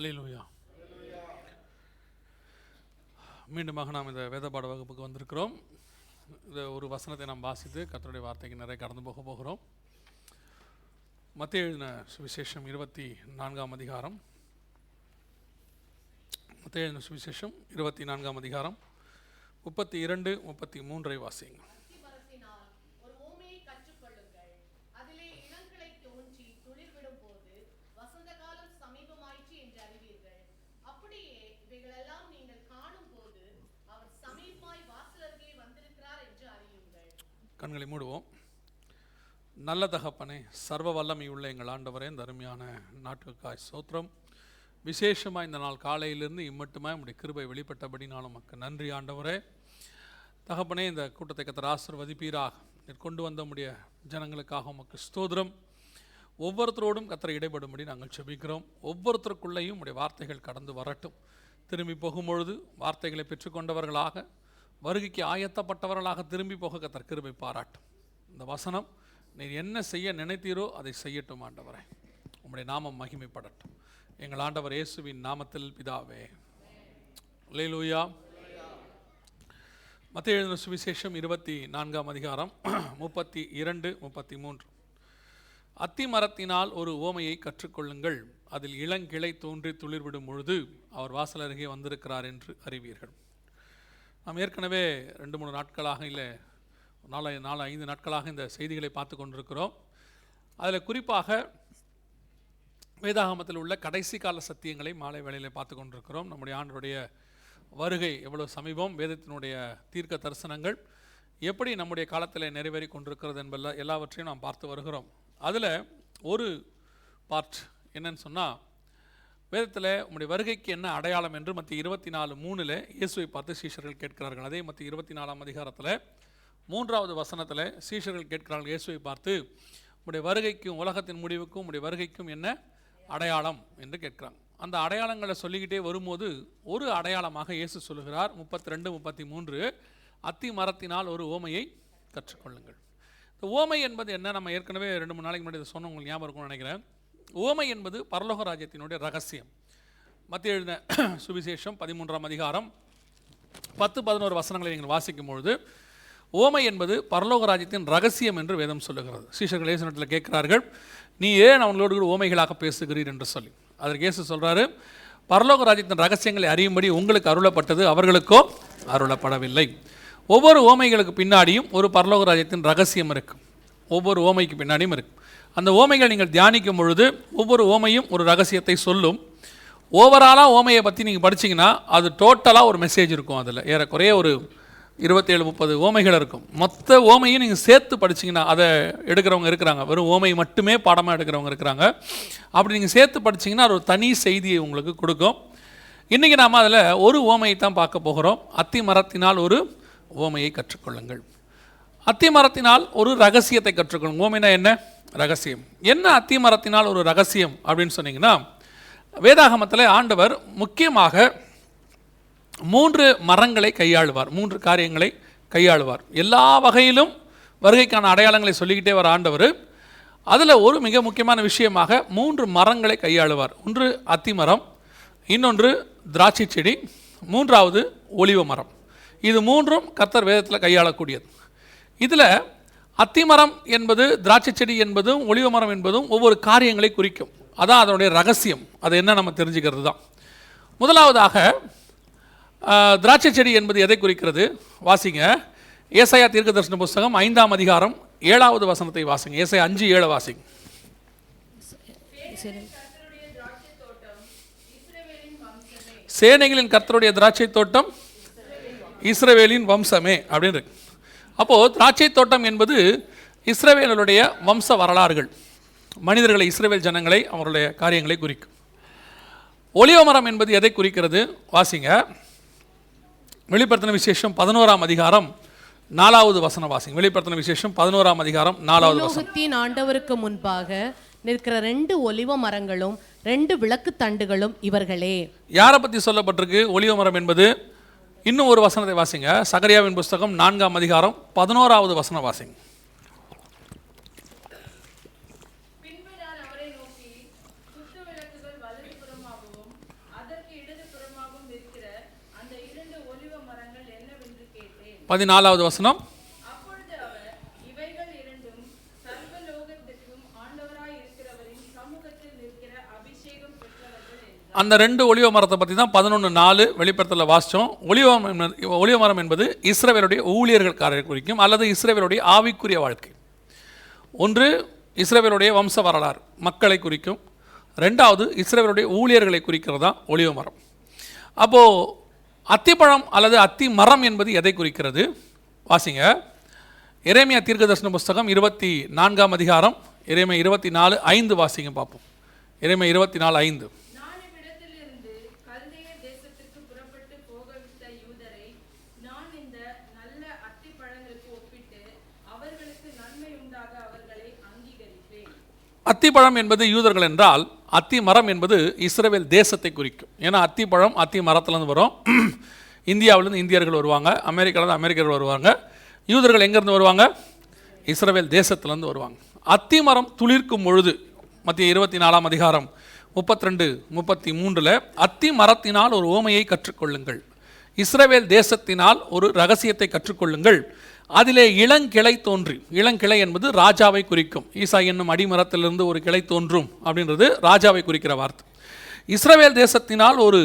அல்லேலூயா. மீண்டுமாக நாம் இந்த வேதபாட வகுப்புக்கு வந்திருக்கிறோம். இந்த ஒரு வசனத்தை நாம் வாசித்து கத்தருடைய வார்த்தைக்கு நிறைய கடந்து போக போகிறோம். மத்திய எழுதின சுவிசேஷம் இருபத்தி நான்காம் அதிகாரம். மத்திய எழுதின சுவிசேஷம் இருபத்தி நான்காம் அதிகாரம். முப்பத்தி இரண்டு முப்பத்தி மூன்றை வாசிங்க அத்திமரத்தினால் ஒரு ஊமையை கற்றுக்கொள்ளுங்கள் அதிலே இனங்களை தோன்றி துளிர்விடும் போது வசந்த காலம் சமீபமாயிற்று என்று அறிவீர்கள் அப்படியே இவைகளெல்லாம் நீங்கள் காணும் போது அவர் சமீபமாய் வாசல் அருகே வந்திருக்கிறார் என்று அறியுங்கள் கண்களை மூடுவோம். நல்ல தகப்பனே சர்வ வல்லமை உள்ள எங்கள் ஆண்டவரே இந்த அருமையான நாட்டுக்காய் சோத்திரம். விசேஷமாக இந்த நாள் காலையிலிருந்து இம்மட்டுமே உம்முடைய கிருபை வெளிப்பட்டபடினாலும் மக்கள் நன்றி ஆண்டவரே. தகப்பனே இந்த கூட்டத்தை கத்தர் ஆசிர்வதிப்பீராக. கொண்டு வந்த உடைய ஜனங்களுக்காக உமக்கு ஸ்தோத்திரம். ஒவ்வொருத்தரோடும் கத்தரை இடைபடும்படி நாங்கள் செபிக்கிறோம். ஒவ்வொருத்தருக்குள்ளேயும் உடைய வார்த்தைகள் கடந்து வரட்டும். திரும்பி போகும்பொழுது வார்த்தைகளை பெற்றுக்கொண்டவர்களாக வருகைக்கு ஆயத்தப்பட்டவர்களாக திரும்பி போக கத்தர் கிருபை பாராட்டும். இந்த வசனம் நீர் என்ன செய்ய நினைத்தீரோ அதை செய்யட்டும் ஆண்டவரே. உம்முடைய நாமம் மகிமைப்படட்டும். எங்கள் ஆண்டவர் இயேசுவின் நாமத்தில் பிதாவே. லேலூயா மத்திய எழுதின சுவிசேஷம் இருபத்தி நான்காம் அதிகாரம் முப்பத்தி இரண்டு முப்பத்தி மூன்று. அத்தி மரத்தினால் ஒரு ஓமையை கற்றுக்கொள்ளுங்கள். அதில் இளங்கிளை தோன்றி துளிர்விடும் பொழுது அவர் வாசல் அருகே வந்திருக்கிறார் என்று அறிவீர்கள். நாம் ஏற்கனவே ரெண்டு மூணு நாட்களாக இல்லை நாலு நாலு ஐந்து நாட்களாக இந்த செய்திகளை பார்த்து கொண்டிருக்கிறோம். அதில் குறிப்பாக வேதாகமத்தில் உள்ள கடைசி கால சத்தியங்களை மாலை வேளையில் பார்த்து கொண்டிருக்கிறோம். நம்முடைய ஆண்டருடைய வருகை எவ்வளோ சமீபம் வேதத்தினுடைய தீர்க்க தரிசனங்கள் எப்படி நம்முடைய காலத்தில் நிறைவேறி கொண்டிருக்கிறது என்பல்ல எல்லாவற்றையும் நாம் பார்த்து வருகிறோம். அதில் ஒரு பார்ட் என்னன்னு சொன்னால் வேதத்தில் உங்களுடைய வருகைக்கு என்ன அடையாளம் என்று மற்ற இருபத்தி நாலு மூணில் இயேசுவை பார்த்து சீஷர்கள் கேட்கிறார்கள். அதே மற்ற இருபத்தி நாலாம் அதிகாரத்தில் மூன்றாவது வசனத்தில் சீஷர்கள் கேட்கிறார்கள் இயேசுவை பார்த்து உங்களுடைய வருகைக்கும் உலகத்தின் முடிவுக்கும் உடைய வருகைக்கும் என்ன அடையாளம்? என்று கேட்கிறாங்க. அந்த அடையாளங்களை சொல்லிக்கிட்டே வரும்போது ஒரு அடையாளமாக இயேசு சொல்லுகிறார். முப்பத்தி ரெண்டு முப்பத்தி மூன்று அத்தி மரத்தினால் ஒரு ஓமையை கற்றுக்கொள்ளுங்கள். இந்த ஓமை என்பது என்ன? நம்ம ஏற்கனவே ரெண்டு மூணு நாளைக்கு முன்னாடி இதை சொன்னோம் உங்களுக்கு ஞாபகம் இருக்கும்னு நினைக்கிறேன். ஓமை என்பது பரலோக ராஜ்யத்தினுடைய ரகசியம். மத்திய எழுந்த சுவிசேஷம் பதிமூன்றாம் அதிகாரம் பத்து பதினோரு வசனங்களை நீங்கள் வாசிக்கும் பொழுது ஓமை என்பது பரலோக ராஜ்யத்தின் ரகசியம் என்று வேதம் சொல்லுகிறது. சீஷர்கள் இயேசுனத்தில் கேட்கிறார்கள் நீ ஏன் அவங்களோடு கூட ஓமைகளாக பேசுகிறீர்? என்று சொல்லி. அதற்கு இயேசு சொல்கிறாரு பரலோக ராஜ்யத்தின் ரகசியங்களை அறியும்படி உங்களுக்கு அருளப்பட்டது அவர்களுக்கோ அருளப்படவில்லை. ஒவ்வொரு ஓமைகளுக்கு பின்னாடியும் ஒரு பரலோக ராஜ்யத்தின் ரகசியம் இருக்கு ஒவ்வொரு ஓமைக்கு பின்னாடியும் இருக்கு அந்த ஓமைகள் நீங்கள் தியானிக்கும் பொழுது ஒவ்வொரு ஓமையும் ஒரு ரகசியத்தை சொல்லும். ஓவராலாக ஓமையை பற்றி நீங்கள் படிச்சீங்கன்னா அது டோட்டலாக ஒரு மெசேஜ் இருக்கும் அதில். ஏறக்குறைய ஒரு இருபத்தேழு முப்பது ஓமைகள் இருக்கும். மொத்த ஓமையும் நீங்கள் சேர்த்து படிச்சீங்கன்னா அதை எடுக்கிறவங்க இருக்கிறாங்க. வெறும் ஓமை மட்டுமே பாடமாக எடுக்கிறவங்க இருக்கிறாங்க. அப்படி நீங்கள் சேர்த்து படிச்சீங்கன்னா அது ஒரு தனி செய்தியை உங்களுக்கு கொடுக்கும். இன்றைக்கி நாம் அதில் ஒரு ஓமையை தான் பார்க்க போகிறோம். அத்தி மரத்தினால் ஒரு ஓமையை கற்றுக்கொள்ளுங்கள். அத்தி மரத்தினால் ஒரு ரகசியத்தை கற்றுக்கொள்ளுங்கள். ஓமைனா என்ன? ரகசியம். என்ன அத்தி மரத்தினால் ஒரு ரகசியம் அப்படின்னு சொன்னீங்கன்னா வேதாகமத்தில் ஆண்டவர் முக்கியமாக மூன்று மரங்களை கையாளுவார். மூன்று காரியங்களை கையாளுவார். எல்லா வகையிலும் வருகைக்கான அடையாளங்களை சொல்லிக்கிட்டே வர ஆண்டவர் அதில் ஒரு மிக முக்கியமான விஷயமாக மூன்று மரங்களை கையாளுவார். ஒன்று அத்தி மரம் இன்னொன்று திராட்சை செடி மூன்றாவது ஒலிவ மரம். இது மூன்றும் கர்த்தர் வேதத்தில் கையாளக்கூடியது. இதில் அத்திமரம் என்பது திராட்சை செடி என்பதும் ஒளிவ மரம் என்பதும் ஒவ்வொரு காரியங்களை குறிக்கும். அதான் அதனுடைய ரகசியம். அது என்ன நம்ம தெரிஞ்சுக்கிறது தான். முதலாவதாக திராட்சை செடி என்பது எதை குறிக்கிறது? வாசிங்க. ஏசாயா தீர்க்க தரிசன புஸ்தகம் ஐந்தாம் அதிகாரம் ஏழாவது வசனத்தை வாசிங்க. ஏசாயா அஞ்சு ஏழு வாசிங்க. சேனைகளின் கர்த்தருடைய திராட்சை தோட்டம் இஸ்ரவேலின் வம்சமே அப்படின்னு இருக்கு. அப்போது திராட்சை தோட்டம் என்பது இஸ்ரவேலருடைய வம்ச வரலாறுகள். மனிதர்களை இஸ்ரவேல் ஜனங்களை அவருடைய காரியங்களை குறிக்கும். ஒலிவ மரம் என்பது எதை குறிக்கிறது? வாசிங்க. வெளிப்படுத்தின விசேஷம் பதினோராம் அதிகாரம் நாலாவது வசனம் வாசிங்க. வெளிப்படுத்தின விசேஷம் பதினோராம் அதிகாரம் நாலாவது வசனம். பரலோகத்தின் ஆண்டவருக்கு முன்பாக நிற்கிற ரெண்டு ஒலிவ மரங்களும் ரெண்டு விளக்கு தண்டுகளும் இவர்களே. யாரை பற்றி சொல்லப்பட்டிருக்கு? ஒலிவ மரம் என்பது இன்னும் ஒரு வசனத்தை வாசிங்க. சகரியாவின் புஸ்தகம் நான்காம் அதிகாரம் பதினோராவது வசனம் வாசிங்க. பின்பு நான் அவரை நோக்கி குத்து விளக்குகள் வலதுபுறமாகவும் அதற்கு இடது புறமாகவும் இருக்கிற அந்த இரண்டு ஒலிவ மரங்கள் என்னவென்று கேட்டேன் பதினாலாவது வசனம் அப்பொழுது அவர் இவைகள் இரண்டும் சர்வலோகத்துக்கும் ஆண்டவராய் இருக்கிறவரின் சமூகத்தில் நிற்கிற அபிஷேகம் பெற்றவர்கள் என்றார் அந்த ரெண்டு ஒளிவ மரத்தை பற்றி தான் பதினொன்று நாலு வெளிப்படத்தில் வாசித்தோம் ஒளிவ என்பது- ஒளிவ மரம் என்பது இஸ்ரேவேலுடைய ஊழியர்கள்காரரை குறிக்கும் அல்லது இஸ்ரேவேலுடைய ஆவிக்குரிய வாழ்க்கை. ஒன்று இஸ்ரேவேலுடைய வம்ச வரலாறு மக்களை குறிக்கும். ரெண்டாவது இஸ்ரேவேலுடைய ஊழியர்களை குறிக்கிறது தான் ஒளிவ மரம். அப்போது அத்திப்பழம் அல்லது அத்தி மரம் என்பது எதை குறிக்கிறது? வாசிங்க. இறைமையா தீர்க்கதர்சன புஸ்தகம் இருபத்தி நான்காம் அதிகாரம் இறைமை இருபத்தி நாலு ஐந்து வாசிங்க பார்ப்போம். இறைமை இருபத்தி நாலு ஐந்து நான் இவ்விடத்திலிருந்து கல்தேயர் தேசத்திற்கு புறப்பட்டு போகவிட்ட யூதரை நான் இந்த நல்ல அத்திப்பழங்களுக்கு ஒப்பிட்டு அவர்களுக்கு நன்மை உண்டாக அவர்களை அங்கீகரிப்பேன் அத்திப்பழம் என்பது யூதர்கள் என்றால் அத்தி மரம் என்பது இஸ்ரேவேல் தேசத்தை குறிக்கும். ஏன்னா அத்திப்பழம் அத்தி மரத்துலேருந்து வரும். இந்தியாவிலேருந்து இந்தியர்கள் வருவாங்க. அமெரிக்காவிலேருந்து அமெரிக்கர்கள் வருவாங்க. யூதர்கள் எங்கேருந்து வருவாங்க? இஸ்ரேவேல் தேசத்துலேருந்து வருவாங்க. அத்தி மரம் துளிர்க்கும் பொழுது மத்திய இருபத்தி நாலாம் அதிகாரம் முப்பத்திரெண்டு முப்பத்தி மூன்றில் அத்தி மரத்தினால் ஒரு ஓமையை கற்றுக்கொள்ளுங்கள். இஸ்ரேவேல் தேசத்தினால் ஒரு ரகசியத்தை கற்றுக்கொள்ளுங்கள். அதிலே இளங்கிளை தோன்றி. இளங்கிளை என்பது ராஜாவை குறிக்கும். ஈசா என்னும் அடிமரத்திலிருந்து ஒரு கிளை தோன்றும் அப்படின்றது ராஜாவை குறிக்கிற வார்த்தை. இஸ்ரவேல் தேசத்தினால் ஒரு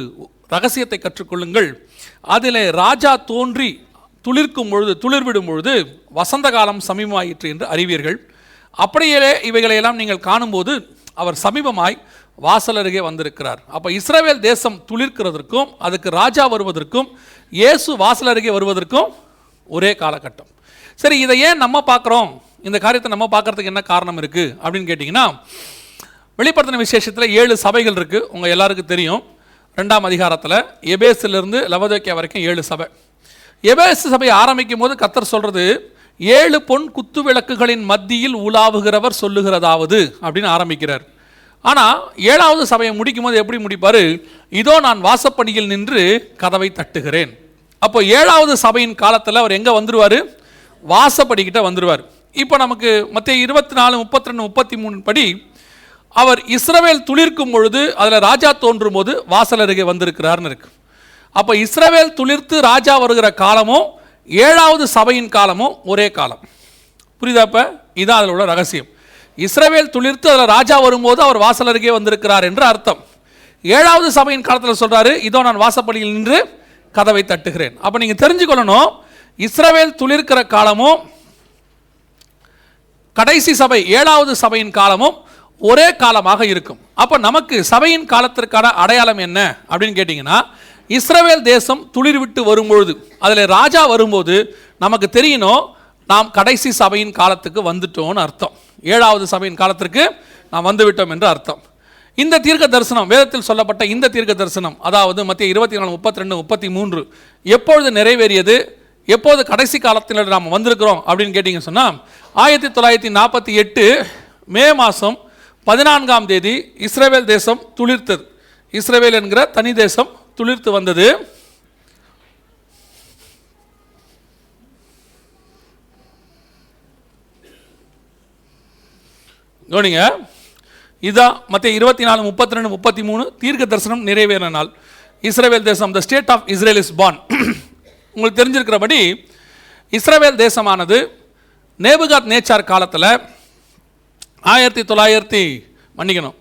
ரகசியத்தை கற்றுக்கொள்ளுங்கள். அதிலே ராஜா தோன்றி துளிர்க்கும் பொழுது துளிர்விடும் பொழுது வசந்த காலம் சமீபமாயிற்று என்று அறிவீர்கள். அப்படியே இவைகளையெல்லாம் நீங்கள் காணும்போது அவர் சமீபமாய் வாசல் அருகே வந்திருக்கிறார். அப்போ இஸ்ரவேல் தேசம் துளிர்க்கிறதற்கும் அதுக்கு ராஜா வருவதற்கும் இயேசு வாசல் அருகே வருவதற்கும் ஒரே காலகட்டம். சரி இதை ஏன் நம்ம பார்க்குறோம்? இந்த காரியத்தை நம்ம பார்க்கறதுக்கு என்ன காரணம் இருக்குது அப்படின்னு கேட்டிங்கன்னா வெளிப்படுத்தின விசேஷத்தில் ஏழு சபைகள் இருக்குது உங்கள் எல்லாருக்கும் தெரியும். ரெண்டாம் அதிகாரத்தில் எபேஸிலிருந்து லவதோக்கியா வரைக்கும் ஏழு சபை. எபேஸ் சபை ஆரம்பிக்கும் போது கத்தர் சொல்கிறது ஏழு பொன் குத்து விளக்குகளின் மத்தியில் உலாவுகிறவர் சொல்லுகிறதாவது அப்படின்னு ஆரம்பிக்கிறார். ஆனால் ஏழாவது சபையை முடிக்கும் போது எப்படி முடிப்பார்? இதோ நான் வாசப்படியில் நின்று கதவை தட்டுகிறேன். அப்போ ஏழாவது சபையின் காலத்தில் அவர் எங்கே வந்துடுவார் வாசப்படிக்கிட்ட வந்துடுவார் இப்போ நமக்கு மற்ற இருபத்தி நாலு முப்பத்தி ரெண்டு முப்பத்தி மூணு படி அவர் இஸ்ரவேல் துளிர்க்கும் பொழுது அதில் ராஜா தோன்றும் போது வாசல் அருகே வந்திருக்கிறார்னு இருக்கு. அப்போ இஸ்ரவேல் துளிர்த்து ராஜா வருகிற காலமும் ஏழாவது சபையின் காலமும் ஒரே காலம். புரியுதாப்ப இதான் அதில் உள்ள ரகசியம். இஸ்ரவேல் துளிர்த்து அதில் ராஜா வரும்போது அவர் வாசல் அருகே வந்திருக்கிறார் என்று அர்த்தம். ஏழாவது சபையின் காலத்தில் சொல்கிறாரு இதோ நான் வாசப்படியில் நின்று கதவை தட்டுகிறேன். அப்போ நீங்கள் தெரிஞ்சுக்கொள்ளணும் இஸ்ரவேல் துளிர்க்கிற காலமும் கடைசி சபை ஏழாவது சபையின் காலமும் ஒரே காலமாக இருக்கும். அப்போ நமக்கு சபையின் காலத்திற்கான அடையாளம் என்ன அப்படின்னு கேட்டிங்கன்னா இஸ்ரவேல் தேசம் துளிர் விட்டு வரும்பொழுது அதில் ராஜா வரும்போது நமக்கு தெரியணும் நாம் கடைசி சபையின் காலத்துக்கு வந்துட்டோம்னு அர்த்தம். ஏழாவது சபையின் காலத்திற்கு நாம் வந்துவிட்டோம் என்று அர்த்தம். இந்த தீர்க்க தரிசனம் வேதத்தில் சொல்லப்பட்ட இந்த தீர்க்க தரிசனம் அதாவது மத்திய இருபத்தி நாலு முப்பத்தி ரெண்டு முப்பத்தி மூன்று எப்பொழுது நிறைவேறியது? எப்போது கடைசி காலத்தில் நாம் வந்திருக்கிறோம் அப்படின்னு கேட்டிங்க சொன்னால் ஆயிரத்தி தொள்ளாயிரத்தி நாற்பத்தி எட்டு மே மாதம் பதினான்காம் தேதி இஸ்ரேவேல் தேசம் துளிர்த்தது. இஸ்ரேவேல் என்கிற தனி தேசம் துளிர்த்து வந்தது. கவனிங்க இதான் மத்திய இருபத்தி நாலு முப்பத்தி ரெண்டு முப்பத்தி மூணு தீர்க்க தரிசனம் நிறைவேறினால் நாள். இஸ்ரேவேல் தேசம் the state of Israel is born உங்களுக்கு தெரிஞ்சிருக்கிறபடி இஸ்ரேவேல் தேசமானது நேபுகாத் நேச்சார் காலத்தில் ஆயிரத்தி தொள்ளாயிரத்தி மன்னிக்கணும்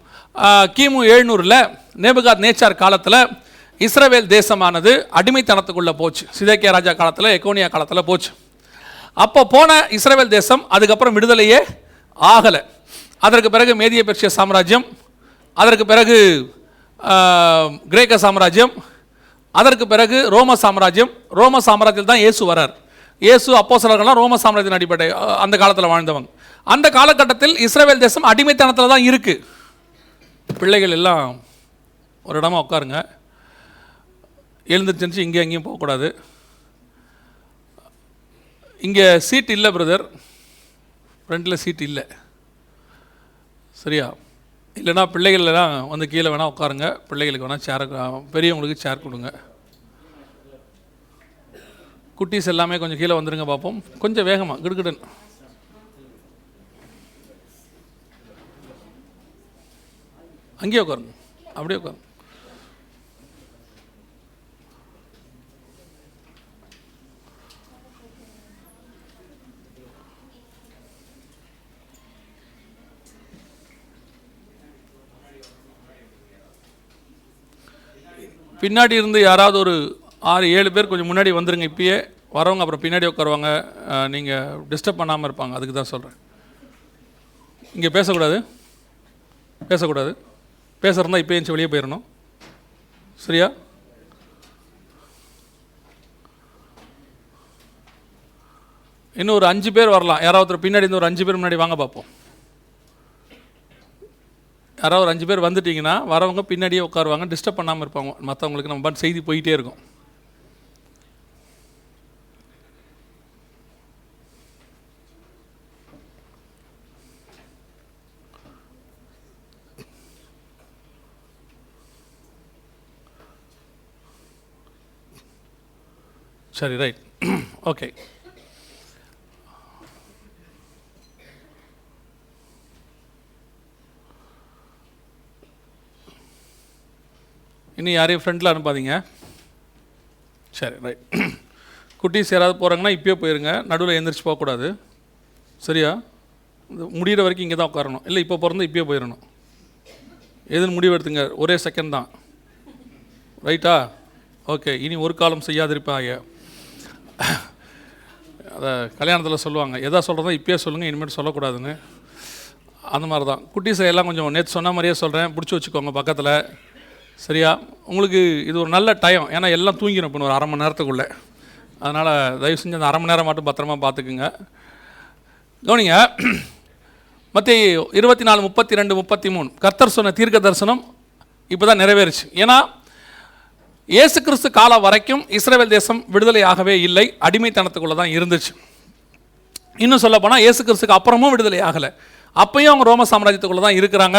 கிமு எழுநூறில் நேபுகாத் நேச்சார் காலத்தில் இஸ்ரேவேல் தேசமானது அடிமைத்தனத்துக்குள்ளே போச்சு. சிதேக்கிய ராஜா காலத்தில் எக்கோனியா காலத்தில் போச்சு. அப்போ போன இஸ்ரேவேல் தேசம் அதுக்கப்புறம் விடுதலையே ஆகலை. அதற்கு பிறகு மேதிய பெர்ஷிய சாம்ராஜ்யம் அதற்கு பிறகு கிரேக்க சாம்ராஜ்யம் அதற்கு பிறகு ரோம சாம்ராஜ்யம் ரோம சாம்ராஜ்யத்தில் தான் இயேசு வரார். இயேசு அப்போஸ்தலர்கள்லாம் ரோம சாம்ராஜ்யம் அடிப்படை அந்த காலத்தில் வாழ்ந்தவங்க. அந்த காலகட்டத்தில் இஸ்ரேல் தேசம் அடிமைத்தனத்தில் தான் இருக்குது பிள்ளைகள் எல்லாம் ஒரு இடமா உட்காருங்க. எழுந்துருச்சு இங்கே எங்கேயும் போகக்கூடாது. இங்கே சீட் இல்லை பிரதர். ஃப்ரண்ட்டில் சீட் இல்லை. சரியா? இல்லைன்னா பிள்ளைகள்லாம் வந்து கீழே வேணால் உட்காருங்க. பிள்ளைகளுக்கு வேணால் சேர் பெரியவங்களுக்கு சேர் கொடுங்க. குட்டீஸ் எல்லாமே கொஞ்சம் கீழே வந்துடுங்க பார்ப்போம் கொஞ்சம் வேகமாக கிடுகிடன் அங்கேயே உட்காருங்க. அப்படியே உட்காருங்க. பின்னாடி இருந்து யாராவது ஒரு ஆறு ஏழு பேர் கொஞ்சம் முன்னாடி வந்துருங்க இப்பயே. வரவங்க அப்புறம் பின்னாடி உட்காருவாங்க. நீங்கள் டிஸ்டர்ப் பண்ணாமல் இருப்பாங்க. அதுக்கு தான் சொல்கிறேன் இங்கே பேசக்கூடாது. பேசக்கூடாது. பேசுகிறதா இப்போ எஞ்சி வெளியே போயிடணும் சரியா? இன்னும் ஒரு அஞ்சு பேர் வரலாம். யாராவது ஒருத்தர் பின்னாடி இருந்து ஒரு அஞ்சு பேர் முன்னாடி வாங்க பார்ப்போம். யாராவது ஒரு அஞ்சு பேர் வந்துட்டிங்கன்னா வரவங்க பின்னாடியே உட்காருவாங்க டிஸ்டர்ப் பண்ணாமல் இருப்பாங்க. மற்றவங்களுக்கு நம்ம பாட்டு செய்தி போயிட்டே இருக்கும். சரி ரைட் ஓகே இன்னும் யாரையும் ஃப்ரெண்டில் அனுப்பாதீங்க. சரி ரைட் குட்டீஸ் யாராவது போகிறாங்கன்னா இப்போயே போயிருங்க. நடுவில் எழுந்திரிச்சு போகக்கூடாது. சரியா? முடிகிற வரைக்கும் இங்கே தான் உட்காரணும். இல்லை இப்போ பிறந்து இப்பயே போயிடணும் எதுன்னு முடிவு எடுத்துங்க. ஒரே செகண்ட் தான். ரைட்டா ஓகே இனி ஒரு காலம் செய்யாதிருப்பாங்க அதை கல்யாணத்தில் சொல்லுவாங்க. எதா சொல்கிறதோ இப்பயே சொல்லுங்கள் இனிமேல் சொல்லக்கூடாதுன்னு. அந்த மாதிரி தான் குட்டீஸை எல்லாம் கொஞ்சம் நேற்று சொன்ன மாதிரியே சொல்கிறேன் பிடிச்சி வச்சுக்கோங்க பக்கத்தில். சரியா? உங்களுக்கு இது ஒரு நல்ல டைம் ஏன்னா எல்லாம் தூங்கிடும் இப்போ ஒரு அரை மணி நேரத்துக்குள்ளே. அதனால் தயவு செஞ்சு அந்த அரை மணி நேரம் மட்டும் பத்திரமா பார்த்துக்குங்க கவனிங்க. மற்ற இருபத்தி நாலு முப்பத்தி ரெண்டு முப்பத்தி மூணு கர்த்தர் சொன்ன தீர்க்க தரிசனம் இப்போ தான் நிறைவேறுச்சு. ஏன்னா இயேசு கிறிஸ்து காலம் வரைக்கும் இஸ்ரேல் தேசம் விடுதலையாகவே இல்லை. அடிமைத்தனத்துக்குள்ளே தான் இருந்துச்சு. இன்னும் சொல்லப்போனால் இயேசு கிறிஸ்துக்கு அப்புறமும் விடுதலை ஆகலை. அப்பயும் அவங்க ரோம சாம்ராஜ்யத்துக்குள்ளே தான் இருக்கிறாங்க.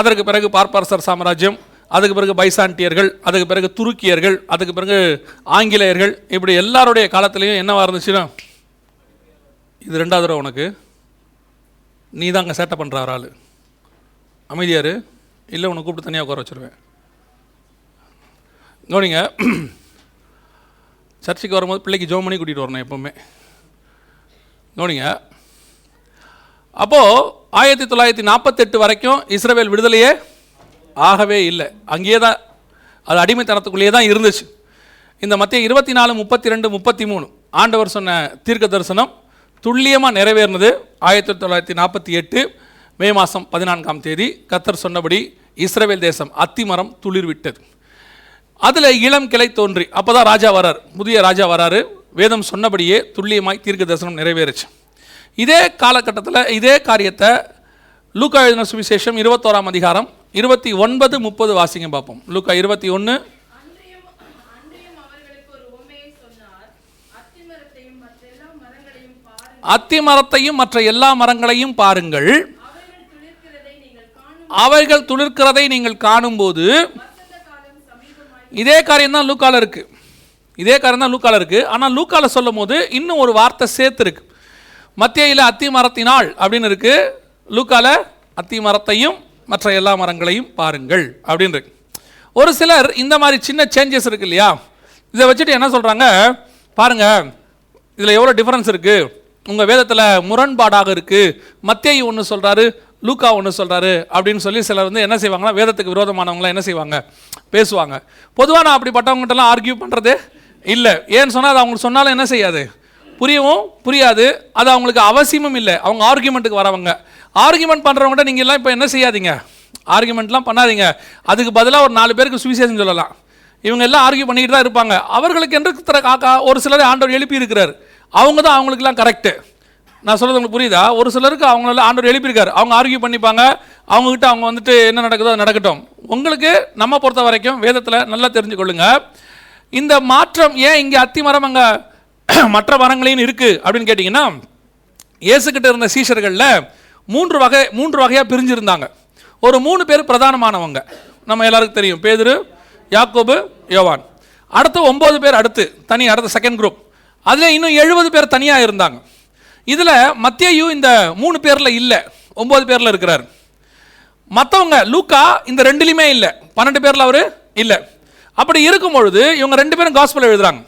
அதற்கு பிறகு பார்ப்பரசர் சாம்ராஜ்யம் அதுக்கு பிறகு பைசாண்டியர்கள் அதுக்கு பிறகு துருக்கியர்கள் அதுக்கு பிறகு ஆங்கிலேயர்கள் இப்படி எல்லாருடைய காலத்துலேயும் என்னவாக இருந்துச்சுன்னா இது ரெண்டாவது தடவை உனக்கு நீ தான் அங்கே சேட்டை பண்ணுற ஆள் அமைதியார் இல்லை உன்னை கூப்பிட்டு தனியாக உட்கார வச்சுருவேன். கவனிங்க சர்ச்சுக்கு வரும்போது பிள்ளைக்கு ஜோம் பண்ணி கூட்டிகிட்டு வரணும் எப்போவுமே. கவனிங்க அப்போது ஆயிரத்தி தொள்ளாயிரத்தி நாற்பத்தெட்டு வரைக்கும் இஸ்ரேல் விடுதலையே ஆகவே இல்லை. அங்கேயே தான் அது அடிமைத்தனத்துக்குள்ளேயே தான் இருந்துச்சு. இந்த மத்திய இருபத்தி நாலு முப்பத்தி ரெண்டு முப்பத்தி மூணு ஆண்டவர் சொன்ன தீர்க்க தரிசனம் துல்லியமாக நிறைவேறினது ஆயிரத்தி தொள்ளாயிரத்தி நாற்பத்தி எட்டு மே மாதம் பதினான்காம் தேதி. கத்தர் சொன்னபடி இஸ்ரேல் தேசம் அத்திமரம் துளிர் விட்டது அதில் இளம் கிளை தோன்றி அப்போ தான் ராஜா வரார் புதிய ராஜா வராரு. வேதம் சொன்னபடியே துல்லியமாய் தீர்க்க தரிசனம் நிறைவேறுச்சு. இதே காலகட்டத்தில் இதே காரியத்தை லூக்கா எழுதின சுவிசேஷம் இருபத்தோராம் அதிகாரம் இருபத்தி ஒன்பது முப்பது வாசிங்க பார்ப்போம். லூக்கா இருபத்தி ஒன்று அத்திமரத்தையும் அத்தி மரத்தையும் மற்ற எல்லா மரங்களையும் பாருங்கள். அவைகள் துளிர்க்கிறதை நீங்கள் காணும் காணும்போது இதே காரியம் தான் லூக்கால இருக்கு. இதே காரியம் தான் லூக்கால இருக்கு. ஆனால் லூக்கால சொல்லும் போது இன்னும் ஒரு வார்த்தை சேர்த்து இருக்கு மத்தியில் அத்தி மரத்தினால் அப்படின்னு இருக்கு. லூக்கால அத்தி மரத்தையும் மற்ற எல்லா மரங்களையும் பாருங்கள் அப்படின்னு ஒரு சிலர் இந்த மாதிரி சின்ன சேஞ்சஸ் இருக்கு இல்லையா? இதை வச்சுட்டு என்ன சொல்கிறாங்க பாருங்க இதில் எவ்வளோ டிஃப்ரென்ஸ் இருக்குது உங்கள் வேதத்தில் முரண்பாடாக இருக்குது மத்தியை ஒன்று சொல்கிறாரு லூக்கா ஒன்று சொல்கிறாரு அப்படின்னு சொல்லி சிலர் வந்து என்ன செய்வாங்கன்னா வேதத்துக்கு விரோதமானவங்களாம் என்ன செய்வாங்க? பேசுவாங்க. பொதுவாக நான் அப்படிப்பட்டவங்ககிட்டலாம் ஆர்கியூ பண்ணுறது இல்லை. ஏன்னு சொன்னால் அது அவங்களுக்கு சொன்னாலும் என்ன செய்யாது? புரியவும் புரியாது. அது அவங்களுக்கு அவசியமும் இல்லை. அவங்க ஆர்கியூமெண்ட்டுக்கு வரவங்க. ஆர்கியூமெண்ட் பண்ணுறவங்ககிட்ட நீங்கள் எல்லாம் இப்போ என்ன செய்யாதீங்க? ஆர்கியூமெண்ட்லாம் பண்ணாதீங்க. அதுக்கு பதிலாக ஒரு நாலு பேருக்கு சுவிசேஷம் சொல்லலாம். இவங்க எல்லாம் ஆர்கியூ பண்ணிக்கிட்டு தான் இருப்பாங்க. அவர்களுக்கு என்று தர காக்கா ஒரு சிலர் ஆண்டவர் எழுப்பி இருக்கிறார். அவங்க தான் அவங்களுக்குலாம் கரெக்டு நான் சொல்கிறது உங்களுக்கு புரியுதா? ஒரு சிலருக்கு அவங்களால ஆண்டவர் எழுப்பியிருக்காரு அவங்க ஆர்கியூ பண்ணிப்பாங்க. அவங்ககிட்ட அவங்க வந்துட்டு என்ன நடக்குதோ அது நடக்கட்டும். உங்களுக்கு நம்ம பொறுத்த வரைக்கும் வேதத்தில் நல்லா தெரிஞ்சுக்கொள்ளுங்க. இந்த மாற்றம் ஏன் இங்கே அத்தி மரம் அங்கே மற்ற வரங்களையும் இருக்குது அப்படின்னு கேட்டிங்கன்னா இயேசுக்கிட்ட இருந்த சீஷர்களில் மூன்று வகை மூன்று வகையாக பிரிஞ்சிருந்தாங்க. ஒரு மூணு பேர் பிரதானமானவங்க. நம்ம எல்லாருக்கும் தெரியும். பேதுரு யாக்கோபு யோவான். அடுத்து ஒம்பது பேர் அடுத்து தனி அடுத்த செகண்ட் குரூப் அதில் இன்னும் எழுபது பேர் தனியாக இருந்தாங்க. இதில் மத்தியும் இந்த மூணு பேரில் இல்லை. ஒம்பது பேரில் இருக்கிறார். மற்றவங்க லூக்கா இந்த ரெண்டுலையுமே இல்லை. பன்னெண்டு பேரில் அவர் இல்லை. அப்படி இருக்கும் பொழுது இவங்க ரெண்டு பேரும் காஸ்பல் எழுதுறாங்க.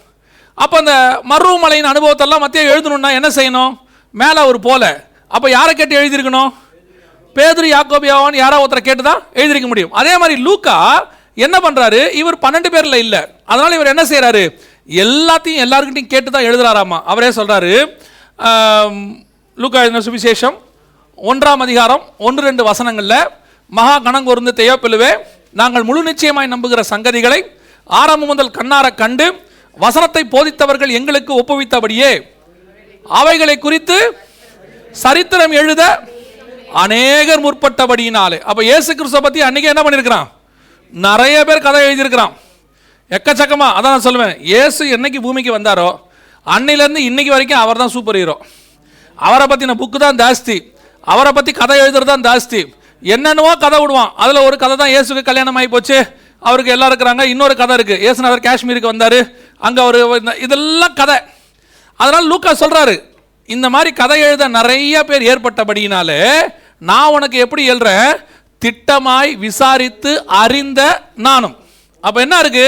அப்போ அந்த மருவமலையின் அனுபவத்தெல்லாம் மத்திய எழுதணும்னா என்ன செய்யணும்? மேலே அவர் போல. அப்போ யாரை கேட்டு எழுதியிருக்கணும்? பேதுரு யாக்கோபியாவான்னு யாரோ ஒருத்தரை கேட்டு தான் எழுதியிருக்க முடியும். அதே மாதிரி லூக்கா என்ன பண்ணுறாரு இவர் பன்னெண்டு பேரில் இல்லை. அதனால் இவர் என்ன செய்கிறாரு எல்லாத்தையும் எல்லாருக்கிட்டையும் கேட்டு தான் எழுதுறாராமா. அவரே சொல்கிறாரு லூக்கா எழுதின சுவிசேஷம் ஒன்றாம் அதிகாரம் ஒன்று ரெண்டு வசனங்களில் மகா கணங்கொருந்து தெய்வப்பிலுவே நாங்கள் முழு நிச்சயமாய் நம்புகிற சங்கதிகளை ஆரம்பம் முதல் கண்ணார கண்டு வசனத்தை போதித்தவர்கள் எங்களுக்கு ஒப்புவித்தபடியே அவைகளை குறித்து சரித்திரம் எழுத அநேகர் முற்பட்டபடியினாலே. அப்போ இயேசு கிறிஸ்துவை பற்றி அன்னைக்கு என்ன பண்ணியிருக்கிறான் நிறைய பேர் கதை எழுதியிருக்கிறான். எக்கச்சக்கமாக அதான் நான் சொல்லுவேன். இயேசு என்னைக்கு பூமிக்கு வந்தாரோ அன்னையிலேருந்து இன்னைக்கு வரைக்கும் அவர் தான் சூப்பர் ஹீரோ. அவரை பற்றின புக்கு தான் ஜாஸ்தி. அவரை பற்றி கதை எழுதுறது தான் ஜாஸ்தி. என்னென்னவோ கதை விடுவான். அதில் ஒரு கதை தான் இயேசுக்கு கல்யாணம் ஆகி போச்சு. அவருக்கு எல்லாம் இருக்கிறாங்க. இன்னொரு கதை இருக்குது இயேசுநாதர் காஷ்மீருக்கு வந்தார். அங்கே ஒரு இதெல்லாம் கதை. அதனால் லூக்கா சொல்கிறாரு இந்த மாதிரி கதை எழுத நிறைய பேர் ஏற்பட்டபடியினாலே நான் உனக்கு எப்படி எழுறேன் திட்டமாய் விசாரித்து அறிந்த நானும். அப்போ என்ன இருக்கு?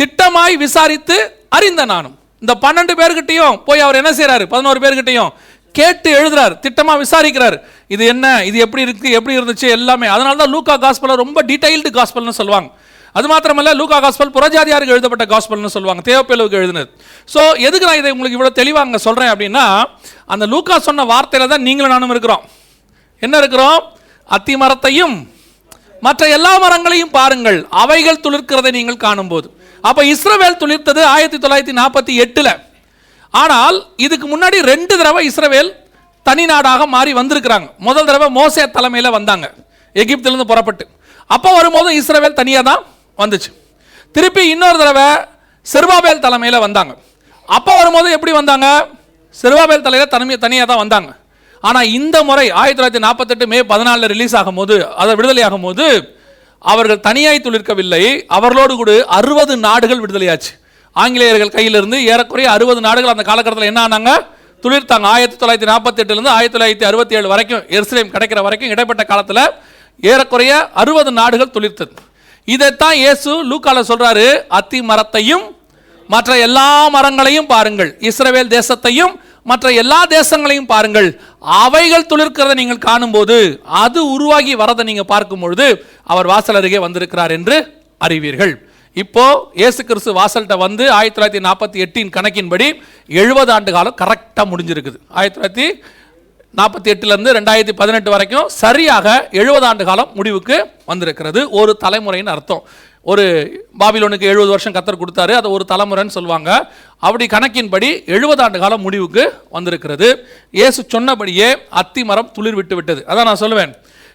திட்டமாய் விசாரித்து அறிந்த நானும். இந்த பன்னெண்டு பேர்கிட்டையும் போய் அவர் என்ன செய்கிறாரு பதினோரு பேர்கிட்டையும் கேட்டு எழுதுறாரு திட்டமாக விசாரிக்கிறார். இது என்ன? இது எப்படி இருக்கு? எப்படி இருந்துச்சு? எல்லாமே. அதனால தான் லூக்கா காஸ்பலை ரொம்ப டீட்டெயில்டு காஸ்பல்னு சொல்லுவாங்க. அது மாத்திரமல்ல லூகா காஸ்பல் புறஜாதியாருக்கு எழுதப்பட்ட காஸ்பல்னு சொல்லுவாங்க தேவப்பேலுவுக்கு எழுதுனது. ஸோ எதுக்கு நான் இதை உங்களுக்கு இவ்வளோ தெளிவாக அங்கே சொல்கிறேன் அப்படின்னா அந்த லூகா சொன்ன வார்த்தையில் தான் நீங்களும் நானும் இருக்கிறோம். என்ன இருக்கிறோம்? அத்தி மரத்தையும் மற்ற எல்லா மரங்களையும் பாருங்கள் அவைகள் துளிர்க்கிறதை நீங்கள் காணும்போது. அப்போ இஸ்ரவேல் துளிர்த்தது ஆயிரத்தி தொள்ளாயிரத்தி நாற்பத்தி எட்டில். ஆனால் இதுக்கு முன்னாடி ரெண்டு தடவை இஸ்ரவேல் தனி நாடாக மாறி வந்திருக்கிறாங்க. முதல் தடவை மோசே தலைமையில் வந்தாங்க. எகிப்திலிருந்து புறப்பட்டு. அப்போ வரும்போது இஸ்ரவேல் தனியாக தான் வந்துச்சு. திருப்பி இன்னொரு தடவை செருபாபேல் தலைமையில் வந்தாங்க. அப்போ வரும்போது எப்படி வந்தாங்க? செருபாபேல் தலையில் தனிமை தனியாக தான் வந்தாங்க. ஆனால் இந்த முறை ஆயிரத்தி தொள்ளாயிரத்தி நாற்பத்தெட்டு மே பதினாலில் ரிலீஸ் ஆகும்போது அதை விடுதலையாகும் போது அவர்கள் தனியாய் துளிர்க்கவில்லை அவர்களோடு கூட அறுபது நாடுகள் விடுதலையாச்சு. ஆங்கிலேயர்கள் கையிலிருந்து ஏறக்குறைய அறுபது நாடுகள் அந்த காலகட்டத்தில் என்ன ஆனாங்க? துளிர்த்தாங்க. ஆயிரத்தி தொள்ளாயிரத்தி நாற்பத்தெட்டுலேருந்து ஆயிரத்தி தொள்ளாயிரத்தி அறுபத்தி ஏழு வரைக்கும் எருசலேம் கிடைக்கிற வரைக்கும் இடைப்பட்ட காலத்தில் ஏறக்குறைய அறுபது நாடுகள் துளிர்த்தது. இதைத்தான் இயேசு லூக்கால சொல்றாரு அத்தி மரத்தையும் மற்ற எல்லா மரங்களையும் பாருங்கள். இஸ்ரவேல் தேசத்தையும் மற்ற எல்லா தேசங்களையும் பாருங்கள். அவைகள் துளிர்க்கிறத நீங்கள் காணும்போது அது உருவாகி வரதை நீங்கள் பார்க்கும் பொழுது அவர் வாசல் அருகே வந்திருக்கிறார் என்று அறிவீர்கள். இப்போ இயேசு கிறிஸ்து வாசல்கிட்ட வந்து ஆயிரத்தி தொள்ளாயிரத்தி நாற்பத்தி எட்டின் கணக்கின்படி எழுபது ஆண்டு காலம் கரெக்டாக முடிஞ்சிருக்குது. ஆயிரத்தி தொள்ளாயிரத்தி நாற்பத்தி எட்டுலேருந்து ரெண்டாயிரத்தி பதினெட்டு வரைக்கும் சரியாக எழுபது ஆண்டு காலம் முடிவுக்கு வந்திருக்கிறது. ஒரு தலைமுறைன்னு அர்த்தம். ஒரு பாபிலோனுக்கு எழுபது வருஷம் கத்தர் கொடுத்தாரு அது ஒரு தலைமுறைன்னு சொல்லுவாங்க. அப்படி கணக்கின்படி எழுபது ஆண்டு காலம் முடிவுக்கு வந்திருக்கிறது. இயேசு சொன்னபடியே அத்தி மரம் துளிர் விட்டு விட்டது. அதான் நான் சொல்லுவேன்.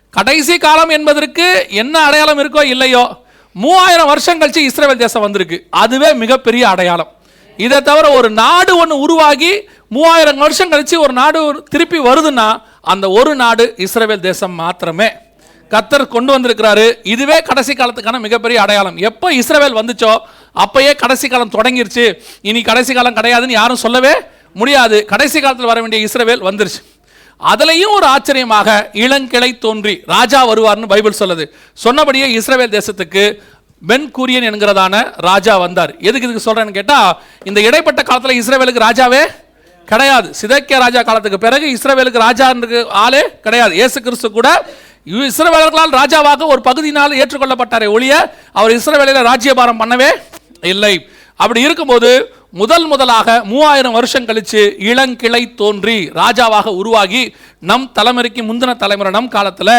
கடைசி காலம் என்பதற்கு என்ன அடையாளம் இருக்கோ இல்லையோ மூவாயிரம் வருஷம் கழிச்சு இஸ்ரேல் தேசம் வந்திருக்கு. அதுவே மிகப்பெரிய அடையாளம். இதை தவிர ஒரு நாடு ஒன்று உருவாகி மூவாயிரம் வருஷம் கழித்து ஒரு நாடு திருப்பி வருதுன்னா அந்த ஒரு நாடு இஸ்ரேல் தேசம் மாத்திரமே. கத்தர் கொண்டு வந்திருக்கிறாரு. இதுவே கடைசி காலத்துக்கான மிகப்பெரிய அடையாளம். எப்போ இஸ்ரேல் வந்துச்சோ அப்பயே கடைசி காலம் தொடங்கிருச்சு. இனி கடைசி காலம் கிடையாதுன்னு யாரும் சொல்லவே முடியாது. கடைசி காலத்தில் வர வேண்டிய இஸ்ரேல் வந்துருச்சு. அதுலேயும் ஒரு ஆச்சரியமாக இளங்கிளை தோன்றி ராஜா வருவார்னு பைபிள் சொல்லுது. சொன்னபடியே இஸ்ரேல் தேசத்துக்கு பென் கூரியன் என்கிறதான ராஜா வந்தார். எதுக்கு இதுக்கு சொல்கிறேன்னு கேட்டால் இந்த இடைப்பட்ட காலத்தில் இஸ்ரேலுக்கு ராஜாவே கிடையாது. சிதக்கிய ராஜா காலத்துக்கு பிறகு இஸ்ரேவேலுக்கு ராஜா ஆளே கிடையாது. இயேசு கிறிஸ்து கூட இவ் ராஜாவாக ஒரு பகுதியினால் ஏற்றுக்கொள்ளப்பட்டாரே ஒழிய அவர் இஸ்ரவேலில ராஜ்யபாரம் பண்ணவே இல்லை. அப்படி இருக்கும்போது முதல் முதலாக மூவாயிரம் வருஷம் கழித்து இளங்கிளை தோன்றி ராஜாவாக உருவாகி நம் தலைமுறைக்கு முந்தின தலைமுறை நம் காலத்தில்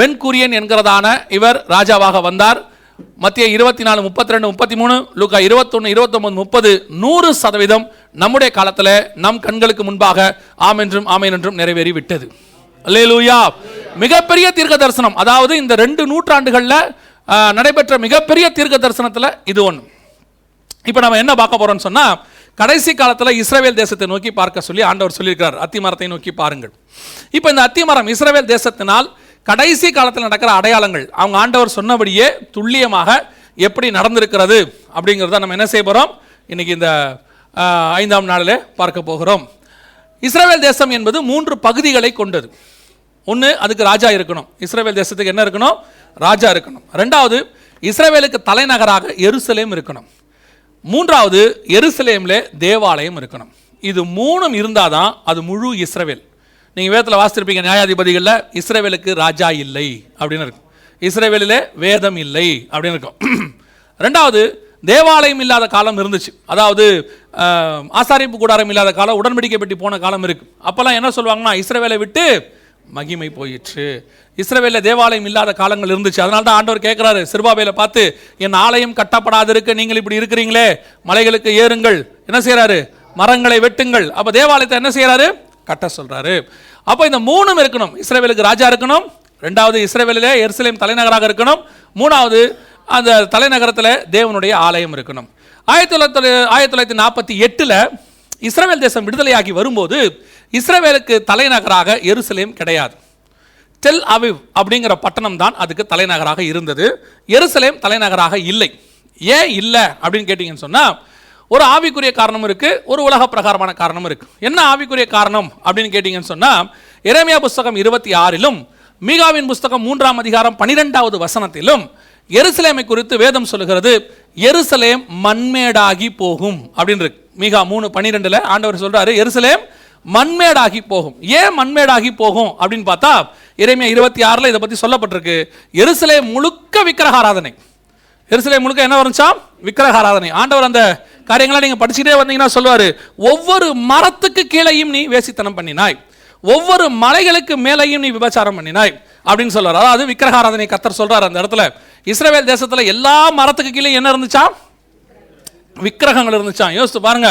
பென்குரியன் என்கிறதான இவர் ராஜாவாக வந்தார். மத்திய இருபத்தி நாலு முப்பத்தி ரெண்டு முப்பத்தி மூணு லூக்கா இருபத்தொன்று இருபத்தொம்பது முப்பது நூறு சதவீதம் நம்முடைய காலத்தில் நம் கண்களுக்கு முன்பாக ஆம் என்றும் ஆமேன் என்றும் நிறைவேறி விட்டது அல்லேலூயா. மிகப்பெரிய தீர்க்க தரிசனம் அதாவது இந்த ரெண்டு நூற்றாண்டுகளில் நடைபெற்ற மிகப்பெரிய தீர்க்க தரிசனத்தில் இது ஒன்று இப்போ நம்ம என்ன பார்க்க போகிறோம்னு சொன்னால் கடைசி காலத்தில் இஸ்ரேல் தேசத்தை நோக்கி பார்க்க சொல்லி ஆண்டவர் சொல்லியிருக்கிறார். அத்தி மரத்தை நோக்கி பாருங்கள். இப்போ இந்த அத்தி மரம் தேசத்தினால் கடைசி காலத்தில் நடக்கிற அடையாளங்கள் அவங்க ஆண்டவர் சொன்னபடியே துல்லியமாக எப்படி நடந்திருக்கிறது அப்படிங்கிறத நம்ம என்ன செய்ய போகிறோம் இன்றைக்கி இந்த ஐந்தாம் நாளில் பார்க்க போகிறோம். இஸ்ரேவேல் தேசம் என்பது மூன்று பகுதிகளை கொண்டது. ஒன்று அதுக்கு ராஜா இருக்கணும். இஸ்ரேல் தேசத்துக்கு என்ன இருக்கணும்? ராஜா இருக்கணும். ரெண்டாவது இஸ்ரேவேலுக்கு தலைநகராக எருசலேம் இருக்கணும். மூன்றாவது எருசலேமில் தேவாலயம் இருக்கணும். இது மூணும் இருந்தால் தான் அது முழு இஸ்ரேவேல். நீங்கள் வேதத்தில் வாசித்திருப்பீங்க நியாயாதிபதிகளில் இஸ்ரேவேலுக்கு ராஜா இல்லை அப்படின்னு இருக்கும். இஸ்ரேவேலிலே வேதம் இல்லை அப்படின்னு இருக்கும். ரெண்டாவது தேவாலயம் இல்லாத காலம் இருந்துச்சு. அதாவது ஆசாரிப்பு கூடாரம் இல்லாத காலம் உடன்படிக்கை பெட்டி போன காலம் இருக்குது அப்போல்லாம் என்ன சொல்லுவாங்கன்னா இஸ்ரேவேலை விட்டு மகிமை போயிற்று. இஸ்ரேவேலில் தேவாலயம் இல்லாத காலங்கள் இருந்துச்சு. அதனால தான் ஆண்டவர் கேட்குறாரு சிறுபாபையில் பார்த்து என் ஆலயம் கட்டப்படாதிருக்க நீங்கள் இப்படி இருக்கிறீங்களே மலைகளுக்கு ஏறுங்கள். என்ன செய்கிறாரு மரங்களை வெட்டுங்கள். அப்போ தேவாலயத்தை என்ன செய்கிறாரு கட்ட சொல்கிறாரு அப்போ இந்த மூணும் இருக்கணும். இஸ்ரேவேலுக்கு ராஜா இருக்கணும். ரெண்டாவது இஸ்ரேவேலிலே எருசலேம் தலைநகராக இருக்கணும். மூணாவது அந்த தலைநகரத்தில் தேவனுடைய ஆலயம் இருக்கணும். ஆயிரத்தி தொள்ளாயிரத்தி ஆயிரத்தி தொள்ளாயிரத்தி நாற்பத்தி எட்டில் இஸ்ரேல் தேசம் விடுதலையாகி வரும்போது இஸ்ரேலுக்கு தலைநகராக எருசலேம் கிடையாது. டெல் அவிவ் அப்படிங்கிற பட்டணம் தான் அதுக்கு தலைநகராக இருந்தது. எருசலேம் தலைநகராக இல்லை. ஏன் இல்லை அப்படின்னு கேட்டிங்கன்னு சொன்னால் ஒரு ஆவிக்குரிய காரணம் இருக்குது ஒரு உலக பிரகாரமான காரணம் இருக்குது என்ன ஆவிக்குரிய காரணம் அப்படின்னு கேட்டிங்கன்னு சொன்னால் இறைமையா புஸ்தகம் இருபத்தி ஆறிலும் மீகாவின் புஸ்தகம் மூன்றாம் அதிகாரம் பனிரெண்டாவது வசனத்திலும் எருசலேமை குறித்து வேதம் சொல்லுகிறது எருசலேம் மண்மேடாகி போகும் அப்படின்னு இருக்கு. மிகா மூணு பன்னிரெண்டில் ஆண்டவர் சொல்கிறாரு எருசலேம் மண்மேடாகி போகும். ஏன் மண்மேடாகி போகும் அப்படின்னு பார்த்தா இறைமையா இருபத்தி ஆறில் இதை பற்றி சொல்லப்பட்டிருக்கு. எருசலேம் முழுக்க விக்கிரகாராதனை. எருசலேம் முழுக்க என்ன வந்துச்சா? விக்கிரகாராதனை. ஆண்டவர் அந்த காரியங்களை நீங்கள் படிச்சுட்டே வந்தீங்கன்னா சொல்லுவார் ஒவ்வொரு மரத்துக்கு கீழேயும் நீ வேசித்தனம் பண்ணினாய். ஒவ்வொரு மலைகளுக்கு மேலேயும் நீ விபச்சாரம் பண்ணினாய். அப்படின்னு சொல்றாரு. அதாவது விக்கிரகாராதனை கத்தர் சொல்றாரு அந்த இடத்துல. இஸ்ரேல் தேசத்துல எல்லா மரத்துக்கு கீழே என்ன இருந்துச்சா? விக்கிரகங்கள் இருந்துச்சான் யோசித்து பாருங்க.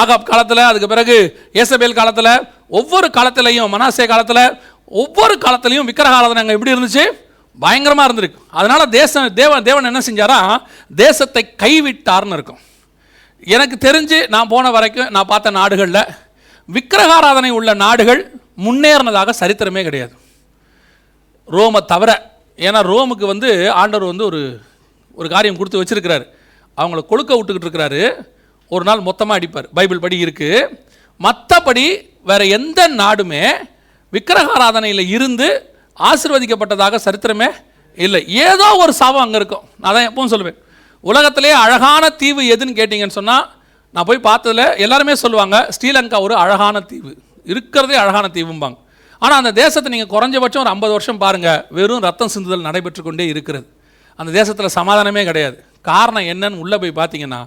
ஆகாப் காலத்தில் அதுக்கு பிறகு ஏசபேல் காலத்தில் ஒவ்வொரு காலத்திலையும் மனாசே காலத்தில் ஒவ்வொரு காலத்திலையும் விக்கிரகாராதனை அங்கே எப்படி இருந்துச்சு? பயங்கரமாக இருந்திருக்கு. அதனால தேசம் தேவன் தேவன் என்ன செஞ்சாரா? தேசத்தை கைவிட்டார்னு இருக்கும். எனக்கு தெரிஞ்சு நான் போன வரைக்கும் நான் பார்த்த நாடுகளில் விக்கிரகாராதனை உள்ள நாடுகள் முன்னேறினதாக சரித்திரமே கிடையாது. ரோமை தவிர ஏன்னா ரோமுக்கு வந்து ஆண்டவர் வந்து ஒரு ஒரு காரியம் கொடுத்து வச்சிருக்கிறாரு. அவங்கள கொழுக்க விட்டுக்கிட்டு இருக்கிறாரு. ஒரு நாள் மொத்தமாக அடிப்பார். பைபிள் படி இருக்குது மற்றபடி வேறு எந்த நாடுமே விக்கிரகாராதனையில் இருந்து ஆசிர்வதிக்கப்பட்டதாக சரித்திரமே இல்லை. ஏதோ ஒரு சாபம் அங்கே இருக்கும். நான் தான் எப்பவும் சொல்லுவேன். உலகத்திலே அழகான தீவு எதுன்னு கேட்டிங்கன்னு சொன்னால் நான் போய் பார்த்ததுல எல்லாருமே சொல்லுவாங்க ஸ்ரீலங்கா ஒரு அழகான தீவு. இருக்கிறதே அழகான தீவும்பாங்க. ஆனால் அந்த தேசத்தை நீங்கள் குறைஞ்சபட்சம் ஒரு ஐம்பது வருஷம் பாருங்கள் வெறும் ரத்தம் சிந்துதல் நடைபெற்று கொண்டே இருக்கிறது. அந்த தேசத்தில் சமாதானமே கிடையாது. காரணம் என்னன்னு உள்ளே போய் பார்த்தீங்கன்னா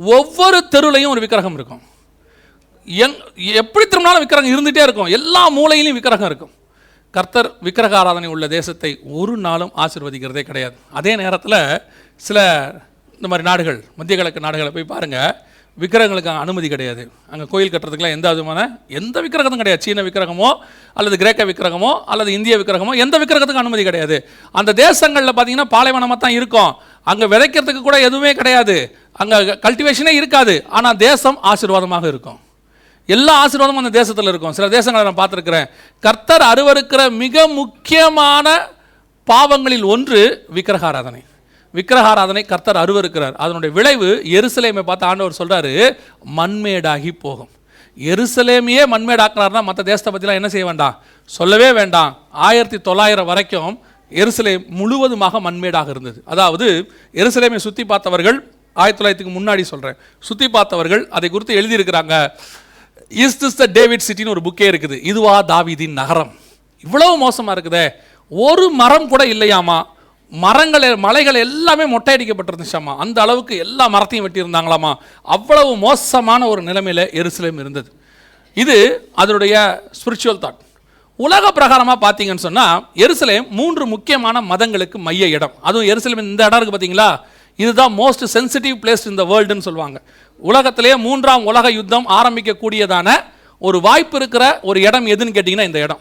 ஒவ்வொரு தெருலையும் ஒரு விக்கிரகம் இருக்கும். எங் எப்படி திரும்பினாலும் விக்கிரகம் இருந்துகிட்டே இருக்கும். எல்லா மூலையிலையும் விக்கிரகம் இருக்கும். கர்த்தர் விக்கிரக ஆராதனை உள்ள தேசத்தை ஒரு நாளும் ஆசிர்வதிக்கிறதே கிடையாது. அதே நேரத்தில் சில இந்த மாதிரி நாடுகள் மத்திய கிழக்கு நாடுகளை போய் பாருங்கள் விக்கிரகங்களுக்கு அனுமதி கிடையாது. அங்கே கோயில் கட்டுறதுக்குலாம் எந்த விதமான எந்த விக்கிரகத்தும் கிடையாது. சீன விக்கிரகமோ அல்லது கிரேக்க விக்கிரகமோ அல்லது இந்திய விக்கிரகமோ எந்த விக்கிரகத்துக்கும் அனுமதி கிடையாது. அந்த தேசங்களில் பார்த்தீங்கன்னா பாலைவனமாக தான் இருக்கும். அங்கே விதைக்கிறதுக்கு கூட எதுவுமே கிடையாது. அங்கே கல்டிவேஷனே இருக்காது. ஆனால் தேசம் ஆசீர்வாதமாக இருக்கும். எல்லா ஆசீர்வாதமும் அந்த தேசத்தில் இருக்கும். சில தேசங்களை நான் பார்த்துருக்குறேன். கர்த்தர் அருவருக்கிற மிக முக்கியமான பாவங்களில் ஒன்று விக்கிரகாராதனை. விக்கிரகாராதனை கர்த்தர் அருவருக்கிறார். அதனுடைய விளைவு எருசலேமை பார்த்து ஆண்டவர் சொல்கிறாரு மண்மேடாகி போகும். எருசலேமையே மண்மேடாக்குறாருனா மற்ற தேசத்தை பற்றிலாம் என்ன செய்ய வேண்டாம்? சொல்லவே வேண்டாம். ஆயிரத்தி தொள்ளாயிரம் வரைக்கும் எருசலேம் முழுவதுமாக மண்மேடாக இருந்தது. அதாவது எருசலேமை சுற்றி பார்த்தவர்கள் ஆயிரத்தி தொள்ளாயிரத்துக்கு முன்னாடி சொல்கிறேன் சுற்றி பார்த்தவர்கள் அதை குறித்து எழுதியிருக்கிறாங்க. இஸ் திஸ் த டேவிட் சிட்டின்னு ஒரு புக்கே இருக்குது. இதுவா தாவிதின் நகரம். இவ்வளவு மோசமாக இருக்குதே. ஒரு மரம் கூட இல்லையாமா? மரங்கள் மலைகள் எல்லாமே மொட்டையடிக்கப்பட்டிருந்துச்சாமா அந்த அளவுக்கு எல்லா மரத்தையும் வெட்டியிருந்தாங்களாமா அவ்வளவு மோசமான ஒரு நிலைமையில் எருசலேம் இருந்தது. இது அதனுடைய ஸ்பிரிச்சுவல் தாட் உலக பிரகாரமாக பார்த்தீங்கன்னு சொன்னால் எருசலேம் மூன்று முக்கியமான மதங்களுக்கு மைய இடம். அதுவும் எருசலேம் இந்த இடம் இருக்குது பார்த்தீங்களா இதுதான் most sensitive place in the வேர்ல்டுன்னு சொல்லுவாங்க. உலகத்திலேயே மூன்றாம் உலக யுத்தம் ஆரம்பிக்கக்கூடியதான ஒரு வாய்ப்பு இருக்கிற ஒரு இடம் எதுன்னு கேட்டிங்கன்னா இந்த இடம்.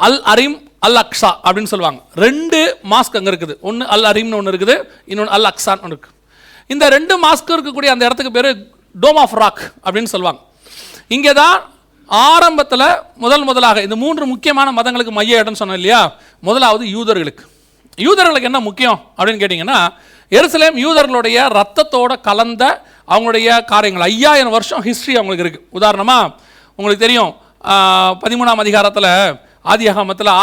அல் அரிம் அல் அக்ஸா அப்படின்னு சொல்லுவாங்க. ரெண்டு மாஸ்க் அங்கே இருக்குது. ஒன்று அல் அரிம்னு ஒன்று இருக்குது இன்னொன்று அல் அக்ஸான்னு ஒன்று இருக்குது இந்த ரெண்டு மாஸ்க் இருக்கக்கூடிய அந்த இடத்துக்கு பேர் டோம் ஆஃப் ராக் அப்படின்னு சொல்லுவாங்க. இங்கே தான் ஆரம்பத்தில் முதல் முதலாக இந்த மூன்று முக்கியமான மதங்களுக்கு மைய இடம்னு சொன்னோம் இல்லையா? முதலாவது யூதர்களுக்கு. யூதர்களுக்கு என்ன முக்கியம் அப்படின்னு கேட்டிங்கன்னா எருசலேம் யூதர்களுடைய ரத்தத்தோட கலந்த அவங்களுடைய காரியங்கள். ஐயாயிரம் வருஷம் ஹிஸ்ட்ரி அவங்களுக்கு இருக்குது உதாரணமாக உங்களுக்கு தெரியும் பதிமூணாம் அதிகாரத்தில் ஆதியகாமத்தில் ஆ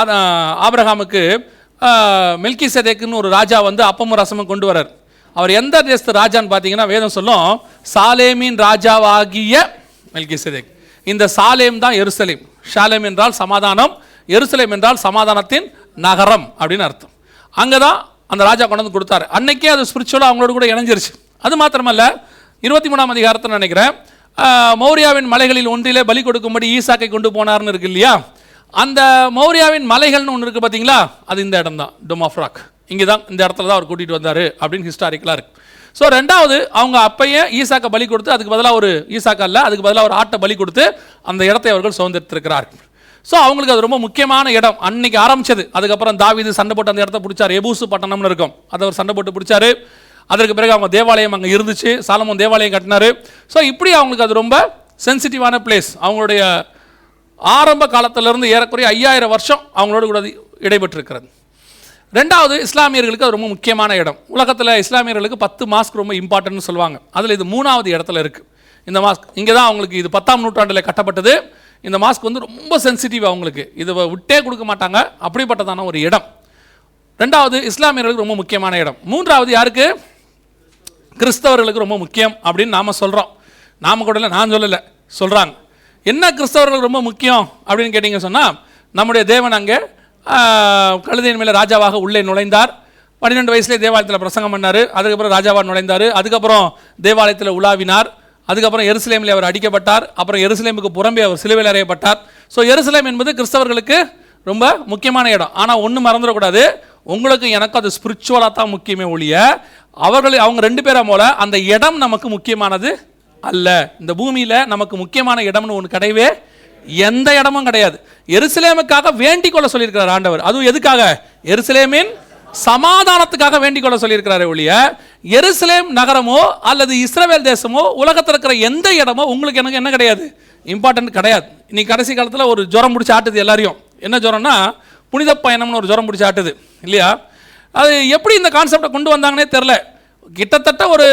ஆபிரகாமுக்கு மில்கி சதேக்குன்னு ஒரு ராஜா வந்து அப்பமும் ரசமும் கொண்டு வரார். அவர் எந்த தேசத்து ராஜான்னு பார்த்தீங்கன்னா வேதம் சொல்லும் சாலேமின் ராஜாவாகிய மெல்கி இந்த சாலேம் தான் எருசலேம். ஷாலேம் என்றால் சமாதானம் எருசலேம் என்றால் சமாதானத்தின் நகரம் அப்படின்னு அர்த்தம். அங்கே தான் அந்த ராஜா கொண்டு வந்து கொடுத்தாரு. அன்னைக்கே அது ஸ்பிரிச்சுவலாக அவங்களோட கூட இணைஞ்சிருச்சு. அது மாத்திரமல்ல இருபத்தி மூணாம் அதிகாரத்தில் நினைக்கிறேன் மௌரியாவின் மலைகளில் ஒன்றிலே பலி கொடுக்கும்படி ஈசாக்கை கொண்டு போனார்னு இருக்கு இல்லையா? அந்த மௌரியாவின் மலைகள்னு ஒன்று இருக்குது பார்த்தீங்களா அது இந்த இடம் தான் டொமாஃப்ராக் இங்கே தான் இந்த இடத்துல தான் அவர் கூட்டிகிட்டு வந்தார் அப்படின்னு ஹிஸ்டாரிக்கலாக இருக்குது ஸோ ரெண்டாவது அவங்க அப்பையே ஈசாக்கை பலி கொடுத்து அதுக்கு பதிலாக ஒரு ஈசாக்கா இல்லை அதுக்கு பதிலாக ஒரு ஆட்டை பலி கொடுத்து அந்த இடத்தை அவர்கள் சுதந்திரத்திருக்கிறார். ஸோ அவங்களுக்கு அது ரொம்ப முக்கியமான இடம். அன்னைக்கு ஆரம்பிச்சது. அதுக்கப்புறம் தாவிது சண்டை போட்டு அந்த இடத்த பிடிச்சாரு. எபூசு பட்டணம்னு இருக்கும். அதை அவர் சண்டை போட்டு பிடிச்சாரு. அதற்கு பிறகு அவங்க தேவாலயம் அங்கே இருந்துச்சு. சாலமோன் தேவாலயம் கட்டினாரு. ஸோ இப்படி அவங்களுக்கு அது ரொம்ப சென்சிட்டிவான பிளேஸ் அவங்களுடைய ஆரம்ப காலத்திலிருந்து ஏறக்குறைய ஐயாயிரம் வருஷம் அவங்களோட கூட இடைபெற்றிருக்கிறது. ரெண்டாவது இஸ்லாமியர்களுக்கு அது ரொம்ப முக்கியமான இடம். உலகத்தில் இஸ்லாமியர்களுக்கு பத்து மாஸ்க் ரொம்ப இம்பார்ட்டன்ட்னு சொல்லுவாங்க. அதில் இது மூணாவது இடத்துல இருக்குது இந்த மாஸ்க் இங்கே தான் அவங்களுக்கு இது பத்தாம் நூற்றாண்டில் கட்டப்பட்டது. இந்த மாஸ்க் வந்து ரொம்ப சென்சிட்டிவ் அவங்களுக்கு. இதை விட்டே கொடுக்க மாட்டாங்க. அப்படிப்பட்டதான ஒரு இடம். ரெண்டாவது இஸ்லாமியர்களுக்கு ரொம்ப முக்கியமான இடம். மூன்றாவது யாருக்கு? கிறிஸ்தவர்களுக்கு ரொம்ப முக்கியம் அப்படின்னு நாம் சொல்கிறோம் நாம கூட இல்லை நான் சொல்லலை. சொல்கிறாங்க என்ன கிறிஸ்தவர்கள் ரொம்ப முக்கியம் அப்படின்னு கேட்டிங்க சொன்னால் நம்முடைய தேவன் அங்கே கழுதையின் மேலே ராஜாவாக உள்ளே நுழைந்தார். பன்னிரெண்டு வயசுலேயே தேவாலயத்தில் பிரசங்கம் பண்ணார். அதுக்கப்புறம் ராஜாவாக நுழைந்தார். அதுக்கப்புறம் தேவாலயத்தில் உலாவினார். அதுக்கப்புறம் எருசலேமில் அவர் அடிக்கப்பட்டார். அப்புறம் எருசலேமுக்கு புறம்பே அவர் சிலுவையில் அறையப்பட்டார். ஸோ எருசலேம் என்பது கிறிஸ்தவர்களுக்கு ரொம்ப முக்கியமான இடம். ஆனால் ஒன்று மறந்துடக்கூடாது. உங்களுக்கு எனக்கு அது ஸ்பிரிச்சுவலாக தான் முக்கியமே ஒழிய அவர்கள் அவங்க ரெண்டு பேரை போல அந்த இடம் நமக்கு முக்கியமானது அல்ல. இந்த பூமியில் நமக்கு முக்கியமான இடம்னு ஒன்று கிடையவே எந்த இடமும் கிடையாது. எருசலேமுக்காக வேண்டிக் கொள்ள சொல்லியிருக்கிறார் ஆண்டவர். அதுவும் எதுக்காக? எருசலேமின் சமாதானத்துக்காக வேண்டிக் கொள்ள சொல்லியிருக்கிறாரே ஒழிய எருசலேம் நகரமோ அல்லது இஸ்ரேல் தேசமோ உலகத்தில் இருக்கிற எந்த இடமோ உங்களுக்கு எனக்கு என்ன கிடையாது? இம்பார்ட்டன்ட் கிடையாது. இன்னைக்கு கடைசி காலத்தில் ஒரு ஜுரம் பிடிச்சி ஆட்டுது எல்லாரையும். என்ன ஜுரம்னா புனித பயணம்னு ஒரு ஜுரம் பிடிச்சி ஆட்டுது. இல்லையா? அது எப்படி இந்த கான்செப்டை கொண்டு வந்தாங்கன்னே தெரில கிட்டத்தட்ட ஒரு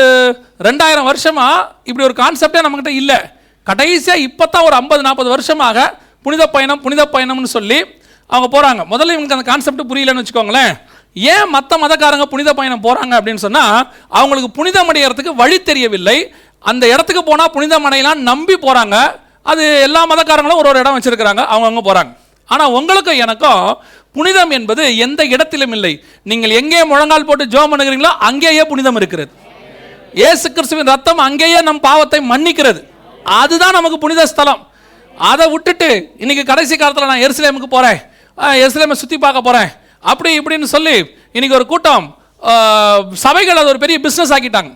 ரெண்டாயிரம் வருஷமாக இப்படி ஒரு கான்செப்டே நம்மக்கிட்ட இல்லை. கடைசியாக இப்போ தான் ஒரு ஐம்பது நாற்பது வருஷமாக புனித பயணம் புனித பயணம்னு சொல்லி அவங்க போகிறாங்க முதல்ல இவங்களுக்கு அந்த கான்செப்ட் புரியலன்னு வச்சுக்கோங்களேன். ஏன் மற்ற மதக்காரங்க புனித பயணம் போகிறாங்க அப்படின்னு சொன்னால் அவங்களுக்கு புனிதம் அடைகிறதுக்கு வழி தெரியவில்லை. அந்த இடத்துக்கு போனால் புனிதம் அடையலாம் நம்பி போகிறாங்க அது எல்லா மதக்காரங்களும் ஒரு ஒரு இடம் வச்சுருக்கிறாங்க. அவங்கவுங்க போகிறாங்க ஆனால் உங்களுக்கும் எனக்கும் புனிதம் என்பது எந்த இடத்திலும் இல்லை. நீங்கள் எங்கே முழங்கால் போட்டு ஜோம் பண்ணுகிறீங்களோ அங்கேயே புனிதம் இருக்கிறது. ஏசு கிறிஸ்துவின் ரத்தம் அங்கேயே நம் பாவத்தை மன்னிக்கிறது. அதுதான் நமக்கு புனித ஸ்தலம். அதை விட்டுட்டு இன்னைக்கு கடைசி காலத்தில் நான் எருசலேமுக்கு போகிறேன் எருசலேமை சுற்றி பார்க்க போகிறேன் அப்படி இப்படின்னு சொல்லி இன்னைக்கு ஒரு கூட்டம் சபைகள் அது ஒரு பெரிய பிஸ்னஸ் ஆக்கிட்டாங்க.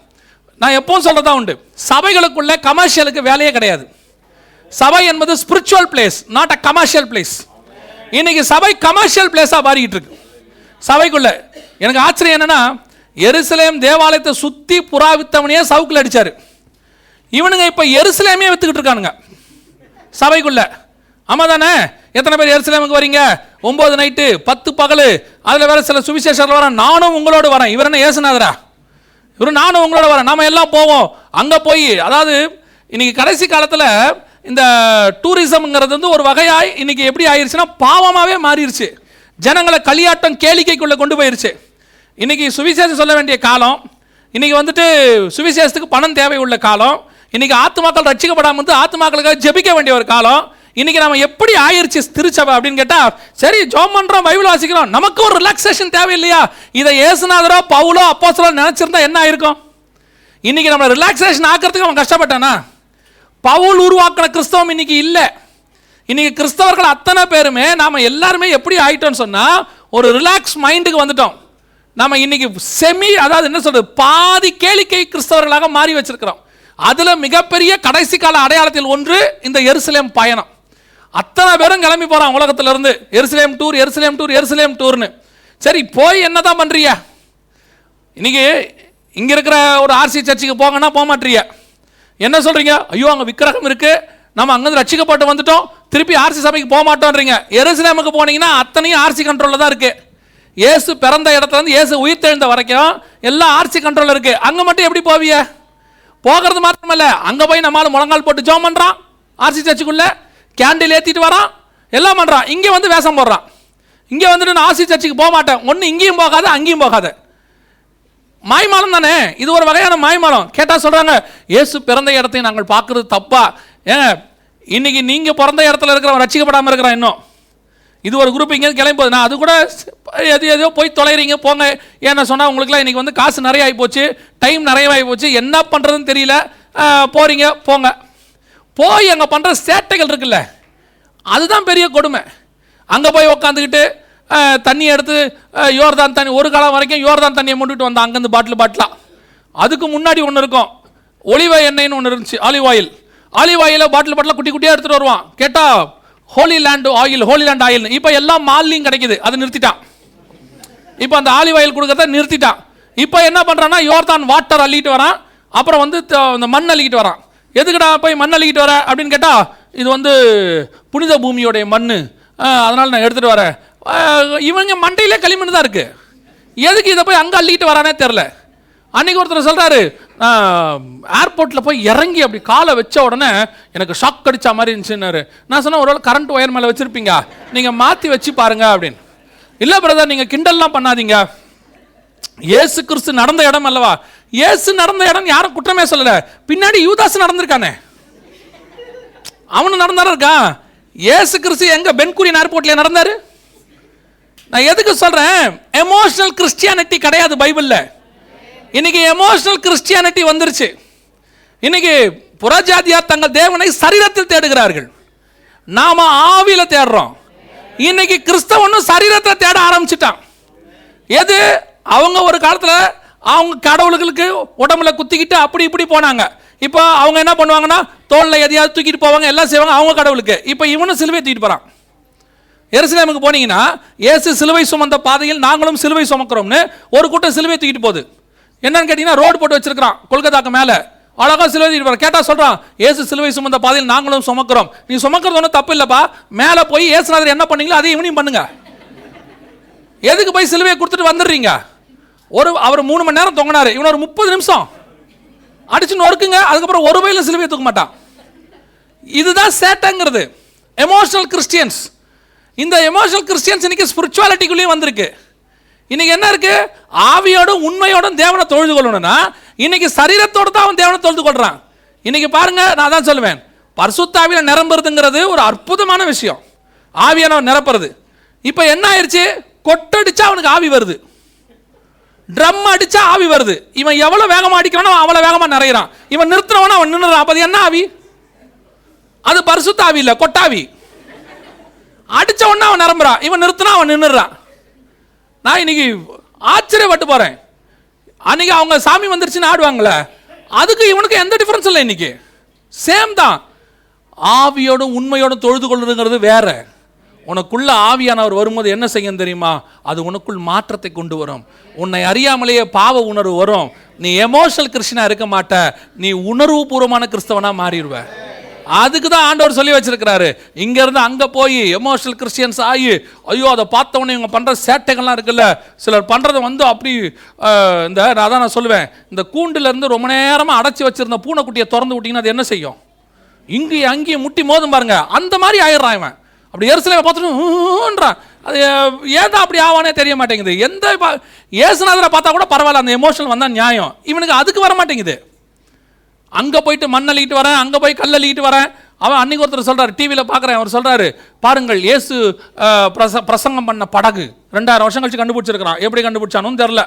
நான் எப்பவும் சொல்கிறதா உண்டு. சபைகளுக்குள்ள கமர்ஷியலுக்கு வேலையே கிடையாது. சபை என்பது spiritual place not a commercial place இன்னைக்கு சபை கமர்ஷியல் பிளேஸாக மாறிக்கிட்டு இருக்கு. சபைக்குள்ள எனக்கு ஆச்சரியம் என்னன்னா எருசலேம் தேவாலயத்தை சுற்றி புறாவித்தவனையே சவுக்கில் அடித்தார் இவனுங்க இப்போ எருசலேமே வித்துக்கிட்டு இருக்கானுங்க. சபைக்குள்ள. ஆமாம் தானே? எத்தனை பேர் எருசலேமுக்கு வரீங்க? ஒம்பது நைட்டு பத்து பகல். அதில் வேறு சில சுவிசேஷர்கள் வரேன் நானும் உங்களோடு வரேன். இவர் என்ன ஏசுனாதரா இவர் நானும் உங்களோட வரேன். நம்ம எல்லாம் போவோம். அங்கே போய் அதாவது இன்னைக்கு கடைசி காலத்தில் இந்த டூரிசம்ங்கிறது வந்து ஒரு வகையாய் இன்றைக்கி எப்படி ஆயிடுச்சுன்னா பாவமாகவே மாறிடுச்சு ஜனங்களை களியாட்டம் கேளிக்கைக்குள்ளே கொண்டு போயிடுச்சு இன்றைக்கி சுவிசேஷம் சொல்ல வேண்டிய காலம் இன்றைக்கி வந்துட்டு சுவிசேஷத்துக்கு பணம் தேவை உள்ள காலம் இன்றைக்கி ஆத்துமாக்கள் ரட்சிக்கப்படாமல் வந்து ஆத்துமாக்களுக்காக ஜெபிக்க வேண்டிய ஒரு காலம் இன்றைக்கி நம்ம எப்படி ஆயிருச்சு திருச்சபை அப்படின்னு கேட்டால் சரி ஜோம் பண்ணுறோம் பைபிள் வாசிக்கிறோம் நமக்கு ஒரு ரிலாக்ஸேஷன் தேவை இல்லையா இதை ஏசுநாதரோ பவுலோ அப்போசலோ நினச்சிருந்தா என்ன ஆயிருக்கும்? இன்றைக்கி நம்ம ரிலாக்ஸேஷன் ஆக்கிறதுக்கு அவன் கஷ்டப்பட்டானா? பவுல் உருவாக்கின கிறிஸ்தவம் இன்னைக்கு இல்லை. இன்னைக்கு கிறிஸ்தவர்கள் அத்தனை பேருமே நாம் எல்லாருமே எப்படி ஆயிட்டோம்னு சொன்னால் ஒரு ரிலாக்ஸ் மைண்டுக்கு வந்துட்டோம். நம்ம இன்னைக்கு செமி அதாவது என்ன சொல்றது பாதி கேளிக்கை கிறிஸ்தவர்களாக மாறி வச்சிருக்கிறோம். அதில் மிகப்பெரிய கடைசி கால அடையாளத்தில் ஒன்று இந்த எருசலேம் பயணம். அத்தனை பேரும் கிளம்பி போகிறான் உலகத்திலிருந்து. எருசலேம் டூர் எருசலேம் டூர் எருசலேம் டூர்னு. சரி போய் என்ன தான் பண்ணுறிய இன்னைக்கு இங்கே இருக்கிற ஒரு ஆர்சி சர்ச்சுக்கு போங்கன்னா போக மாட்டீங்க என்ன சொல்றீங்க? ஐயோ அங்கே விக்கிரகம் இருக்கு. நம்ம அங்கேருந்து ரட்சிக்கப்பட்டு வந்துட்டோம். திருப்பி ஆர்சி சபைக்கு போக மாட்டோன்றீங்க. எருசலேமுக்கு போனீங்கன்னா அத்தனையும் ஆர்சி கண்ட்ரோலில் தான் இருக்கு. இயேசு பிறந்த இடத்துல இருந்து இயேசு உயிர் தெழுந்த வரைக்கும் எல்லாம் ஆர்சி கண்ட்ரோல்ல இருக்கு. அங்கே மட்டும் எப்படி போவிய போகிறது மாத்திரமல்ல. அங்கே போய் நம்மால முழங்கால் போட்டு ஜோம் பண்ணுறான் ஆர்சி சர்ச்சுக்குள்ள கேண்டில் ஏற்றிட்டு வரான். எல்லாம் பண்ணுறான் இங்கே வந்து வேஷம் போடுறான். இங்கே வந்துட்டு நான் ஆர்சி சர்ச்சுக்கு போக மாட்டேன். ஒன்று இங்கேயும் போகாது அங்கேயும் போகாது. மாய்மாலம் தானே? இது ஒரு வகையான மாய்மாலம். கேட்டால் சொல்கிறாங்க இயேசு பிறந்த இடத்தை நாங்கள் பார்க்குறது தப்பா? ஏங்க இன்னைக்கு நீங்கள் பிறந்த இடத்துல இருக்கிறவன் ரசிக்கப்படாமல் இருக்கிறான் இன்னும். இது ஒரு குரூப் இங்கே கிளம்பி போகுது நான் அது கூட எது எதோ போய் தொலைகிறீங்க போங்க. ஏன்னா சொன்னால் உங்களுக்குலாம் இன்றைக்கி வந்து காசு நிறைய ஆகிப்போச்சு டைம் நிறைய ஆகிப்போச்சு போச்சு. என்ன பண்ணுறதுன்னு தெரியல. போகிறீங்க போங்க. போய் அங்கே பண்ணுற சேட்டைகள் இருக்குல்ல அதுதான் பெரிய கொடுமை. அங்கே போய் உக்காந்துக்கிட்டு தண்ணி எடுத்து யோர்தான் தண்ணி ஒரு காலம் வரைக்கும் யோர்தான் தண்ணியை மூட்டுட்டு வந்தான் அங்கேருந்து பாட்டில் பாட்டிலாக அதுக்கு முன்னாடி ஒன்று இருக்கும். ஒலிவ எண்ணெய்னு ஒன்று இருந்துச்சு ஆலிவ் ஆயில் ஆலிவ் ஆயில பாட்டில் பாட்டில் குட்டி குட்டியாக எடுத்துகிட்டு வருவான். கேட்டால் holy land oil holy land oil இப்போ எல்லாம் மால்லையும் கிடைக்குது அது நிறுத்திட்டான். இப்போ அந்த ஆலிவ் ஆயில் கொடுக்கறத நிறுத்திட்டான். இப்போ என்ன பண்ணுறான்னா யோர்தான் வாட்டர் அள்ளிட்டு வரான். அப்புறம் வந்து இந்த மண் அள்ளிக்கிட்டு வரான். எதுக்குடா போய் மண் அள்ளிக்கிட்டு வர? அப்படின்னு கேட்டால் இது வந்து புனித பூமியோடைய மண் அதனால் நான் எடுத்துகிட்டு வரேன். இவங்க மண்டையிலே களிமண் தான் இருக்குது எதுக்கு இதை போய் அங்கே அள்ளிக்கிட்டு வரானே தெரில அன்னைக்கு ஒருத்தர் சொல்கிறாரு ஏர்போர்ட்டில் போய் இறங்கி அப்படி காலை வச்ச உடனே எனக்கு ஷாக் அடிச்ச மாதிரி இருந்துச்சுன்னாரு. நான் சொன்னேன் ஒருவேளை கரண்ட் ஒயர் மேலே வச்சுருப்பீங்க. நீங்கள் மாற்றி வச்சு பாருங்க அப்படின்னு. இல்லை பிரதர் நீங்கள் கிண்டல்லாம் பண்ணாதீங்க. ஏசு கிறிஸ்து நடந்த இடம் அல்லவா? ஏசு நடந்த இடம் யாரும் குற்றமே சொல்லலை. பின்னாடி யூதாஸ் நடந்திருக்கானே. அவனு நடந்தாரா இருக்கான் ஏசு கிறிஸ்து எங்கே? பென்குரியன் ஏர்போர்ட்ல நடந்தாரு. நான் எதுக்கு சொல்கிறேன் எமோஷனல் கிறிஸ்டியானிட்டி கிடையாது பைபிளில். இன்னைக்கு எமோஷனல் கிறிஸ்டியானிட்டி வந்துருச்சு. இன்னைக்கு புறஜாதியார் தங்கள் தேவனை சரீரத்தில் தேடுகிறார்கள். நாம் ஆவியில் தேடுறோம். இன்னைக்கு கிறிஸ்தவனும் சரீரத்தை தேட ஆரம்பிச்சிட்டான். எது? அவங்க ஒரு காலத்தில் அவங்க கடவுள்களுக்கு உடம்புல குத்திக்கிட்டு அப்படி இப்படி போனாங்க. இப்போ அவங்க என்ன பண்ணுவாங்கன்னா தோளில் எதையாவது தூக்கிட்டு போவாங்க எல்லாம் செய்வாங்க அவங்க கடவுளுக்கு. இப்போ இவனும் சிலுவையை தூக்கிட்டு போகிறான் எருசலேமுக்கு போனீங்கன்னா ஏசு சிலுவை சுமந்த பாதையில் நாங்களும் சிலுவை சுமக்கிறோம்னு ஒரு கூட்டம் சிலுவை தூக்கிட்டு போகுது. என்னன்னு கேட்டிங்கன்னா ரோடு போட்டு வச்சிருக்கிறான் கொல்கத்தாக்கு மேலே. அழகாக சிலுவை தூக்கிட்டு கேட்டால் சொல்கிறான் ஏசு சிலுவை சுமந்த பாதையில் நாங்களும் சுமக்கிறோம். நீ சுமக்கிறது ஒன்றும் தப்பு இல்லைப்பா. மேலே போய் ஏசுநாதர் என்ன பண்ணீங்களோ அதே இவனையும் பண்ணுங்க. எதுக்கு போய் சிலுவையை கொடுத்துட்டு வந்துடுறீங்க? ஒரு அவர் மூணு மணி நேரம் தொங்கினார். இவன் ஒரு முப்பது நிமிஷம். அடிச்சு நொறுக்குங்க அதுக்கப்புறம் ஒரு வயலில் சிலுவையை தூக்க மாட்டான். இதுதான் சேட்டைங்கிறது. எமோஷனல் கிறிஸ்டியன்ஸ் இந்த எமோஷனல் கிறிஸ்டியன்ஸ் இன்றைக்கி ஸ்பிரிச்சுவாலிட்டிக்குள்ளேயும் வந்திருக்கு. இன்றைக்கி என்ன இருக்குது ஆவியோடும் உண்மையோடும் தேவனை தொழுது கொள்ளணும்னா இன்றைக்கி சரீரத்தோடு தான் அவன் தேவனை தொழுது கொள்கிறான் இன்றைக்கி பாருங்கள் நான் தான் சொல்லுவேன். பரிசுத்தாவில நிரம்புறதுங்கிறது ஒரு அற்புதமான விஷயம். ஆவியானவன் நிரப்புறது. இப்போ என்ன ஆயிடுச்சு கொட்டடிச்சா அவனுக்கு ஆவி வருது. ட்ரம் அடிச்சா ஆவி வருது. இவன் எவ்வளோ வேகமாக அடிக்கிறானோ அவ்வளோ வேகமாக நிறையிறான். இவன் நிறுத்துறவனா அவன் நின்றுறான் அப்போ அது என்ன ஆவி? அது பரிசுத்த ஆவி இல்லை கொட்டாவி. அடித்த உடனே அவன் நிரம்புறான். இவன் நிறுத்தினா அவன் நின்றுறான் நான் இன்னைக்கு ஆச்சரியப்பட்டு போகிறேன் அன்னைக்கு அவங்க சாமி வந்துருச்சுன்னு ஆடுவாங்களே அதுக்கு இவனுக்கு எந்த டிஃப்ரென்ஸ் இல்லை இன்னைக்கு? சேம் தான். ஆவியோடும் உண்மையோடும் தொழுது கொள்ளுங்கிறது வேற. உனக்குள்ள ஆவியானவர் வரும்போது என்ன செய்யும் தெரியுமா? அது உனக்குள் மாற்றத்தை கொண்டு வரும். உன்னை அறியாமலேயே பாவ உணர்வு வரும். நீ எமோஷனல் கிறிஸ்டினா இருக்க மாட்ட. நீ உணர்வுபூர்வமான கிறிஸ்தவனா மாறிடுவ. அதுக்கு தான் ஆண்டவர் சொல்லி வச்சிருக்கிறாரு. இங்கேருந்து அங்கே போய் எமோஷனல் கிறிஸ்டியன்ஸ் ஆகி ஐயோ அதை பார்த்தவொடனே இவங்க பண்ணுற சேட்டைகள்லாம் இருக்குல்ல சிலர் பண்ணுறது வந்து அப்படி இந்த நான் அதான் நான் சொல்லுவேன். இந்த கூண்டுலேருந்து ரொம்ப நேரமாக அடைச்சி வச்சிருந்த பூனைக்குட்டியை திறந்து விட்டிங்கன்னா அது என்ன செய்யும்? இங்கேயும் அங்கேயும் முட்டி மோதும் பாருங்க. அந்த மாதிரி ஆயிடுறான் இவன். அப்படி எரிசலை பார்த்துட்டுன்றான் அது ஏன் தான் அப்படி ஆவானே தெரிய மாட்டேங்குது. எந்த ஏசுநாதரை பார்த்தா கூட பரவாயில்ல அந்த எமோஷனல் வந்தால் நியாயம். இவனுக்கு அதுக்கு வர மாட்டேங்குது. அங்கே போயிட்டு மண் அள்ளிட்டு வரேன் அங்கே போய் கல் அள்ளிட்டு வரேன். அவன் அன்னைக்கு ஒருத்தர் சொல்கிறார் டிவியில் பார்க்குறேன் அவர் சொல்கிறாரு பாருங்கள் இயேசு பிரச பிரசங்கம் பண்ண படகு ரெண்டாயிரம் வருஷம் கழிச்சு கண்டுபிடிச்சிருக்கிறான். எப்படி கண்டுபிடிச்சானும் தெரில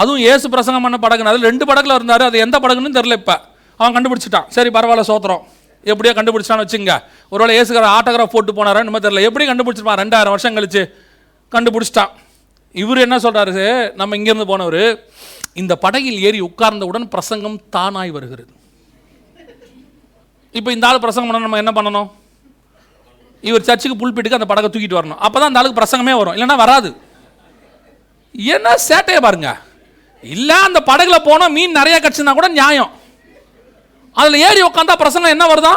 அதுவும் இயேசு பிரசங்கம் பண்ண படகுன்னு அதில் ரெண்டு படகுல இருந்தார் அது எந்த படகுன்னு தெரில இப்போ. அவன் கண்டுபிடிச்சிட்டான். சரி பரவாயில்ல சோத்திரம். எப்படியோ கண்டுபிடிச்சான்னு வச்சுங்க. ஒருவேளை இயேசுக்கார ஆட்டோகிராஃப் போட்டு போனாரா நம்ம தெரியல. எப்படி கண்டுபிடிச்சிருப்பான்? ரெண்டாயிரம் வருஷம் கழிச்சு கண்டுபிடிச்சிட்டான். இவர் என்ன சொல்கிறாரு நம்ம இங்கேருந்து போனவர் இந்த படகில் ஏறி உட்கார்ந்தவுடன் பிரசங்கம் தானாய் வருகிறது. இப்போ இந்த ஆள் பிரசங்கம் பண்ண நம்ம என்ன பண்ணணும்? இவர் சர்ச்சுக்கு புல்பிட்டுக்கு அந்த படகை தூக்கிட்டு வரணும். அப்போ தான் அந்த ஆளுக்கு பிரசங்கமே வரும். இல்லைன்னா வராது. என்ன சேட்டையை பாருங்க. இல்லை அந்த படகுல போனால் மீன் நிறையா கிடச்சிருந்தா கூட நியாயம். அதில் ஏறி உட்காந்தா பிரசங்கம் என்ன வருதா?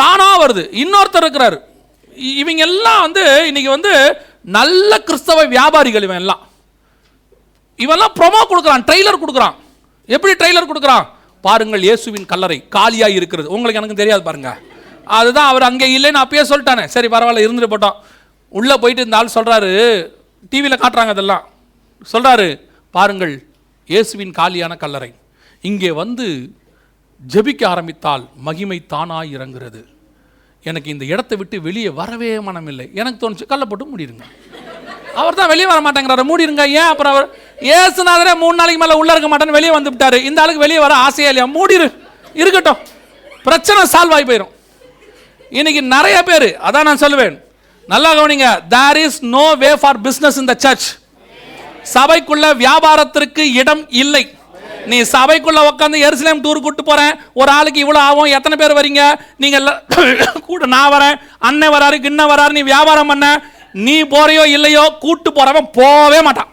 தானாக வருது. இன்னொருத்தர் இருக்கிறாரு. இவங்க எல்லாம் வந்து இன்னைக்கு வந்து நல்ல கிறிஸ்தவ வியாபாரிகள் இவன் எல்லாம். இவெல்லாம் ப்ரொமோ கொடுக்குறான் ட்ரெய்லர் கொடுக்குறான். எப்படி ட்ரெய்லர் கொடுக்குறான்? பாருங்கள் இயேசுவின் கல்லறை காலியாக இருக்கிறது. உங்களுக்கு எனக்கு தெரியாது பாருங்க. அதுதான் அவர் அங்கே இல்லைன்னு அப்பயே சொல்லிட்டானே. சரி பரவாயில்ல இருந்துட்டு போட்டோம். உள்ளே போயிட்டு இந்த ஆள் சொல்கிறாரு டிவியில் காட்டுறாங்க அதெல்லாம். சொல்கிறாரு பாருங்கள் இயேசுவின் காலியான கல்லறை. இங்கே வந்து ஜெபிக்க ஆரம்பித்தால் மகிமை தானாக இறங்குறது எனக்கு இந்த இடத்தை விட்டு வெளியே வரவே மனமில்லை. எனக்கு தோணுச்சு கல்லை போட்டு மூடிடுங்க. அவர் தான் வெளியே வர மாட்டேங்கிறாரு மூடிடுங்க ஏன்? அப்புறம் அவர் ஏசுநாதரே மூணு நாளைக்கு மேலே உள்ள இருக்க மாட்டேன்னு வெளியே வந்து விட்டாரு. இந்த ஆளுக்கு வெளியே வர ஆசையே இல்லையா? மூடிரு. இருக்கட்டும். பிரச்சனை சால்வ் ஆகி போயிடும் இன்னைக்கு நிறைய பேர் அதான் நான் சொல்லுவேன். நல்லா கவனிங்க there is no way for business இந்த சர்ச் சபைக்குள்ள வியாபாரத்திற்கு இடம் இல்லை. நீ சபைக்குள்ள உட்காந்து எருசலேம் டூர் கூட்டு போறேன். ஒரு ஆளுக்கு இவ்வளோ ஆகும். எத்தனை பேர் வரீங்க? நீங்க கூட நான் வரேன். அண்ணன் வராரு கிண்ண வராரு நீ வியாபாரம் பண்ண. நீ போறையோ இல்லையோ கூட்டு போறவன் போவே மாட்டான்.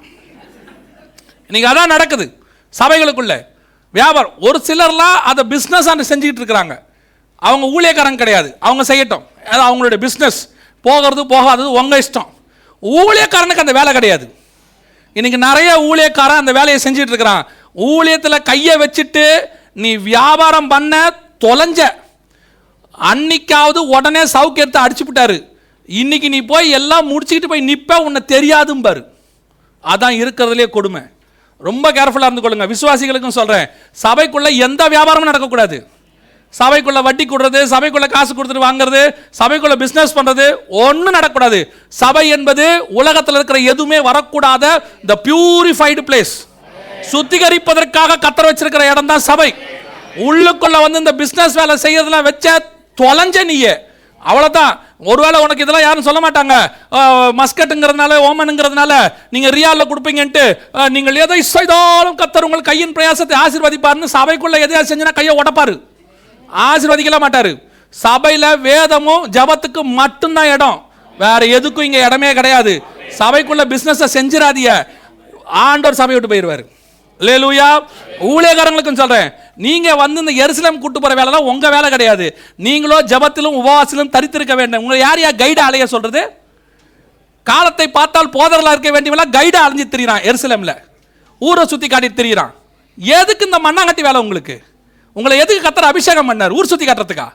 இன்னைக்கு அதான் நடக்குது. சபைகளுக்குள்ளே. வியாபாரம் ஒரு சிலர்லாம் அதை பிஸ்னஸ் செஞ்சுக்கிட்டு இருக்கிறாங்க. அவங்க ஊழியக்காரங்க கிடையாது. அவங்க செய்யட்டும். அது அவங்களுடைய பிஸ்னஸ் போகிறது போகாதது உங்கள் இஷ்டம். ஊழியக்காரனுக்கு அந்த வேலை கிடையாது. இன்றைக்கி நிறைய ஊழியக்காரன் அந்த வேலையை செஞ்சுட்டு இருக்கிறான். ஊழியத்தில் கையை வச்சுட்டு நீ வியாபாரம் பண்ண தொலைஞ்ச. அன்னைக்காவது உடனே சவுக்கியத்தை அடிச்சு விட்டாரு. இன்னைக்கு நீ போய் எல்லாம் முடிச்சுக்கிட்டு போய் நிற்ப உன்னை தெரியாதும்பாரு. அதான் இருக்கிறதுலே கொடுமை. ரொம்ப கேர்ஃபுல்லாக இருந்து கொள்ளுங்க விசுவாசிகளுக்கும் சொல்கிறேன் சபைக்குள்ளே எந்த வியாபாரமும் நடக்கக்கூடாது. சபைக்குள்ளே வட்டி கொடுறது சபைக்குள்ளே காசு கொடுத்துட்டு வாங்குறது சபைக்குள்ளே பிஸ்னஸ் பண்ணுறது ஒன்றும் நடக்கக்கூடாது. சபை என்பது உலகத்தில் இருக்கிற எதுவுமே வரக்கூடாத த பியூரிஃபைடு பிளேஸ் சுத்திகரிப்பதற்காக கத்தர் வச்சிருக்கிற இடம் தான் சபை. உள்ளுக்குள்ளே வந்து இந்த பிஸ்னஸ் வேலை செய்யறதுலாம் வச்ச தொலைஞ்ச நீயே. அவ்வளோதான் ஒருவேளை உனக்கு இதெல்லாம் யாரும் சொல்ல மாட்டாங்க. மஸ்கட்டுங்கிறதுனால ஓமனுங்கிறதுனால நீங்கள் ரியாலில் கொடுப்பீங்கன்ட்டு நீங்கள் எதை செய்தாலும் கத்தர் உங்கள் கையின் பிரயாசத்தை ஆசீர்வதிப்பார்னு சபைக்குள்ளே எதையா செஞ்சுனா கையை உடப்பாரு. ஆசீர்வதிக்கல மாட்டார். சபையில் வேதமும் ஜபத்துக்கு மட்டும்தான் இடம். வேற எதுக்கும் இங்கே இடமே கிடையாது. சபைக்குள்ள பிஸ்னஸை செஞ்சிடாதிய ஆண்டவர் சபை விட்டு போயிடுவாரு லேலூயா ஊழியக்காரங்களுக்கும் சொல்கிறேன் நீங்கள் வந்து இந்த எருசலம் கூட்டு போகிற வேலைலாம் உங்கள் வேலை கிடையாது. நீங்களோ ஜபத்திலும் உபவாசிலும் தரித்திருக்க வேண்டும். உங்களை யார் யார் கைடு அலைய சொல்கிறது காலத்தை பார்த்தால் போதர்களா இருக்க வேண்டியவெல்லாம் கைடு அலைஞ்சு திரியிறான் எருசலமில். ஊரை சுற்றி காட்டி திரியிறான். எதுக்கு இந்த மண்ணாங்கட்டி வேலை உங்களுக்கு? உங்களை எதுக்கு கத்துற அபிஷேகம் பண்ணார்? ஊர் சுற்றி காட்டுறதுக்கா?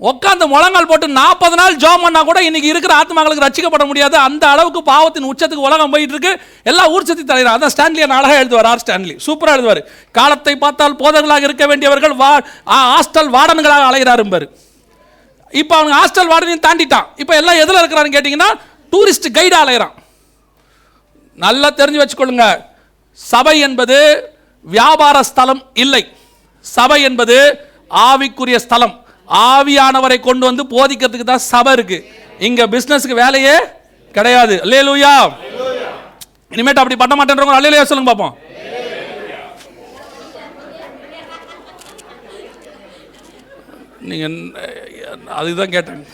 உட்காந்து முழங்கால் போட்டு நாற்பது நாள் ஜோம் பண்ணால் கூட இன்னைக்கு இருக்கிற ஆத்மாக்களுக்கு ரசிக்கப்பட முடியாது. அந்த அளவுக்கு பாவத்தின் உச்சத்துக்கு உலகம் போயிட்டு இருக்கு எல்லாம் ஊர் சுத்தி தலைவர். அதான் ஸ்டான்லி அழகாக எழுதுவார் ஆர் ஸ்டான்லி. சூப்பராக எழுதுவார். காலத்தை பார்த்தால் போதர்களாக இருக்க வேண்டியவர்கள் வா ஆ- ஹாஸ்டல் வார்டன்களாக அலைகிறாரும்பார் இப்போ அவங்க ஹாஸ்டல் வார்டனையும் தாண்டிட்டான். இப்போ எல்லாம் எதில் இருக்கிறான்னு கேட்டிங்கன்னா டூரிஸ்ட் கைடாக அலைகிறான். நல்லா தெரிஞ்சு வச்சுக்கொள்ளுங்க. சபை என்பது வியாபார ஸ்தலம் இல்லை. சபை என்பது ஆவிக்குரிய ஸ்தலம். ஆவியானவரை கொண்டு வந்து போதிக்கிறதுக்கு தான் சபை இருக்கு. இங்க பிசினஸ்க்கு வேலையே கிடையாது. அல்லேலூயா இனிமேட்டு அப்படி பண்ண மாட்டேன்றவங்க அல்லேலூயா சொல்லுங்க பார்ப்போம் நீங்க அதுதான் கேட்டேன்.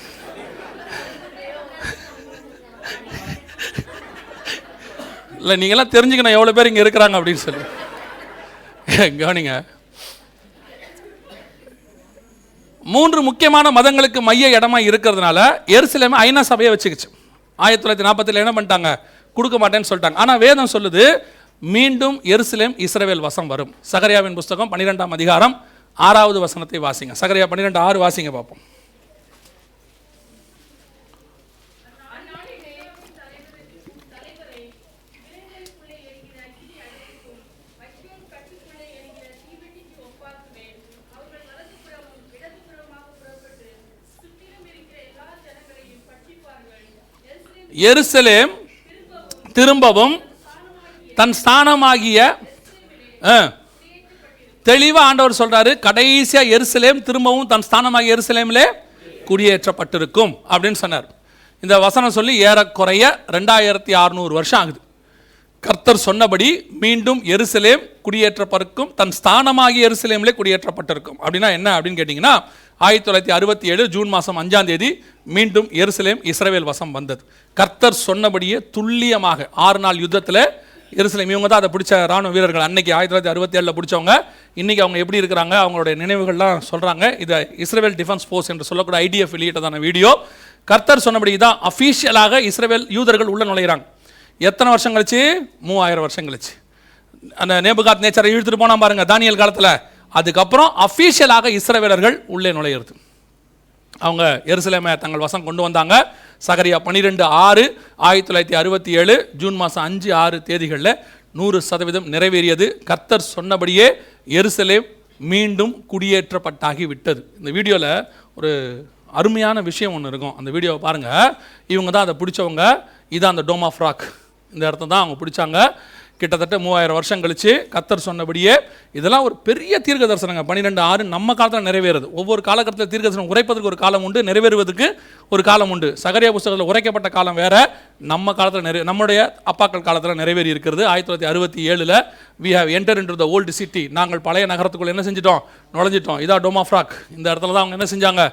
இல்லை நீங்களாம் தெரிஞ்சுக்கணும் எவ்வளோ பேர் இங்கே இருக்கிறாங்க அப்படின்னு சொல்லி. கவனிங்க. மூன்று முக்கியமான மதங்களுக்கு மைய இடமா இருக்கிறதுனால எருசலேம் ஐநா சபையை வச்சுக்கிச்சு. ஆயிரத்தி தொள்ளாயிரத்தி நாற்பத்தில் என்ன பண்ணிட்டாங்க? கொடுக்க மாட்டேன்னு சொல்லிட்டாங்க. ஆனால் வேதம் சொல்லுது மீண்டும் எருசலேம் இஸ்ரவேல் வசம் வரும். சகரியாவின் புஸ்தகம் பன்னிரெண்டாம் அதிகாரம் ஆறாவது வசனத்தை வாசிங்க. சகரியா பன்னிரெண்டு ஆறு வாசிங்க பார்ப்போம் அந்நாளிலே தலைவர் தலைவரை விலங்குகளுக்குள்ளே எரிகிற அக்கினி அடைக்கும் வைக்கோல் கட்டுக்குள்ளே எரிகிற தீவெட்டிக்கு ஒப்பாக்குவேன் அவர்கள் வலதுபுறமும் இடதுபுறமாக புறப்பட்டு சுற்றிலும் இருக்கிற எல்லா ஜனங்களையும் பட்சிப்பார்கள் எருசலேம் திரும்பவும் தன் ஸ்தானமாகிய ஆ, ஆண்டவர் சொல்கிறாரு கடைசியாக எருசலேம் திரும்பவும் தன் ஸ்தானமாகிய எருசலேமிலே குடியேற்றப்பட்டிருக்கும் அப்படின்னு சொன்னார். இந்த வசனம் சொல்லி ஏறக்குறைய ரெண்டாயிரத்தி அறநூறு வருஷம் ஆகுது. கர்த்தர் சொன்னபடி மீண்டும் எருசலேம் குடியேற்றப்பட்டிருக்கும் தன் ஸ்தானமாகிய எருசலேமிலே குடியேற்றப்பட்டிருக்கும். அப்படின்னா என்ன அப்படின்னு கேட்டிங்கன்னா ஆயிரத்தி தொள்ளாயிரத்தி அறுபத்தி ஏழு ஜூன் மாதம் அஞ்சாம் தேதி மீண்டும் எருசலேம் இஸ்ரவேல் வசம் வந்தது. கர்த்தர் சொன்னபடியே துல்லியமாக ஆறு நாள் யுத்தத்தில் எருசலேம் இவங்க தான் அதை பிடிச்ச ராணுவ வீரர்கள். அன்னைக்கு ஆயிரத்தி தொள்ளாயிரத்தி அறுபத்தி ஏழில் பிடிச்சவங்க. இன்றைக்கி அவங்க எப்படி இருக்கிறாங்க அவங்களுடைய நினைவுகள்லாம் சொல்கிறாங்க இதை இஸ்ரேல் டிஃபென்ஸ் ஃபோர்ஸ் என்று சொல்லக்கூடிய ஐடிஎஃப் வெளியிட்டதான வீடியோ. கர்த்தர் சொன்னபடி தான் அஃபீஷியலாக இஸ்ரேல் யூதர்கள் உள்ள நுழைகிறாங்க எத்தனை வருஷம் கழிச்சு? மூவாயிரம் வருஷம் கழிச்சு. அந்த நேபுகாத் நேச்சரை இழுத்துட்டு போனால் பாருங்கள் தானியல் காலத்தில். அதுக்கப்புறம் அஃபீஷியலாக இஸ்ரவேலர்கள் உள்ளே நுழையிறது. அவங்க எருசலேமை தங்கள் வசம் கொண்டு வந்தாங்க. சகரியா பன்னிரெண்டு ஆறு ஆயிரத்தி தொள்ளாயிரத்தி அறுபத்தி ஏழு ஜூன் மாதம் அஞ்சு ஆறு தேதிகளில் நூறு சதவீதம் நிறைவேறியது. கர்த்தர் சொன்னபடியே எருசலேம் மீண்டும் குடியேற்றப்பட்டாகி விட்டது. இந்த வீடியோவில் ஒரு அருமையான விஷயம் ஒன்று இருக்கும். அந்த வீடியோவை பாருங்கள் இவங்க தான் அதை பிடிச்சவங்க. இதான் அந்த டோமா ஃப்ராக் இந்த இடத்த தான் அவங்க பிடிச்சாங்க. கிட்டத்தட்ட மூவாயிரம் வருஷம் கழிச்சு கத்தர் சொன்னபடியே இதெல்லாம் ஒரு பெரிய தீர்க்க தரிசனங்க பன்னிரெண்டு ஆறு நம்ம காலத்தில் நிறைவேறுது. ஒவ்வொரு காலகட்டத்தில் தீர்க்க தரிசனம் உரைப்பதற்கு ஒரு காலம் உண்டு நிறைவேறுவதற்கு ஒரு காலம் உண்டு. சகரியா புஸ்தகத்தில் உரைக்கப்பட்ட காலம் வேற நம்ம காலத்தில் நிறைவே நம்முடைய அப்பாக்கள் காலத்தில் நிறைவேறி இருக்கிறது. ஆயிரத்தி தொள்ளாயிரத்தி அறுபத்தி ஏழில் we have enter into the old city நாங்கள் பழைய நகரத்துக்குள்ளே என்ன செஞ்சிட்டோம்? நுழைஞ்சிட்டோம். டோமா டோமாஃப்ராக். இந்த இடத்துல தான் அவங்க என்ன செஞ்சாங்க?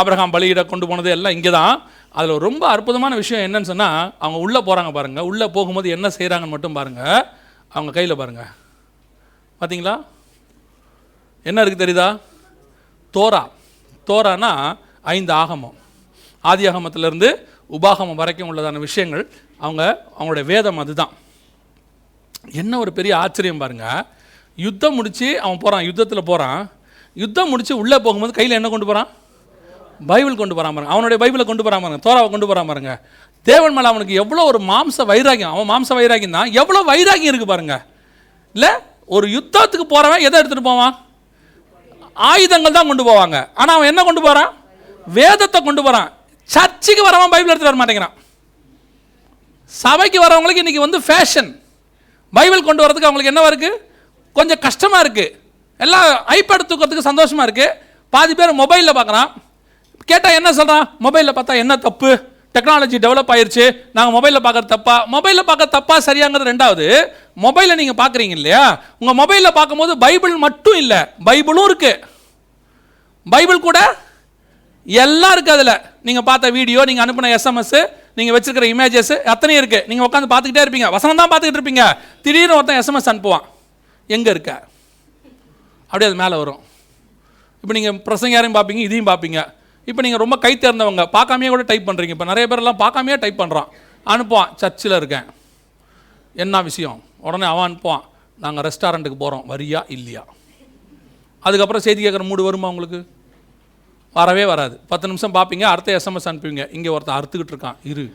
ஆபிரகாம் பலியிட கொண்டு போனது எல்லாம் இங்கே தான் அதில் ரொம்ப அற்புதமான விஷயம் என்னன்னு சொன்னால் அவங்க உள்ளே போகிறாங்க பாருங்கள் உள்ளே போகும்போது என்ன செய்கிறாங்கன்னு மட்டும் பாருங்கள் அவங்க கையில் பாருங்கள் பார்த்தீங்களா என்ன இருக்குது தெரியுதா? தோரா. தோரானா ஐந்து ஆகமம். ஆதி ஆகமத்திலேருந்து உபாகமம் வரைக்கும் உள்ளதான விஷயங்கள் அவங்க அவங்களுடைய வேதம் அதுதான். என்ன ஒரு பெரிய ஆச்சரியம் பாருங்க. யுத்தம் முடித்து அவன் போகிறான் யுத்தத்தில் போகிறான் யுத்தம் முடித்து உள்ளே போகும்போது கையில் என்ன கொண்டு போகிறான் பைபிள் கொண்டு போகிறான் பாருங்க. அவனுடைய பைபிளை கொண்டு போகிறான் பாருங்க. தோராவை கொண்டு போகிறான் பாருங்க. தேவன் மேலே அவனுக்கு எவ்வளோ ஒரு மாம்ச வைராகியம் அவன் மாம்ச வைராகியம் தான். எவ்வளோ வைராகியம் இருக்குது பாருங்க. இல்லை ஒரு யுத்தத்துக்கு போகிறவன் எதை எடுத்துகிட்டு போவான்? ஆயுதங்கள் தான் கொண்டு போவாங்க. ஆனால் அவன் என்ன கொண்டு போகிறான் வேதத்தை கொண்டு போகிறான் சர்ச்சுக்கு வரவன் பைபிள் எடுத்துகிட்டு வர மாட்டேங்கிறான். சபைக்கு வரவங்களுக்கு இன்றைக்கி வந்து ஃபேஷன் பைபிள் கொண்டு வரதுக்கு அவங்களுக்கு என்னவா இருக்குது கொஞ்சம் கஷ்டமாக இருக்குது எல்லாம் ஐபேட் தூக்கிறதுக்கு சந்தோஷமாக இருக்குது பாதி பேர் மொபைலில் பார்க்குறான் கேட்டால் என்ன சொல்கிறான் மொபைலில் பார்த்தா என்ன தப்பு? டெக்னாலஜி டெவலப் ஆயிடுச்சு நாங்கள் மொபைலில் பார்க்குறது தப்பா? மொபைலில் பார்க்க தப்பா சரியாங்கிறது ரெண்டாவது. மொபைலில் நீங்கள் பார்க்குறீங்க இல்லையா? உங்கள் மொபைலில் பார்க்கும்போது பைபிள் மட்டும் இல்லை பைபிளும் இருக்குது பைபிள் கூட எல்லாம் இருக்குது அதில். நீங்கள் பார்த்த வீடியோ நீங்கள் அனுப்பின எஸ்எம்எஸ் நீங்கள் வச்சிருக்கிற இமேஜஸ் அத்தனையும் இருக்குது நீங்கள் உட்காந்து பார்த்துக்கிட்டே இருப்பீங்க. வசனம் தான் பார்த்துக்கிட்டு இருப்பீங்க. திடீர்னு ஒருத்தன் எஸ்எம்எஸ் அனுப்புவான். எங்கே இருக்க? அப்படியே அது மேலே வரும். இப்போ நீங்கள் பிரசங்காரையும் பார்ப்பீங்க இதையும் பார்ப்பீங்க. இப்போ நீங்கள் ரொம்ப கை தேர்ந்தவங்க பார்க்காமையே கூட டைப் பண்ணுறீங்க இப்போ நிறைய பேர்லாம் பார்க்காமையே டைப் பண்ணுறான் அனுப்புவான் சர்ச்சில் இருக்கேன். என்ன விஷயம்? உடனே அவன் அனுப்புவான். நாங்கள் ரெஸ்டாரண்ட்டுக்கு போகிறோம் வரியா? இல்லையா? அதுக்கப்புறம் செய்தி கேட்குற மூடு வருமா உங்களுக்கு? வரவே வராது. பத்து நிமிஷம் பார்ப்பீங்க அடுத்த எஸ்எம்எஸ் அனுப்புவீங்க. இங்கே ஒருத்தன் அறுத்துக்கிட்டு இருக்கான். இரு.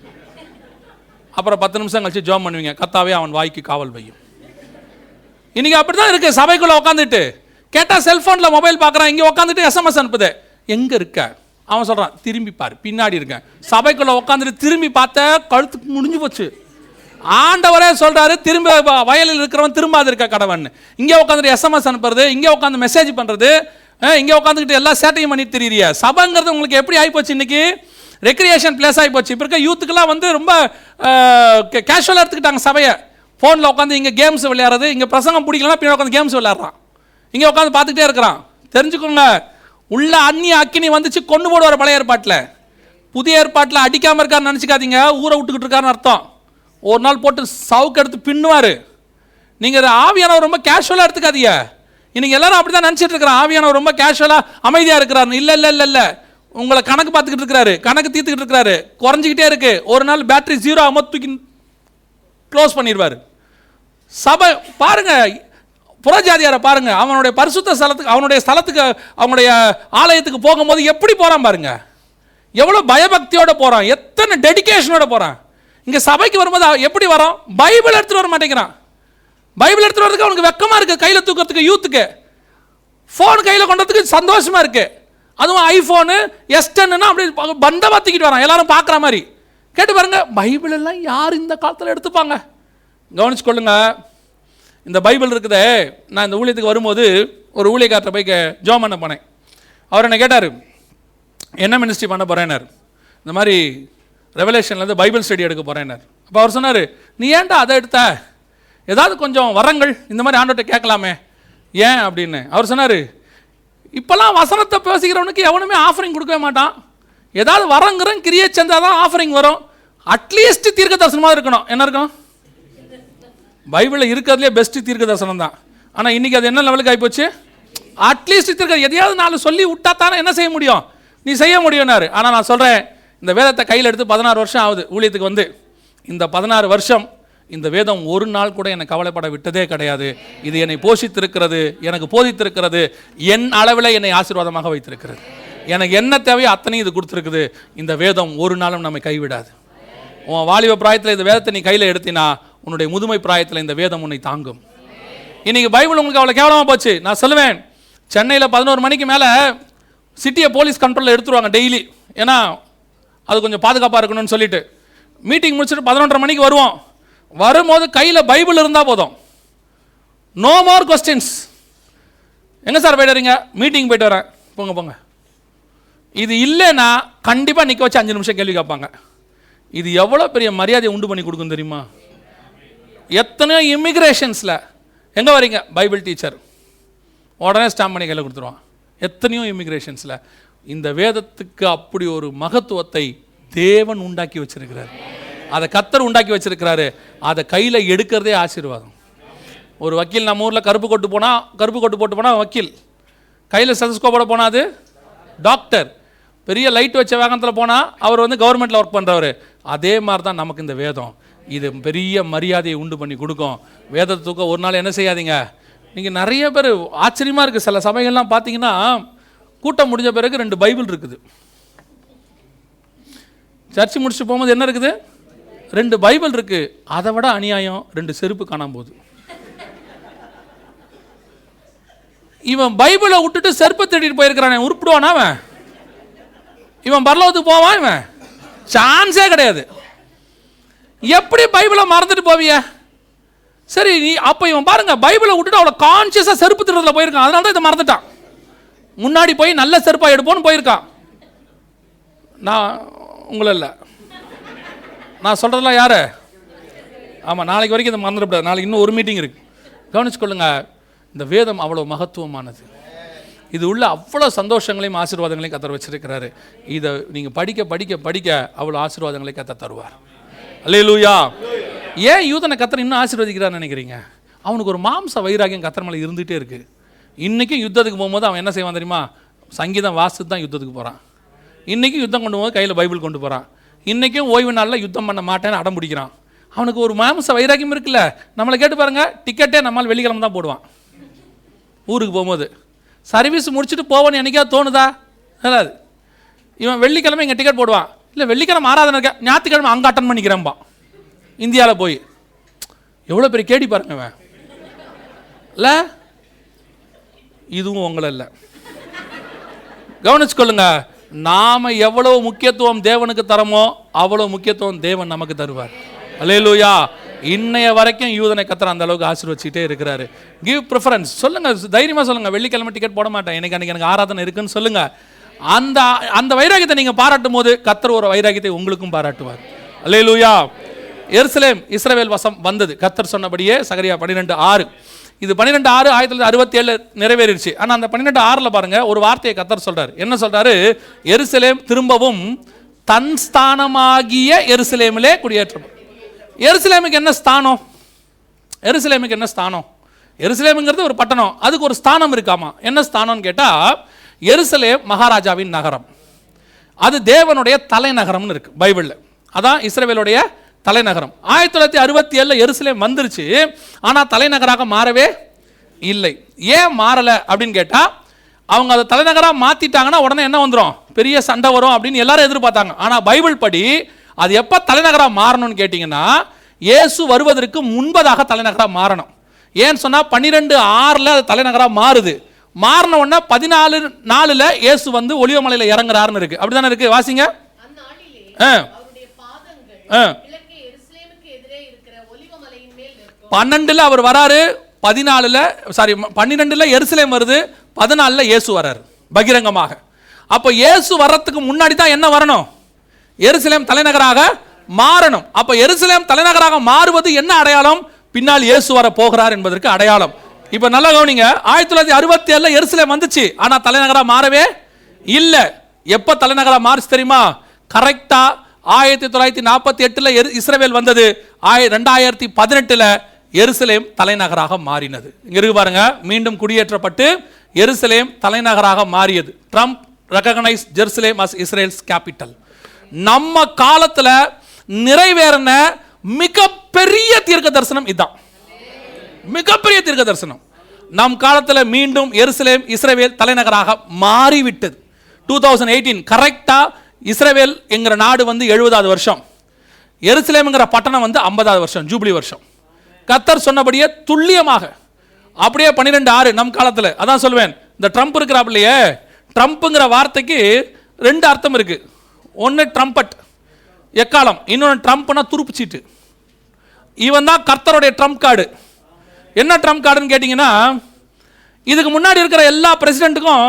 அப்புறம் பத்து நிமிஷம் கழித்து ஜோம் பண்ணுவீங்க. கத்தாவே அவன் வாய்க்கு காவல் வையும். இன்றைக்கி அப்படி தான் இருக்குது சபைக்குள்ளே உட்காந்துட்டு கேட்டால் செல்ஃபோனில் மொபைல் பார்க்குறான். இங்கே உட்காந்துட்டு எஸ்எம்எஸ் அனுப்புது. எங்கே இருக்க? அவன் சொல்கிறான் திரும்பி பார் பின்னாடி இருக்கேன் சபைக்குள்ளே உட்காந்துட்டு திரும்பி பார்த்த கழுத்துக்கு முடிஞ்சு போச்சு. ஆண்டவரே சொல்கிறாரு திரும்ப வயலில் இருக்கிறவன் திரும்பாது இருக்க கடவன் இங்கே உட்காந்துட்டு எஸ்எம்எஸ் அனுப்புறது இங்கே உட்காந்து மெசேஜ் பண்ணுறது இங்கே உட்காந்துக்கிட்டு எல்லா சேட்டையும் பண்ணிட்டு தெரியுறியா. சபைங்கிறது உங்களுக்கு எப்படி ஆகிப்போச்சு இன்னைக்கு? ரெக்ரியேஷன் பிளேஸ் ஆகிப்போச்சு இப்போ இருக்க யூத்துக்கெல்லாம் வந்து ரொம்ப கேஷுவலாக எடுத்துக்கிட்டாங்க சபையை. ஃபோனில் உட்காந்து இங்கே கேம்ஸ் விளையாடுறது இங்கே பிரசங்கம் பிடிக்கலாம் பின்னாடி உட்காந்து கேம்ஸ் விளையாடுறான். இங்கே உட்காந்து பார்த்துக்கிட்டே இருக்கிறான். தெரிஞ்சுக்கோங்க உள்ள அந்நிய அக்கினி வந்துச்சு கொண்டு போடுவார் பழைய ஏற்பாட்டில். புதிய ஏற்பாட்டில் அடிக்காமல் இருக்காருன்னு நினச்சிக்காதீங்க ஊரை விட்டுக்கிட்டு இருக்காருன்னு அர்த்தம். ஒரு நாள் போட்டு சவுக்கு எடுத்து பின்னுவார். நீங்கள் ஆவியானவர் ரொம்ப கேஷுவலாக எடுத்துக்காதீங்க. இன்றைக்கி எல்லாரும் அப்படி தான் நினச்சிட்டு இருக்கிறான் ஆவியானவர் ரொம்ப கேஷுவலாக அமைதியாக இருக்கிறாரு இல்லை இல்லை இல்லை இல்லை. உங்களை கணக்கு பார்த்துக்கிட்டு இருக்கிறாரு. கணக்கு தீர்த்துக்கிட்டு இருக்கிறாரு. குறைஞ்சிக்கிட்டே இருக்கு. ஒரு நாள் பேட்டரி ஜீரோ ஆகாம தூக்கி க்ளோஸ் பண்ணிடுவார். சபை பாருங்க புறஜாதியாரை பாருங்க. அவனுடைய பரிசுத்த ஸ்தலத்துக்கு அவனுடைய ஸ்தலத்துக்கு அவனுடைய ஆலயத்துக்கு போகும்போது எப்படி போகிறான் பாருங்க. எவ்வளோ பயபக்தியோடு போகிறான் எத்தனை டெடிக்கேஷனோட போகிறான் இங்கே சபைக்கு வரும்போது அவன் எப்படி வரான்? பைபிள் எடுத்துகிட்டு வர மாட்டேங்கிறான். பைபிள் எடுத்துகிட்டு வரதுக்கு அவனுக்கு வெக்கமாக இருக்குது கையில் தூக்கிறதுக்கு யூத்துக்கு ஃபோன் கையில் கொண்டதுக்கு சந்தோஷமாக இருக்குது அதுவும் ஐஃபோனு எஸ்டன்னு அப்படி பந்தமாக தூக்கிட்டு வரான். எல்லாரும் பார்க்குற மாதிரி. கேட்டு பாருங்க பைபிள் எல்லாம் யார் இந்த காலத்தில் எடுத்துப்பாங்க? கவனிச்சுக்கொள்ளுங்க. இந்த பைபிள் இருக்குதே நான் இந்த ஊழியத்துக்கு வரும்போது ஒரு ஊழியக்காரத்தை போய் கே- ஜெபம் பண்ண போனேன். அவர் என்ன கேட்டார் என்ன மினிஸ்ட்ரி பண்ண போகிறேன்னார் இந்த மாதிரி ரெவலேஷன்லேருந்து பைபிள் ஸ்டடி எடுக்க போகிறேன்னார் அப்போ அவர் சொன்னார் நீ ஏன்டா அதை எடுத்த? ஏதாவது கொஞ்சம் வரங்கள் இந்த மாதிரி ஆண்டோட்ட கேட்கலாமே. ஏன்? அப்படின்னு. அவர் சொன்னார் இப்போல்லாம் வசனத்தை பேசிக்கிறவனுக்கு எவனுமே ஆஃபரிங் கொடுக்கவே மாட்டான். ஏதாவது வரங்கிறன் கிரியை சேர்ந்தால் தான் ஆஃபரிங் வரும். அட்லீஸ்ட் தீர்க்க தரிசனமாக இருக்கணும். என்ன இருக்கணும் பைபிளில் இருக்கிறதுலே பெஸ்ட் தீர்க்க தரிசனம் தான். ஆனால் இன்னைக்கு அது என்ன லெவலுக்கு ஆகிப்போச்சு அட்லீஸ்ட் தீர்க்க எதையாவது நாலு சொல்லி விட்டா தானே என்ன செய்ய முடியும்? நீ செய்ய முடியும்னாரு. ஆனால் நான் சொல்கிறேன் இந்த வேதத்தை கையில் எடுத்து பதினாறு வருஷம் ஆகுது ஊழியத்துக்கு வந்து. இந்த பதினாறு வருஷம் இந்த வேதம் ஒரு நாள் கூட என்னை கவலைப்பட விட்டதே கிடையாது. இது என்னை போஷித்திருக்கிறது எனக்கு போதித்திருக்கிறது என் அளவில் என்னை ஆசீர்வாதமாக வைத்திருக்கிறது. எனக்கு என்ன தேவையோ அத்தனையும் இது கொடுத்துருக்குது. இந்த வேதம் ஒரு நாளும் நம்மை கைவிடாது. உன் வாலிப பிராயத்தில் இந்த வேதத்தை நீ கையில் எடுத்தினா உன்னுடைய முதுமை பிராயத்தில் இந்த வேதம் உன்னை தாங்கும். இன்னைக்கு பைபிள் உங்களுக்கு அவ்வளோ கேவலமாக போச்சு. நான் சொல்லுவேன் சென்னையில் பதினோரு மணிக்கு மேலே சிட்டியை போலீஸ் கண்ட்ரோலில் எடுத்துருவாங்க டெய்லி. ஏன்னா அது கொஞ்சம் பாதுகாப்பாக இருக்கணும்னு சொல்லிட்டு. மீட்டிங் முடிச்சுட்டு பதினொன்றரை மணிக்கு வருவோம். வரும்போது கையில் பைபிள் இருந்தால் போதும். நோ மோர் கொஸ்டின்ஸ் எங்கே சார் போயிட்டு வரீங்க? மீட்டிங் போயிட்டு வரேன். போங்க போங்க. இது இல்லைன்னா கண்டிப்பாக நிற்க வச்சு அஞ்சு நிமிஷம் கேள்வி கேட்பாங்க. இது எவ்வளோ பெரிய மரியாதையை உண்டு பண்ணி கொடுக்கும் தெரியுமா? எத்தனையோ இமிக்ரேஷன்ஸில் எங்கே வரீங்க பைபிள் டீச்சர் உடனே ஸ்டாம்ப் பண்ணி கையில் கொடுத்துருவான். எத்தனையோ இமிக்ரேஷன்ஸில் இந்த வேதத்துக்கு அப்படி ஒரு மகத்துவத்தை தேவன் உண்டாக்கி வச்சிருக்கிறார். அதை கத்தர் உண்டாக்கி வச்சிருக்கிறாரு. அதை கையில் எடுக்கிறதே ஆசீர்வாதம். ஒரு வக்கீல் நம்ம ஊரில் கருப்பு கொட்டு போனால் கருப்பு கொட்டு போட்டு போனால் வக்கீல். கையில் செதஸ்கோப்போட போனால் அது? டாக்டர் பெரிய லைட் வச்ச வேகத்தில் போனால் அவர் வந்து கவர்மெண்ட்டில் ஒர்க் பண்ணுறவர் அதே மாதிரி தான் நமக்கு இந்த வேதம். இது பெரிய மரியாதையை உண்டு பண்ணி கொடுக்கும். வேதத்தை தூக்கம் ஒரு நாள் என்ன செய்யாதீங்க. நீங்கள் நிறைய பேர் ஆச்சரியமாக இருக்குது சில சபைகள்லாம் பார்த்தீங்கன்னா கூட்டம் முடிஞ்ச பிறகு ரெண்டு பைபிள் இருக்குது. சர்ச்சு முடிச்சு போகும்போது என்ன இருக்குது? ரெண்டு பைபிள் இருக்குது அதை விட அநியாயம் ரெண்டு செருப்பு காணாம போகுது. இவன் பைபிளை விட்டுட்டு செருப்பை தேடிட்டு போயிருக்கிறானே உருப்பிடுவானா அவன்? இவன் பரலோகத்துக்கு போவான் இவன் சான்ஸே கிடையாது. எப்படி பைபிளை மறந்துட்டு போவிய? சரி நீ அப்போ இவன் பாருங்க பைபிளை விட்டுட்டு அவளை கான்சியஸாக செருப்பு திருடுறதுல போயிருக்கான். அதனால தான் இதை மறந்துட்டான். முன்னாடி போய் நல்ல செருப்பாக எடுப்போன்னு போயிருக்கான். நான் உங்களை இல்லை. நான் சொல்கிறதெல்லாம் யார்? ஆமாம் நாளைக்கு வரைக்கும் இதை மறந்துடக்கூடாது நாளைக்கு இன்னும் ஒரு மீட்டிங் இருக்குது கவனிச்சுக்கொள்ளுங்க இந்த வேதம் அவ்வளோ மகத்துவமானது. இது உள்ள அவ்வளோ சந்தோஷங்களையும் ஆசீர்வாதங்களையும் கத்தர் வச்சிருக்கிறாரு. இதை நீங்கள் படிக்க படிக்க படிக்க அவ்வளோ ஆசீர்வாதங்களை கத்த தருவார். அல்லேலூயா ஏன் யூதனை கத்தர் இன்னும் ஆசீர்வதிக்கிறான்னு நினைக்கிறீங்க? அவனுக்கு ஒரு மாம்ச வைராகியம் கத்தர் மேலே இருந்துகிட்டே இருக்கு. இன்றைக்கும் யுத்தத்துக்கு போகும்போது அவன் என்ன செய்வான் தெரியுமா? சங்கீதம் வாசித்து தான் யுத்தத்துக்கு போகிறான் இன்றைக்கும் யுத்தம் கொண்டு போகும்போது கையில் பைபிள் கொண்டு போகிறான் இன்றைக்கும் ஓய்வு நாளில் யுத்தம் பண்ண மாட்டேன்னு அடம் பிடிக்கிறான். அவனுக்கு ஒரு மாம்ச வைராகியம் இருக்குல்ல? நம்மளை கேட்டு பாருங்க டிக்கெட்டே நம்மால் வெள்ளிக்கிழமை தான் போடுவான். ஊருக்கு போகும்போது. சர்வீஸ் முடிச்சுட்டு போவோன்னு என்னைக்கா தோணுதா? அதாவது இவன் வெள்ளிக்கிழமை இங்கே டிக்கெட் போடுவான். இல்லை வெள்ளிக்கிழமை ஆராதனை இருக்க ஞாயிற்றுக்கிழமை அங்கே அட்டன் பண்ணிக்கிறேன்பா. இந்தியாவில் போய் எவ்வளோ பெரிய கேடி பாருங்க இவன். இல்லை இதுவும் உங்களை இல்லை. கவனிச்சுக்கொள்ளுங்க நாம எவ்வளவு முக்கியத்துவம் தேவனுக்கு தரமோ அவ்வளவு முக்கியத்துவம் தேவன் நமக்கு தருவார். அல்லேலூயா இன்னைய வரைக்கும் யூதனை கத்தர் அந்த அளவுக்கு ஆசீர்வச்சிட்டே இருக்கிறாரு. கிவ் ப்ரிஃபரன்ஸ் சொல்லுங்க தைரியமாக சொல்லுங்க. வெள்ளிக்கிழமை டிக்கெட் போட மாட்டேன். எனக்கு அன்னைக்கு எனக்கு ஆராதனை இருக்குன்னு சொல்லுங்க. அந்த அந்த வைராகியத்தை நீங்கள் பாராட்டும் போது கத்தர் ஒரு வைராகியத்தை உங்களுக்கும் பாராட்டுவார். அல்லேலூயா. எருசலேம் இஸ்ரவேல் வசம் வந்தது. கத்தர் சொன்னபடியே சகரியா பன்னிரெண்டு ஆறு. இது பன்னிரெண்டு ஆறு ஆயிரத்தி தொள்ளாயிரத்தி அறுபத்தி ஏழு நிறைவேறிடுச்சு ஆனால் அந்த பன்னிரெண்டு ஆறில் பாருங்கள் ஒரு வார்த்தையை கத்தர் சொல்கிறார் என்ன சொல்கிறாரு எருசலேம் திரும்பவும் தன் ஸ்தானமாகிய எருசலேமிலே குடியேற்றம் எருசலேமுக்கு என்ன ஸ்தானம்? எருசலேமுக்கு என்ன ஸ்தானம்? எருசலேமுங்கிறது ஒரு பட்டணம். அதுக்கு ஒரு ஸ்தானம் இருக்காமா? என்ன ஸ்தானம்னு கேட்டால் எருசலேம் மகாராஜாவின் நகரம். அது தேவனுடைய தலைநகரம்னு இருக்குது பைபிளில். அதான் இஸ்ரேவேலுடைய தலைநகரம். ஆயிரத்தி தொள்ளாயிரத்தி அறுபத்தி ஏழில் எருசலேம் வந்துருச்சு ஆனால் தலைநகராக மாறவே இல்லை. ஏன் மாறலை அப்படின்னு கேட்டால் அவங்க அதை தலைநகராக மாற்றிட்டாங்கன்னா உடனே என்ன வந்துடும் பெரிய சண்டை வரும் அப்படின்னு எல்லாரும் எதிர்பார்த்தாங்க. ஆனால் பைபிள் படி அது எப்போ தலைநகராக மாறணும்னு கேட்டிங்கன்னா இயேசு வருவதற்கு முன்பதாக தலைநகராக மாறணும். ஏன்னு சொன்னால் பன்னிரெண்டு ஆறில் அது தலைநகராக மாறுது. மாறின உடனே பதினாலு நாலில் இயேசு வந்து ஒளிவமலையில் இறங்குறாருன்னு இருக்கு. அப்படி தானே இருக்கு? வாசிங்க. பன்னெண்டுல அவர் வராரு பதினாலுல சாரி பன்னிரெண்டுல எருசலேம் வருது பதினாலுல இயேசு வராரு பகிரங்கமாக. அப்போ இயேசு வர்றதுக்கு முன்னாடி தான் என்ன வரணும்? எருசலேம் தலைநகராக மாறணும். அப்போ எருசலேம் தலைநகராக மாறுவது என்ன அடையாளம்? பின்னால் இயேசு வர போகிறார் என்பதற்கு அடையாளம். இப்போ நல்லா கவனிங்க. ஆயிரத்தி தொள்ளாயிரத்தி அறுபத்தி ஏழில் எருசலேம் வந்துச்சு. ஆனால் தலைநகராக மாறவே இல்லை. எப்போ தலைநகராக மாறுச்சு தெரியுமா? கரெக்டாக ஆயிரத்தி தொள்ளாயிரத்தி நாற்பத்தி எட்டில் எரு இஸ்ரேல் வந்தது. ஆய ரெண்டாயிரத்தி பதினெட்டில் எருசலேம் தலைநகராக மாறினது. இங்கே இருக்கு பாருங்க. மீண்டும் குடியேற்றப்பட்டு எருசலேம் தலைநகராக மாறியது. Trump recognise Jerusalem as Israel's capital நம்ம காலத்தில் நிறைவேறின மிகப்பெரிய தீர்க்க தரிசனம் இதுதான் மிகப்பெரிய தீர்க்க தரிசனம் நம் காலத்தில் மீண்டும் எருசலேம் இஸ்ரவேல் தலைநகராக மாறிவிட்டது. டூ தௌசண்ட் எயிட்டீன் கரெக்டாக இஸ்ரவேல் என்கிற நாடு வந்து எழுபதாவது வருஷம். எருசலேம்ங்கிற பட்டணம் வந்து ஐம்பதாவது வருஷம் ஜூப்ளி வருஷம். கத்தர் சொன்னபடியே துல்லியமாக அப்படியே பன்னிரெண்டு ஆறு நம் காலத்தில். அதான் சொல்லுவேன் இந்த ட்ரம்ப் இருக்கிறாப்லையே ட்ரம்ப்புங்கிற வார்த்தைக்கு ரெண்டு அர்த்தம் இருக்கு. ஒன்று ட்ரம்பட் எக்காலம். இன்னொன்று ட்ரம்ப்னா துருப்பு சீட்டு இவன் தான் கர்த்தருடைய ட்ரம்ப் கார்டு. என்ன ட்ரம்ப் கார்டுன்னு கேட்டிங்கன்னா இதுக்கு முன்னாடி இருக்கிற எல்லா பிரசிடெண்ட்டுக்கும்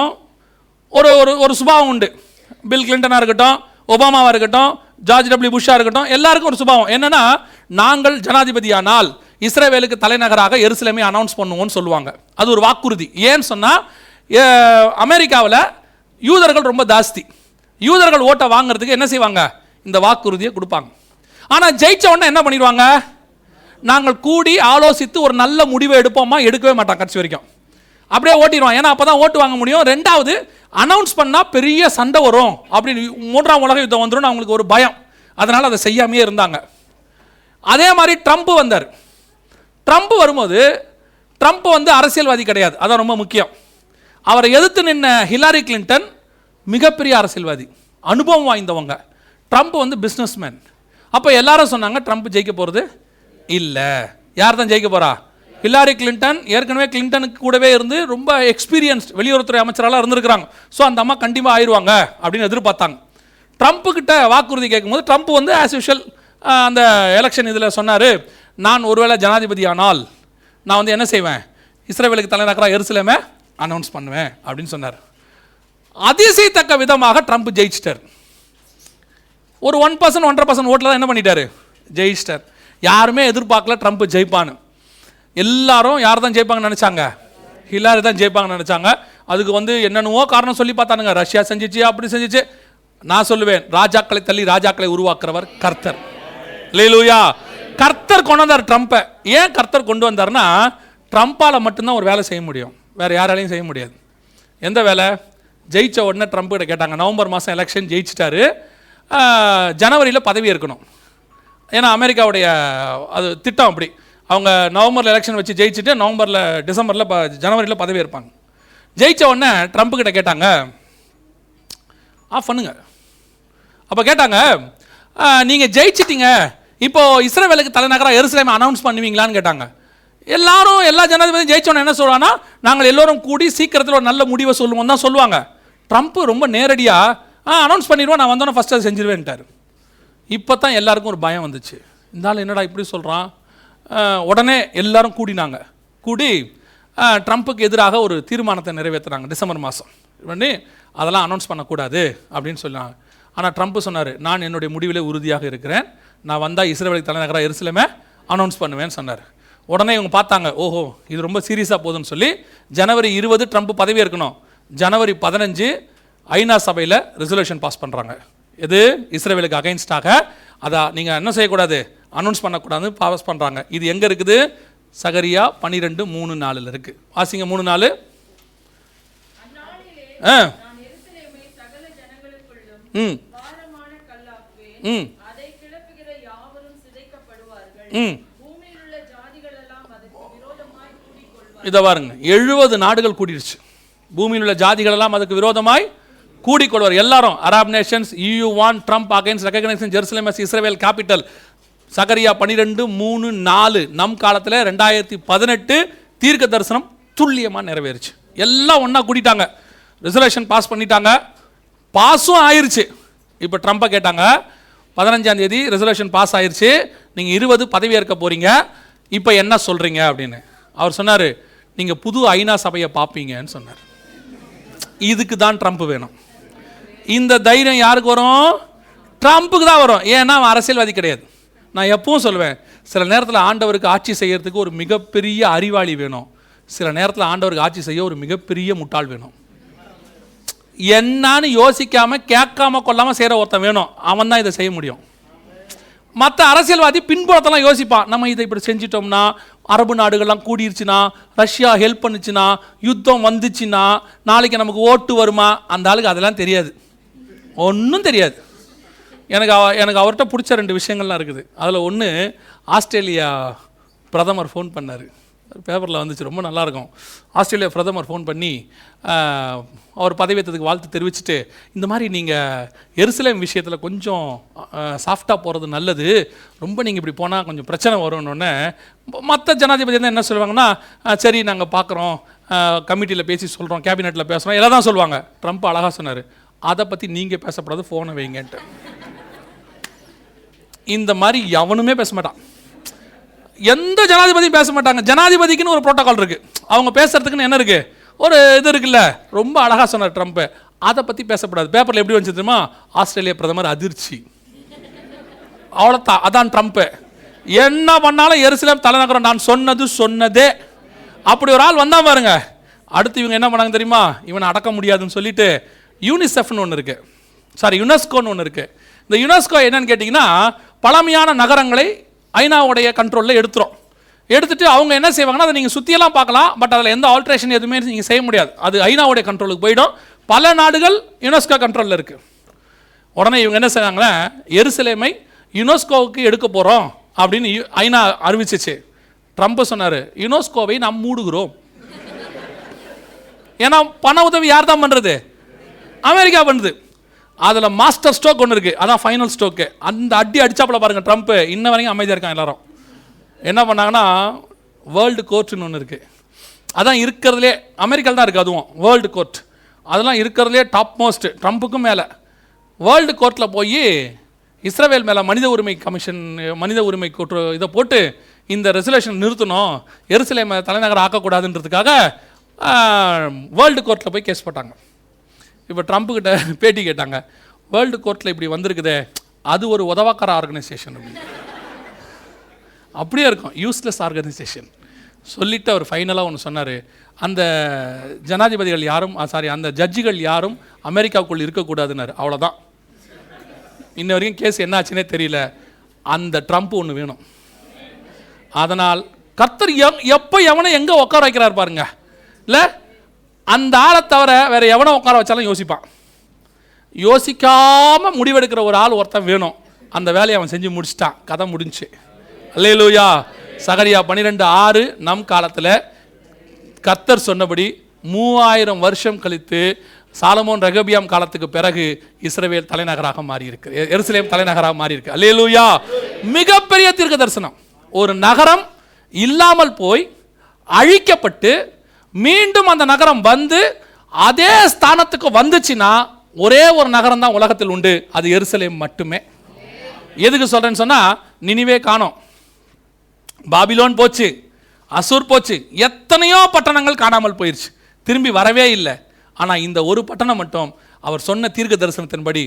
ஒரு ஒரு ஒரு சுபாவம் உண்டு. பில் கிளின்டனாக இருக்கட்டும் ஒபாமாவாக இருக்கட்டும் ஜார்ஜ் டபிள்யூ புஷ்ஷாக இருக்கட்டும் எல்லாருக்கும் ஒரு சுபாவம். என்னென்னா நாங்கள் ஜனாதிபதியானால் இஸ்ரேவேலுக்கு தலைநகராக எருசலேமே அனௌன்ஸ் பண்ணுவோம்னு சொல்லுவாங்க. அது ஒரு வாக்குறுதி. ஏன்னு சொன்னால் அமெரிக்காவில் யூதர்கள் ரொம்ப ஜாஸ்தி. யூதர்கள் ஓட்டை வாங்குறதுக்கு என்ன செய்வாங்க? இந்த வாக்குறுதியை கொடுப்பாங்க. ஆனால் ஜெயிச்ச உடனே என்ன பண்ணிடுவாங்க? நாங்கள் கூடி ஆலோசித்து ஒரு நல்ல முடிவை எடுப்போமா? எடுக்கவே மாட்டான் கட்சி வரைக்கும். அப்படியே ஓட்டிடுவான் ஏன்னா அப்போ தான் ஓட்டு வாங்க முடியும். ரெண்டாவது அனௌன்ஸ் பண்ணால் பெரிய சண்டை வரும். அப்படின்னு மூன்றாம் உலக யுத்தம் வந்துடும் அவங்களுக்கு ஒரு பயம். அதனால் அதை செய்யாமையே இருந்தாங்க. அதே மாதிரி ட்ரம்ப் வந்தார். ட்ரம்ப் வரும்போது ட்ரம்ப் வந்து அரசியல்வாதி கிடையாது. அதான் ரொம்ப முக்கியம். அவரை எதிர்த்து நின்ன ஹிலாரி கிளின்டன் மிகப்பெரிய அரசியல்வாதி. அனுபவம் வாய்ந்தவங்க. ட்ரம்ப் வந்து பிஸ்னஸ்மேன் அப்போ எல்லாரும் சொன்னாங்க ட்ரம்ப் ஜெயிக்க போகிறது இல்லை. யார் தான் ஜெயிக்க போறா? ஹில்லாரி கிளின்டன் ஏற்கனவே கிளின்டனுக்கு கூடவே இருந்து ரொம்ப எக்ஸ்பீரியன்ஸ்ட் வெளியுறவுத்துறை அமைச்சராலாம் இருந்திருக்கிறாங்க. ஸோ அந்த அம்மா கண்டிப்பாக ஆயிடுவாங்க அப்படின்னு எதிர்பார்த்தாங்க. ட்ரம்ப் கிட்ட வாக்குறுதி கேட்கும்போது ட்ரம்ப் வந்து ஆஸ் யூஷுவல் அந்த எலெக்ஷன் இதில் சொன்னார் நான் ஒருவேளை ஜனாதிபதி ஆனால் நான் வந்து என்ன செய்வேன்? இஸ்ரேவேலுக்கு தலைநகராக எருசலேமே அனௌன்ஸ் பண்ணுவேன் அப்படின்னு சொன்னார். அதிசயத்தக்க விதமாக ட்ரம்ப் ஜெயிச்சிட்டார். ஒரு ஒன் பர்சன்ட் ஒன்றரை பர்சன்ட் ஓட்டில் தான் என்ன பண்ணிட்டார்? ஜெயிச்சிட்டார். யாருமே எதிர்பார்க்கல ட்ரம்ப் ஜெயிப்பான்னு. எல்லாரும் யார் தான் ஜெயிப்பாங்கன்னு நினச்சாங்க? ஹிலாரி தான் ஜெயிப்பாங்கன்னு நினச்சாங்க. அதுக்கு வந்து என்னென்னவோ காரணம் சொல்லி பார்த்தானுங்க. ரஷ்யா செஞ்சிச்சு அப்படி செஞ்சிச்சு. நான் சொல்லுவேன் ராஜாக்களை தள்ளி ராஜாக்களை உருவாக்குறவர் கர்த்தர். லேலூயா கர்த்தர் கொண்டு வந்தார் ட்ரம்ப்பை ஏன் கர்த்தர் கொண்டு வந்தார்னா ட்ரம்ப்பால் மட்டும்தான் ஒரு வேலை செய்ய முடியும். வேறு யாராலையும் செய்ய முடியாது. எந்த வேலை? ஜெயிச்ச உடனே ட்ரம்ப் கிட்ட கேட்டாங்க. நவம்பர் மாதம் எலெக்ஷன் ஜெயிச்சிட்டாரு. ஜனவரியில் பதவி இருக்கணும் ஏன்னா அமெரிக்காவுடைய அது திட்டம் அப்படி. அவங்க நவம்பரில் எலெக்ஷன் வச்சு ஜெயிச்சுட்டு நவம்பரில் டிசம்பரில் ப ஜனவரியில் பதவி இருப்பாங்க ஜெயிச்ச உடனே ட்ரம்ப் கிட்ட கேட்டாங்க ஆஃப் பண்ணுங்க. அப்போ கேட்டாங்க நீங்கள் ஜெயிச்சிட்டிங்க. இப்போது இஸ்ரேவேலுக்கு தலைநகராக எருசலேமை அனௌன்ஸ் பண்ணுவீங்களான்னு கேட்டாங்க. எல்லாரும் எல்லா ஜனாதிபதியும் ஜெயிச்சோன்னு என்ன சொல்லுவாங்கன்னா நாங்கள் எல்லோரும் கூடி சீக்கிரத்தில் ஒரு நல்ல முடிவை சொல்லுவோம் தான் சொல்லுவாங்க. ட்ரம்ப் ரொம்ப நேரடியாக ஆ அனௌன்ஸ் பண்ணிடுவோம். நான் வந்தோன்னே ஃபஸ்ட்டு அதை செஞ்சிருவேன்ட்டார். இப்போ தான் எல்லாருக்கும் ஒரு பயம் வந்துச்சு. இந்த ஆள் என்னடா இப்படி சொல்கிறான் உடனே எல்லாரும் கூடினாங்க. கூடி ட்ரம்ப்புக்கு எதிராக ஒரு தீர்மானத்தை நிறைவேற்றுறாங்க டிசம்பர் மாதம் பண்ணி அதெல்லாம் அனௌன்ஸ் பண்ணக்கூடாது அப்படின்னு சொன்னாங்க. ஆனால் ட்ரம்ப் சொன்னார் நான் என்னுடைய முடிவிலே உறுதியாக இருக்கிறேன். நான் வந்தால் இஸ்ரேலுக்கு தலைநகராக எருசலேமே அனௌன்ஸ் பண்ணுவேன்னு சொன்னார். உடனே இவங்க பார்த்தாங்க ஓஹோ இது ரொம்ப சீரியஸாக போகுதுன்னு சொல்லி ஜனவரி இருபது ட்ரம்ப் பதவி இருக்கணும் ஜனவரி பதினஞ்சு ஐநா சபையில் ரெசல்யூஷன் பாஸ் பண்ணுறாங்க எது? இஸ்ரேவேலுக்கு அகைன்ஸ்டாக அதான் நீங்கள் என்ன செய்யக்கூடாது? அனௌன்ஸ் பண்ணக்கூடாது பாஸ் பண்ணுறாங்க இது எங்கே இருக்குது? சகரியா பன்னிரெண்டு மூணு நாலில் இருக்குது வாசிங்க மூணு நாலு. ஆ. ம். ம். ம். இதை பாருங்க எழுபது நாடுகள் கூடிடுச்சு பூமியில் உள்ள ஜாதிகளெல்லாம் அதுக்கு விரோதமாய் கூடிக்கொள்வார். எல்லாரும் Arab nations UN Trump against recognition Jerusalem as Israel capital சகரியா பன்னிரெண்டு மூணு நாலு நம் காலத்தில் ரெண்டாயிரத்தி பதினெட்டு தீர்க்க தரிசனம் துல்லியமாக நிறைவேறுச்சு. எல்லாம் ஒன்றா கூட்டிட்டாங்க ரிசர்வேஷன் பாஸ் பண்ணிட்டாங்க. பாஸும் ஆயிடுச்சு இப்போ ட்ரம்ப்பை கேட்டாங்க பதினஞ்சாம் தேதி ரிசர்வேஷன் பாஸ் ஆயிடுச்சு நீங்கள் இருபது பதவி ஏற்க போகிறீங்க இப்போ என்ன சொல்கிறீங்க அப்படின்னு. அவர் சொன்னார் நீங்கள் புது ஐநா சபையை பார்ப்பீங்கன்னு சொன்னார். இதுக்கு தான் ட்ரம்ப் வேணும். இந்த தைரியம் யாருக்கு வரும்? ட்ரம்ப்புக்கு தான் வரும். ஏன்னா அவன் அரசியல்வாதி கிடையாது. நான் எப்பவும் சொல்லுவேன் சில நேரத்தில் ஆண்டவருக்கு ஆட்சி செய்கிறதுக்கு ஒரு மிகப்பெரிய அறிவாளி வேணும். சில நேரத்தில் ஆண்டவருக்கு ஆட்சி செய்ய ஒரு மிகப்பெரிய முட்டாள் வேணும். என்னான்னு யோசிக்காம கேட்காம கொள்ளாமல் செய்கிற ஒருத்தன் வேணும். அவன் தான் இதை செய்ய முடியும். மற்ற அரசியல்வாதி பின்புறத்தெல்லாம் யோசிப்பான். நம்ம இதை இப்படி செஞ்சிட்டோம்னா அரபு நாடுகள்லாம் கூடிருச்சுன்னா ரஷ்யா ஹெல்ப் பண்ணுச்சுன்னா யுத்தம் வந்துச்சுன்னா நாளைக்கு நமக்கு ஓட்டு வருமா? அந்த ஆளுக்கு அதெல்லாம் தெரியாது. ஒன்றும் தெரியாது. எனக்கு அவ எனக்கு அவர்கிட்ட பிடிச்ச ரெண்டு விஷயங்கள்லாம் இருக்குது. அதில் ஒன்று ஆஸ்திரேலியா பிரதமர் ஃபோன் பண்ணார். பேப்பரில் வந்துச்சு ரொம்ப நல்லாயிருக்கும் ஆஸ்திரேலியா பிரதமர் ஃபோன் பண்ணி அவர் பதவியேற்றதுக்கு வாழ்த்து தெரிவிச்சுட்டு இந்த மாதிரி நீங்கள் எருசலேம் விஷயத்தில் கொஞ்சம் சாஃப்டாக போகிறது நல்லது. ரொம்ப நீங்கள் இப்படி போனால் கொஞ்சம் பிரச்சனை வரும்னு மற்ற ஜனாதிபதி வந்து என்ன சொல்லுவாங்கன்னா சரி நாங்கள் பார்க்குறோம் கமிட்டியில் பேசி சொல்கிறோம் கேபினெட்டில் பேசுகிறோம் எல்லாம் தான் சொல்லுவாங்க. ட்ரம்ப் அழகாக சொன்னார். அதை பற்றி நீங்கள் பேசப்படாது ஃபோனை வைங்கன்ட்டு. இந்த மாதிரி எவனுமே பேச மாட்டான். எந்த ஜனாதிபதியும் பேச மாட்டாங்க. ஜனாதிபதிக்குன்னு ஒரு புரோட்டோகால் இருக்குது அவங்க பேசுறதுக்குன்னு என்ன இருக்குது ஒரு இது இருக்குல்ல. ரொம்ப அழகா சொன்னார் ட்ரம்ப்பு அதை பற்றி பேசப்படாது. பேப்பரில் எப்படி வந்துச்சு தெரியுமா? ஆஸ்திரேலிய பிரதமர் அதிர்ச்சி. அவ்வளோத்தான் அதான் ட்ரம்ப்பு என்ன பண்ணாலும் எருசலேம் தலைநகரம். நான் சொன்னது சொன்னதே. அப்படி ஒரு ஆள் வந்தால் பாருங்க. அடுத்து இவங்க என்ன பண்ணாங்க தெரியுமா? இவனை அடக்க முடியாதுன்னு சொல்லிட்டு யூனிசெஃப்னு ஒன்று இருக்குது சாரி யுனெஸ்கோன்னு ஒன்று இருக்குது இந்த யுனெஸ்கோ என்னன்னு கேட்டிங்கன்னா பழமையான நகரங்களை ஐநாவுடைய கண்ட்ரோலில் எடுத்துரும். எடுத்துட்டு அவங்க என்ன செய்வாங்கன்னா அதை நீங்கள் சுற்றியெல்லாம் பார்க்கலாம் பட் அதில் எந்த ஆல்ட்ரேஷன் எதுவுமே நீங்கள் செய்ய முடியாது. அது ஐநாவுடைய கண்ட்ரோலுக்கு போயிடும். பல நாடுகள் யுனெஸ்கோ கண்ட்ரோலில் இருக்குது உடனே இவங்க என்ன செய்றாங்களே எருசலேமை யுனெஸ்கோவுக்கு எடுக்க போகிறோம் அப்படின்னு யு- ஐநா அறிவிச்சிச்சு. ட்ரம்ப் சொன்னார் யுனெஸ்கோவை நாம் மூடுகிறோம். ஏன்னா பண உதவி யார் தான் பண்ணுறது அமெரிக்கா பண்ணுது. அதில் மாஸ்டர் ஸ்ட்ரோக் ஒன்று இருக்குது அதான் ஃபைனல் ஸ்ட்ரோக்கு அந்த அடி அடித்தாப்பில் பாருங்கள் ட்ரம்ப்பு இன்ன வரைக்கும் அமைதியாக இருக்கான் எல்லாரும். என்ன பண்ணாங்கன்னா வேர்ல்டு கோர்ட்டுன்னு ஒன்று இருக்குது அதான் இருக்கிறதுலே அமெரிக்காவில் தான் இருக்குது அதுவும் வேர்ல்டு கோர்ட் அதெல்லாம் இருக்கிறதுலே டாப் மோஸ்ட் ட்ரம்ப்புக்கும் மேலே. வேர்ல்டு கோர்ட்டில் போய் இஸ்ரவேல் மேலே மனித உரிமை கமிஷன் மனித உரிமை கூற்று இதை போட்டு இந்த ரெசுலேஷன் நிறுத்தணும். எருசலேமை தலைநகர் ஆக்கக்கூடாதுன்றதுக்காக வேர்ல்டு கோர்ட்டில் போய் கேஸ் போட்டாங்க. இப்போ ட்ரம்ப்புக்கிட்ட பேட்டி கேட்டாங்க. வேர்ல்டு கோர்ட்டில் இப்படி வந்திருக்குதே அது ஒரு உதவாக்கார ஆர்கனைசேஷன் அப்படின்னு. அப்படியே இருக்கும் யூஸ்லெஸ் ஆர்கனைசேஷன் சொல்லிட்டு அவர் ஃபைனலாக ஒன்று சொன்னார். அந்த ஜனாதிபதிகள் யாரும் சாரி அந்த ஜட்ஜிகள் யாரும் அமெரிக்காவுக்குள் இருக்கக்கூடாதுன்னாரு. அவ்வளோதான் இன்ன வரைக்கும் கேஸ் என்ன ஆச்சுன்னே தெரியல. அந்த ட்ரம்ப் ஒன்று வேணும். அதனால் கர்த்தர் எப்போ எவனை எங்கே உட்கார வைக்கிறார் பாருங்க. இல்லை அந்த ஆளை தவிர வேறு எவனை உட்கார வச்சாலும் யோசிப்பான். யோசிக்காமல் முடிவெடுக்கிற ஒரு ஆள் ஒருத்தன் வேணும். அந்த வேலையை அவன் செஞ்சு முடிச்சிட்டான். கதை முடிஞ்சுச்சு அல்லேலூயா சகரியா பன்னிரெண்டு ஆறு நம் காலத்தில் கத்தர் சொன்னபடி மூவாயிரம் வருஷம் கழித்து சாலமோன் ரகபியாம் காலத்துக்கு பிறகு இஸ்ரவேல் தலைநகராக மாறியிருக்கு. எருசலேம் தலைநகராக மாறியிருக்கு. அல்லேலூயா மிகப்பெரிய தீர்க்க தரிசனம். ஒரு நகரம் இல்லாமல் போய் அழிக்கப்பட்டு மீண்டும் அந்த நகரம் வந்து அதே ஸ்தானத்துக்கு வந்துச்சுன்னா ஒரே ஒரு நகரம் தான் உலகத்தில் உண்டு. அது எருசலேம் மட்டுமே. எதுக்கு சொல்கிறேன்னு சொன்னால் நினிவே காணோம். பாபிலோன் போச்சு அசூர் போச்சு எத்தனையோ பட்டணங்கள் காணாமல் போயிடுச்சு திரும்பி வரவே இல்லை. ஆனால் இந்த ஒரு பட்டணம் மட்டும் அவர் சொன்ன தீர்க்க தரிசனத்தின்படி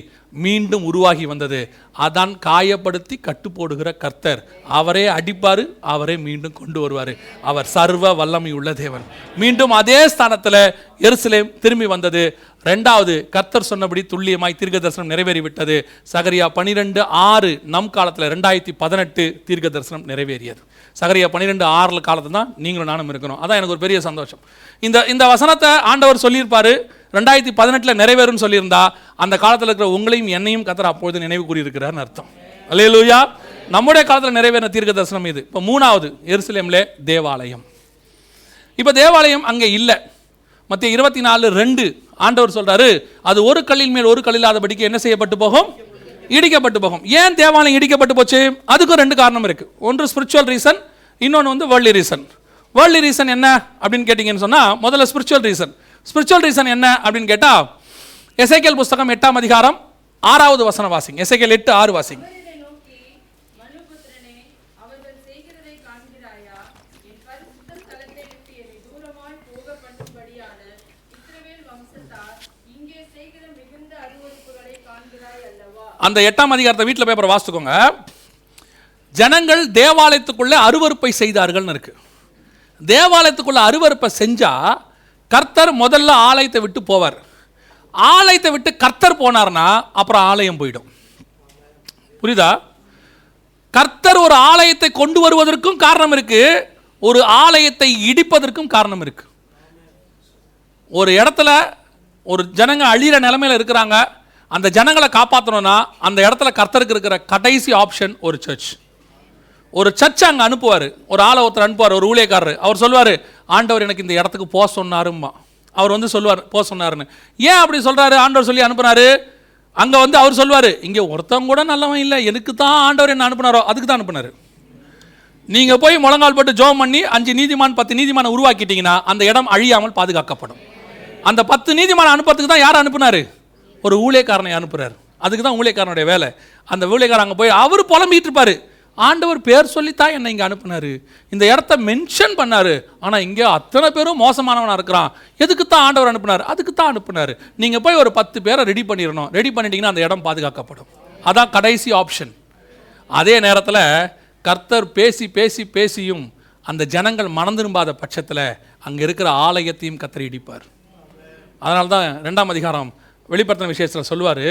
மீண்டும் உருவாகி வந்தது. அதான் காயப்படுத்தி கட்டுப்போடுகிற கர்த்தர். அவரே அடிப்பார் அவரே மீண்டும் கொண்டு வருவார். அவர் சர்வ வல்லமை உள்ள தேவன். மீண்டும் அதே ஸ்தானத்தில் எருசலேம் திரும்பி வந்தது. ரெண்டாவது கர்த்தர் சொன்னபடி துல்லியமாய் தீர்க்க தரிசனம் நிறைவேறிவிட்டது. சகரியா பனிரெண்டு ஆறு நம் காலத்தில் ரெண்டாயிரத்தி பதினெட்டு தீர்க்க தரிசனம் நிறைவேறியது. சகரியா பன்னிரெண்டு ஆறில் காலத்தில் தான் நீங்களும் நானும் இருக்கணும் அதான் எனக்கு ஒரு பெரிய சந்தோஷம். இந்த இந்த வசனத்தை ஆண்டவர் சொல்லியிருப்பார். ரெண்டாயிரத்தி பதினெட்டில் நிறைவேறும் சொல்லியிருந்தா அந்த காலத்தில் இருக்கிற உங்களையும் என்னையும் கத்தர் அப்பொழுது நினைவு கூறியிருக்கிறார்னு அர்த்தம். அல்லேலூயா. நம்முடைய காலத்தில் நிறைவேறின தீர்க்க தரிசனம் இது. இப்போ மூணாவது எருசலேமில் தேவாலயம். இப்போ தேவாலயம் அங்கே இல்லை. மத்திய இருபத்தி நாலு ரெண்டு ஆண்டவர் சொல்கிறாரு அது ஒரு கல்லின் மேல் ஒரு கல்லில்லாதபடிக்கு என்ன செய்யப்பட்டு போகும்? இடிக்கப்பட்டு போகும். ஏன் தேவாலயம் இடிக்கப்பட்டு போச்சு? அதுக்கும் ரெண்டு காரணம் இருக்கு. ஒன்று ஸ்பிரிச்சுவல் ரீசன் இன்னொன்று வந்து வேர்ல்டி ரீசன் வேர்ல்டு ரீசன் என்ன அப்படின்னு கேட்டிங்கன்னு சொன்னால் முதல்ல ஸ்பிரிச்சுவல் ரீசன் ஸ்பிரிச்சுவல் ரீசன் என்ன அப்படின்னு கேட்டால் எசைக்கேல் புஸ்தகம் எட்டாம் அதிகாரம் ஆறாவது வசனம் வாசிங்க. எசைக்கேல் எட்டு ஆறு வாசிங்க. அந்த எட்டாம் அதிகாரத்தை வீட்டில் பேப்பரை வாசித்துக்கோங்க ஜனங்கள் தேவாலயத்துக்குள்ளே அருவருப்பை செய்தார்கள்னு இருக்கு. தேவாலயத்துக்குள்ள அருவருப்பை செஞ்சா கர்த்தர் முதல்ல ஆலயத்தை விட்டு போவார். ஆலயத்தை விட்டு கர்த்தர் போனார்னா அப்புறம் ஆலயம் போயிடும். புரியுதா? கர்த்தர் ஒரு ஆலயத்தை கொண்டு வருவதற்கும் காரணம் இருக்கு ஒரு ஆலயத்தை இடிப்பதற்கும் காரணம் இருக்கு. ஒரு இடத்துல ஒரு ஜனங்க அழியிற நிலமையில் இருக்கிறாங்க அந்த ஜனங்களை காப்பாற்றணும்னா அந்த இடத்துல கர்த்தருக்கு இருக்கிற கடைசி ஆப்ஷன் ஒரு சர்ச் ஒரு சர்ச்சை அங்கே அனுப்புவார். ஒரு ஆளை ஒருத்தர் அனுப்புவார் ஒரு ஊழியக்காரர். அவர் சொல்வார் ஆண்டவர் எனக்கு இந்த இடத்துக்கு போக சொன்னாரும்மா. அவர் வந்து சொல்லுவார் போக சொன்னாருன்னு. ஏன் அப்படி சொல்கிறாரு ஆண்டவர் சொல்லி அனுப்புனாரு. அங்கே வந்து அவர் சொல்லுவார் இங்கே ஒருத்தவங்க கூட நல்லவன் இல்லை. எனக்கு தான் ஆண்டவர் என்ன அனுப்புனாரோ அதுக்கு தான் அனுப்புனாரு. நீங்கள் போய் முழங்கால் போட்டு ஜோம் பண்ணி அஞ்சு நீதிமான் பத்து நீதிமான உருவாக்கிட்டீங்கன்னா அந்த இடம் அழியாமல் பாதுகாக்கப்படும். அந்த பத்து நீதிமான அனுப்புறதுக்கு தான் யார் அனுப்புனாரு? ஒரு ஊழியக்காரனை அனுப்புகிறார் அதுக்கு தான் ஊழியக்காரனுடைய வேலை. அந்த ஊழியக்காரன் அங்கே போய் அவர் புலம்பிட்டு இருப்பார். ஆண்டவர் பேர் சொல்லித்தான் என்னை இங்கே அனுப்புனாரு. இந்த இடத்த மென்ஷன் பண்ணார். ஆனால் இங்கே அத்தனை பேரும் மோசமானவனாக இருக்கிறான். எதுக்கு தான் ஆண்டவர் அனுப்புனார்? அதுக்கு தான் அனுப்புனார். நீங்கள் போய் ஒரு பத்து பேரை ரெடி பண்ணிடணும். ரெடி பண்ணிட்டீங்கன்னா அந்த இடம் பாதுகாக்கப்படும். அதான் கடைசி ஆப்ஷன் அதே நேரத்தில் கர்த்தர் பேசி பேசி பேசியும் அந்த ஜனங்கள் மனம் திரும்பாத பட்சத்தில் அங்கே இருக்கிற ஆலயத்தையும் கத்தரி இடிப்பார். அதனால தான் ரெண்டாம் அதிகாரம் வெளிப்படுத்தின விஷயத்தில் சொல்லுவார்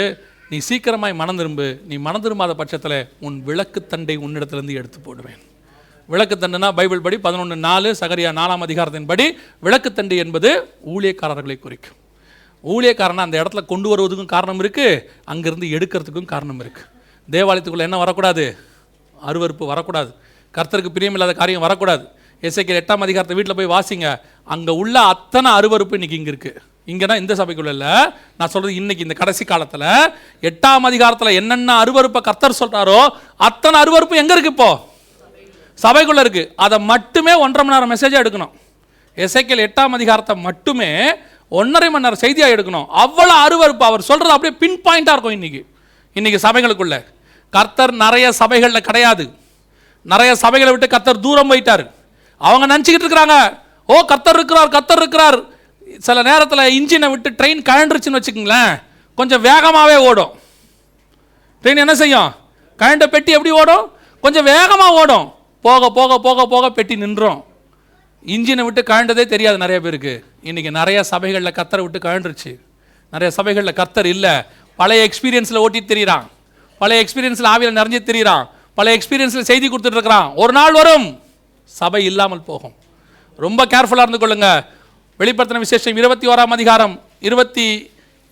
நீ சீக்கிரமாய் மனம் திரும்பு நீ மனம் திரும்பாத பட்சத்தில் உன் விளக்குத்தண்டை உன்னிடத்துலேருந்து எடுத்து போடுவேன். விளக்குத்தண்டுனா பைபிள் படி பதினொன்று நாலு சகரியா நாலாம் அதிகாரத்தின் படி விளக்குத்தண்டு என்பது ஊழியக்காரர்களை குறிக்கும். ஊழியக்காரனை அந்த இடத்துல கொண்டு வருவதுக்கும் காரணம் இருக்குது அங்கேருந்து எடுக்கிறதுக்கும் காரணம் இருக்குது தேவாலயத்துக்குள்ளே என்ன வரக்கூடாது? அருவருப்பு வரக்கூடாது. கர்த்தருக்கு பிரியமில்லாத காரியம் வரக்கூடாது. எஸ்ஐக்கு எட்டாம் அதிகாரத்தை வீட்டில் போய் வாசிங்க அங்கே உள்ள அத்தனை அருவருப்பு இன்னைக்கு இங்கே இருக்குது இங்கே தான் இந்த சபைக்குள்ள இல்லை. நான் சொல்கிறது இன்னைக்கு இந்த கடைசி காலத்தில். எட்டாம் அதிகாரத்தில் என்னென்ன அருவறுப்பை கர்த்தர் சொல்கிறாரோ அத்தனை அருவருப்பு எங்கே இருக்குது இப்போ? சபைக்குள்ளே இருக்குது அதை மட்டுமே ஒன்றரை மணி நேரம் மெசேஜாக எடுக்கணும். எசைக்கல் எட்டாம் அதிகாரத்தை மட்டுமே ஒன்றரை மணி நேரம் செய்தியாக எடுக்கணும். அவ்வளோ அருவருப்பு அவர் சொல்கிறது அப்படியே பின் பாயிண்ட்டாக இருக்கும் இன்றைக்கி இன்றைக்கி சபைகளுக்குள்ள. கர்த்தர் நிறைய சபைகளில் கிடையாது. நிறைய சபைகளை விட்டு கர்த்தர் தூரம் போயிட்டார். அவங்க நினச்சிக்கிட்டு இருக்கிறாங்க. ஓ கர்த்தர் இருக்கிறார் கர்த்தர் இருக்கிறார். சில நேரத்தில் இன்ஜினை விட்டு ட்ரெயின் கழண்டுருச்சுன்னு வச்சுக்கோங்களேன் கொஞ்சம் வேகமாகவே ஓடும். ட்ரெயின் என்ன செய்யும்? கழண்ட பெட்டி எப்படி ஓடும்? கொஞ்சம் வேகமாக ஓடும். போக போக போக போக பெட்டி நின்றோம். இன்ஜினை விட்டு கழண்டதே தெரியாது நிறைய பேருக்கு. இன்றைக்கி நிறைய சபைகளில் கத்தரை விட்டு கழண்டுருச்சு. நிறைய சபைகளில் கத்தர் இல்லை. பழைய எக்ஸ்பீரியன்ஸில் ஓட்டிட்டு திரியிறான். பழைய எக்ஸ்பீரியன்ஸில் ஆவியில் நிறைஞ்சு திரியிறான். பழைய எக்ஸ்பீரியன்ஸில் செய்தி கொடுத்துட்ருக்குறான் ஒரு நாள் வரும். சபை இல்லாமல் போகும். ரொம்ப கேர்ஃபுல்லாக இருந்து கொள்ளுங்கள் வெளிப்படுத்தின விசேஷம் இருபத்தி ஓராம் அதிகாரம் இருபத்தி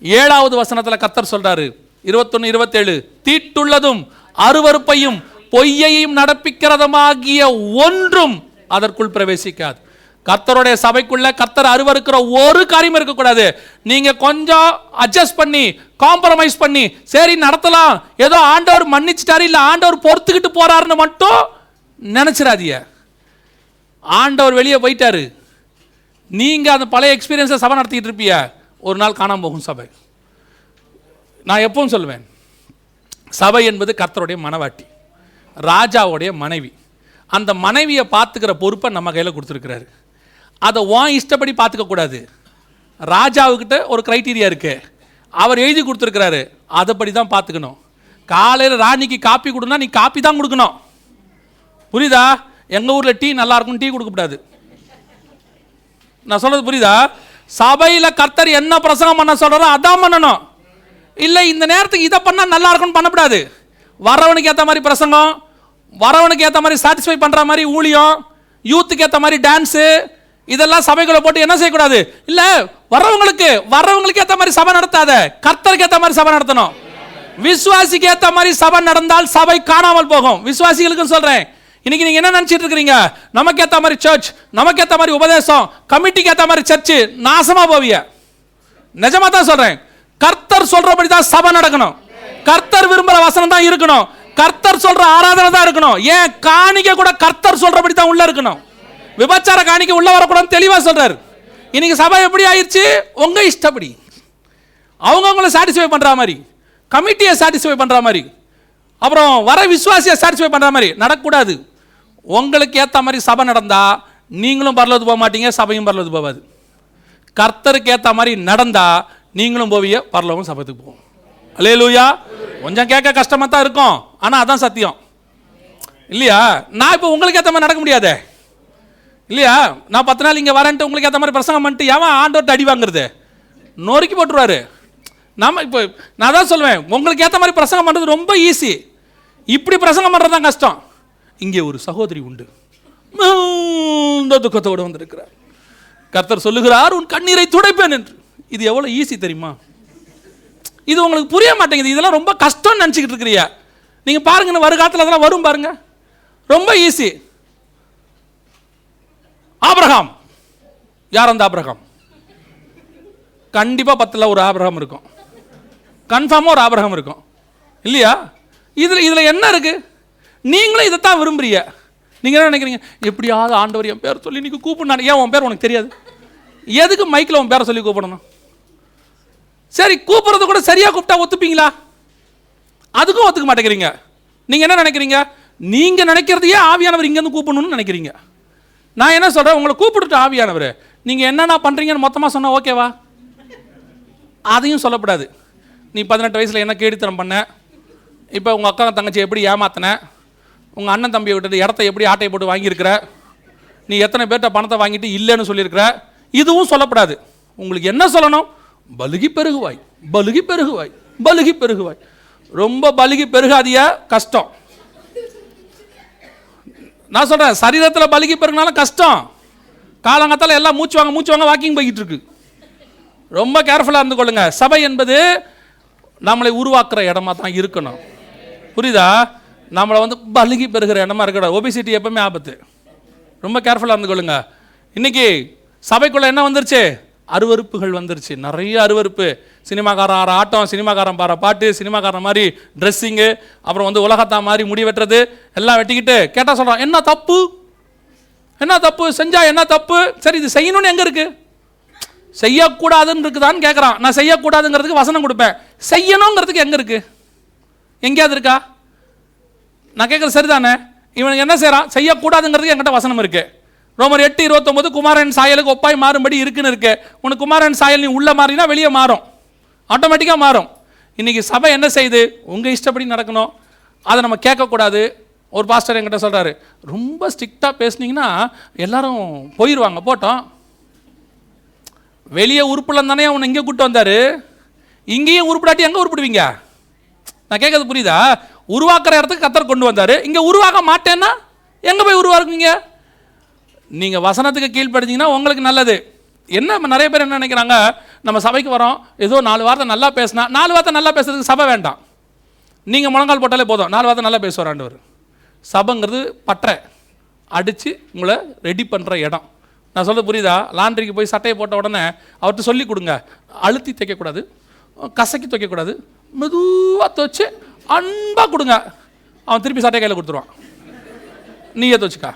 ஏழாவது வசனத்தில் கத்தர் சொல்றாரு. இருபத்தொன்று இருபத்தேழு தீட்டுள்ளதும் அருவருப்பையும் பொய்யையும் நடப்பிக்கிறதுமாகிய ஒன்றும் அதற்குள் பிரவேசிக்காது. கர்த்தருடைய சபைக்குள்ள கர்த்தர் அருவருக்கிற ஒரு காரியம் இருக்கக்கூடாது. நீங்க கொஞ்சம் அட்ஜஸ்ட் பண்ணி காம்ப்ரமைஸ் பண்ணி சரி நடத்தலாம். ஏதோ ஆண்டவர் மன்னிச்சிட்டாரு இல்லை ஆண்டவர் பொறுத்துக்கிட்டு போறாருன்னு மட்டும் நினைச்சிடாதீங்க. ஆண்டவர் வெளியே போயிட்டாரு. நீங்கள் அந்த பழைய எக்ஸ்பீரியன்ஸை சபை நடத்திக்கிட்டு இருப்பிய ஒரு நாள் காணாம போகும் சபை. நான் எப்பவும் சொல்லுவேன் சபை என்பது கர்த்தருடைய மனவாட்டி ராஜாவுடைய மனைவி. அந்த மனைவியை பார்த்துக்கிற பொறுப்பை நம்ம கையில் கொடுத்துருக்கிறாரு. அதை உன் இஷ்டப்படி பார்த்துக்கக்கூடாது ராஜாவுக்கிட்ட ஒரு க்ரைட்டீரியா இருக்குது அவர் எழுதி கொடுத்துருக்கிறாரு அதைப்படி தான் பார்த்துக்கணும். காலையில் ராணிக்கு காப்பி கொடுனா நீ காப்பி தான் கொடுக்கணும். புரியுதா? எங்கள் ஊரில் டீ நல்லாயிருக்கும் டீ கொடுக்கக்கூடாது நான் சொல்கிறது புரியுதா? சபையில் கர்த்தர் என்ன பிரசங்கம் பண்ண சொல்றாரோ அதான் பண்ணணும். இல்லை இந்த நேரத்துக்கு இதை பண்ணால் நல்லா இருக்கும்னு பண்ணக்கூடாது. வரவனுக்கு ஏற்ற மாதிரி பிரசங்கம் வரவனுக்கு ஏற்ற மாதிரி சாட்டிஸ்ஃபை பண்ணுற மாதிரி ஊழியம் யூத்துக்கு ஏற்ற மாதிரி டான்ஸு இதெல்லாம் சபைகளை போட்டு என்ன செய்யக்கூடாது? இல்லை வரவங்களுக்கு வரவங்களுக்கு ஏற்ற மாதிரி சபை நடத்தாத. கர்த்தருக்கு ஏற்ற மாதிரி சபை நடத்தணும். விசுவாசிக்கு ஏற்ற மாதிரி சபை நடந்தால் சபை காணாமல் போகும். விசுவாசிகளுக்கும் சொல்கிறேன் இன்னைக்கு நீங்க என்ன நினைச்சிட்டு இருக்கிறீங்க? நமக்கு ஏற்ற மாதிரி சர்ச் நமக்கு ஏற்ற மாதிரி உபதேசம் கமிட்டிக்கு ஏற்ற மாதிரி சர்ச்சு நாசமா போவிய. நிஜமா தான் சொல்றேன். கர்த்தர் சொல்றபடி தான் சபை நடக்கணும். கர்த்தர் விரும்புற வசனம் தான் இருக்கணும். கர்த்தர் சொல்ற ஆராதனை தான் இருக்கணும். ஏன்? காணிக்க கூட கர்த்தர் சொல்றபடி தான் உள்ள இருக்கணும். விபச்சார காணிக்க உள்ள வரக்கூடாதுன்னு தெளிவா சொல்றாரு. இன்னைக்கு சபை எப்படி ஆயிடுச்சு உங்க இஷ்டப்படி. அவங்கவுங்கள சாட்டிஸ்ஃபை பண்ற மாதிரி. கமிட்டியை சாட்டிஸ்ஃபை பண்ற மாதிரி. அப்புறம் வர விசுவாசியை சாட்டிஸ்ஃபை பண்ற மாதிரி. நடக்கக்கூடாது. உங்களுக்கு ஏற்ற மாதிரி சபை நடந்தால் நீங்களும் பரலது போக மாட்டீங்க சபையும் பரலது போகாது. கர்த்தருக்கு ஏற்ற மாதிரி நடந்தால் நீங்களும் போவிய பரலவும் சபத்துக்கு போவோம் அல்லேலூயா. கொஞ்சம் கேட்க கஷ்டமாக தான் இருக்கும். ஆனால் அதான் சத்தியம். இல்லையா? நான் இப்போ உங்களுக்கு ஏற்ற மாதிரி நடக்க முடியாதே. இல்லையா? நான் பத்து நாள் இங்கே வரேன்ட்டு உங்களுக்கு ஏற்ற மாதிரி பிரசங்கம் பண்ணிட்டு ஏன் ஆண்டோர்ட்டு அடி வாங்குறது? நொறுக்கி போட்டுருவாரு. நம்ம இப்போ நான் தான் சொல்லுவேன் உங்களுக்கு ஏற்ற மாதிரி பிரசங்கம் பண்ணுறது ரொம்ப ஈஸி இப்படி பிரசங்கம் பண்ணுறது தான் கஷ்டம். இங்கே ஒரு சகோதரி உண்டு. இந்த துக்கத்தோடு வந்திருக்கிறார். கர்த்தர் சொல்லுகிறார் உன் கண்ணீரை துடைப்பேன் என்று. இது எவ்வளோ ஈஸி தெரியுமா? இது உங்களுக்கு புரிய மாட்டேங்குது. இதெல்லாம் ரொம்ப கஷ்டம்னு நினச்சிக்கிட்டு இருக்கிறியா? நீங்கள் பாருங்கன்னு வருகாலத்தில் அதெல்லாம் வரும் பாருங்க. ரொம்ப ஈஸி ஆப்ரஹாம் யார் அந்த ஆப்ரஹாம் கண்டிப்பாக பத்தில் ஒரு ஆப்ரஹாம் இருக்கும். கன்ஃபார்மாக ஒரு ஆப்ரஹாம் இருக்கும். இல்லையா? இதில் இதில் என்ன இருக்குது நீங்களும் இதைத்தான் விரும்புறீங்க. நீங்கள் என்ன நினைக்கிறீங்க? எப்படியாவது ஆண்டவர் என் பேர் சொல்லி நீங்கள் கூப்பிடணும் ஏன் உன் பேர் உனக்கு தெரியாது? எதுக்கு மைக்கில் உன் பேரை சொல்லி கூப்பிடணும்? சரி கூப்பிட்றது கூட சரியாக கூப்பிட்டா ஒத்துப்பீங்களா? அதுக்கும் ஒத்துக்க மாட்டேங்கிறீங்க. நீங்கள் என்ன நினைக்கிறீங்க? நீங்கள் நினைக்கிறதையே ஆவியானவர் இங்கேருந்து கூப்பிடணும்னு நினைக்கிறீங்க. நான் என்ன சொல்கிறேன் உங்களை கூப்பிட்டுட்டு ஆவியானவர் நீங்கள் என்னென்ன பண்ணுறீங்கன்னு மொத்தமாக சொன்னால் ஓகேவா? அதையும் சொல்லக்கூடாது நீ பதினெட்டு வயசில் என்ன கேடித்தனம் பண்ண? இப்போ உங்கள் அக்கா தங்கச்சி எப்படி ஏமாத்தினேன் உங்கள் அண்ணன் தம்பியை விட்டுட்டு இடத்த எப்படி ஆட்டையை போட்டு வாங்கியிருக்கிற? நீ எத்தனை பேர்கிட்ட பணத்தை வாங்கிட்டு இல்லைன்னு சொல்லியிருக்கிற? இதுவும் சொல்லப்படாது. உங்களுக்கு என்ன சொல்லணும்? பலுகி பெருகுவாய் பலுகி பெருகுவாய் பலுகி பெருகுவாய். ரொம்ப பலுகி பெருகாதிய கஷ்டம். நான் சொல்கிறேன் சரீரத்தில் பலுகி பெருகினாலும் கஷ்டம். காலங்கத்தால் எல்லாம் மூச்சு வாங்க மூச்சு வாங்க வாக்கிங் போய்கிட்டு இருக்கு. ரொம்ப கேர்ஃபுல்லாக இருந்து கொள்ளுங்க. சபை என்பது நம்மளை உருவாக்குற இடமா தான் இருக்கணும். புரியுதா? நம்மளை வந்து பலுகி பெறுகிற இடமா இருக்கக்கூடாது. ஒபிசிட்டி எப்பவுமே ஆபத்து. ரொம்ப கேர்ஃபுல்லாக இருந்து கொள்ளுங்க இன்னைக்கு சபைக்குள்ள என்ன வந்துருச்சு? அருவருப்புகள் வந்துருச்சு. நிறைய அருவருப்பு. சினிமாக்காரன் ஆற ஆட்டம் சினிமாக்காரன் பாற பாட்டு சினிமாக்காரன் மாதிரி ட்ரெஸ்ஸிங்கு அப்புறம் வந்து உலகத்தா மாதிரி முடி வெட்டுறது எல்லாம் வெட்டிக்கிட்டு கேட்டால் சொல்கிறான் என்ன தப்பு? என்ன தப்பு? செஞ்சா என்ன தப்பு? சரி இது செய்யணும்னு எங்கே இருக்குது செய்யக்கூடாதுன்னு இருக்குதான்னு கேட்குறான் நான் செய்யக்கூடாதுங்கிறதுக்கு வசனம் கொடுப்பேன். செய்யணுங்கிறதுக்கு எங்கே இருக்கு? எங்கேயாவது இருக்கா? நான் கேட்குறது சரிதானே? இவனுக்கு என்ன செய்கிறான் செய்யக்கூடாதுங்கிறதுக்கு என்கிட்ட வசனம் இருக்குது ரோமர் எட்டு இருபத்தொம்போது குமாரன் சாயலுக்கு ஒப்பாய் மாறும்படி இருக்குன்னு இருக்கு. உனக்கு குமாரன் சாயல் நீ உள்ளே மாறினா வெளியே மாறும். ஆட்டோமேட்டிக்காக மாறும். இன்றைக்கி சபை என்ன செய்யுது உங்கள் இஷ்டப்படி நடக்கணும். அதை நம்ம கேட்கக்கூடாது. ஒரு பாஸ்டர் என்கிட்ட சொல்கிறாரு ரொம்ப ஸ்ட்ரிக்டாக பேசுனீங்கன்னா எல்லாரும் போயிடுவாங்க போட்டோம். வெளியே உருப்பிடலாம் தானே அவனை இங்கே கூப்பிட்டு வந்தார். இங்கேயும் உருப்பிடாட்டி எங்கே உருப்பிடுவீங்க? நான் கேட்கறது புரியுதா? உருவாக்குற இடத்துக்கு கத்தர் கொண்டு வந்தார். இங்கே உருவாக்க மாட்டேன்னா எங்கே போய் உருவாக்குவீங்க? நீங்கள் வசனத்துக்கு கீழ்ப்படுத்தீங்கன்னா உங்களுக்கு நல்லது. என்ன நிறைய பேர் என்ன நினைக்கிறாங்க? நம்ம சபைக்கு வரோம் ஏதோ நாலு வார்த்தை நல்லா பேசினா நாலு வார்த்தை நல்லா பேசுறதுக்கு சபை வேண்டாம். நீங்கள் முழங்கால் போட்டாலே போதும் நாலு வார்த்தை நல்லா பேசுவார் ஆண்டவர். சபைங்கிறது பட்டறை அடித்து உங்களை ரெடி பண்ணுற இடம். நான் சொல்ல புரியுதா? லாண்ட்ரிக்கு போய் சட்டையை போட்ட உடனே அவர்கிட்ட சொல்லி கொடுங்க. அழுத்தி தைக்கக்கூடாது கசக்கி துவைக்கக்கூடாது மெதுவாக துவைச்சு அன்பாக கொடுங்க. அவன் திருப்பி சட்டை கையில் கொடுத்துருவான். நீ ஏற்ற வச்சுக்கா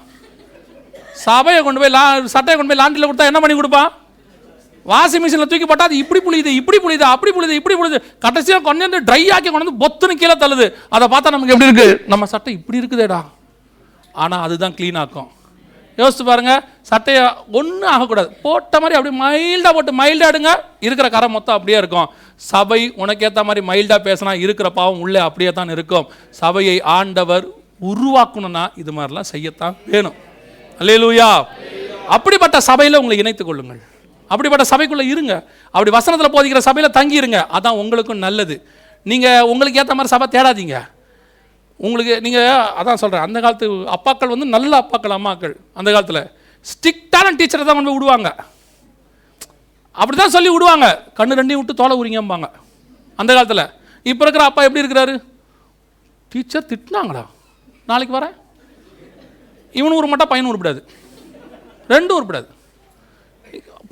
சபையை கொண்டு போய் லா சட்டையை கொண்டு போய் லாண்டில் கொடுத்தா என்ன பண்ணி கொடுப்பான்? வாஷிங் மிஷினில் தூக்கி போட்டால் அது இப்படி புளியுது இப்படி புளியுது அப்படி புளியுது இப்படி புளியுது. கடைசியாக கொண்டு வந்து ட்ரை ஆக்கி கொண்டு வந்து பொத்துன்னு கீழே தள்ளுது. அதை பார்த்தா நமக்கு எப்படி இருக்குது நம்ம சட்டை இப்படி இருக்குதேடா. ஆனால் அதுதான் க்ளீன் ஆக்கும். யோசித்து பாருங்க சட்டையை ஒன்றும் ஆகக்கூடாது. போட்ட மாதிரி அப்படியே மைல்டாக போட்டு மைல்டாக எடுங்க. இருக்கிற கரை மொத்தம் அப்படியே இருக்கும். சபை உனக்கேற்ற மாதிரி மைல்டாக பேசினா இருக்கிற பாவம் உள்ளே அப்படியே தான் இருக்கும். சபையை ஆண்டவர் உருவாக்கணும்னா இது மாதிரிலாம் செய்யத்தான் வேணும். அல்லேலூயா. அப்படிப்பட்ட சபையில் உங்களை இணைத்துக் கொள்ளுங்கள். அப்படிப்பட்ட சபைக்குள்ளே இருங்க. அப்படி வசனத்தில் போதிக்கிற சபையில் தங்கி இருங்க அதான் உங்களுக்கும் நல்லது. நீங்கள் உங்களுக்கு ஏற்ற மாதிரி சபை தேடாதீங்க. உங்களுக்கு நீங்கள் அதான் சொல்கிறேன் அந்த காலத்து அப்பாக்கள் வந்து நல்ல அப்பாக்கள் அம்மாக்கள். அந்த காலத்தில் ஸ்ட்ரிக்டான டீச்சரை தான் கொண்டு விடுவாங்க. அப்படி தான் சொல்லி விடுவாங்க. கண்ணு ரெண்டையும் விட்டு தோலை உரிங்கம்பாங்க. அந்த காலத்தில். இப்போ இருக்கிற அப்பா எப்படி இருக்கிறாரு? டீச்சர் திட்டினாங்களா? நாளைக்கு வரேன். இவனு மட்டும் பையனும் உருப்பிடாது. ரெண்டும் உருப்பிடாது.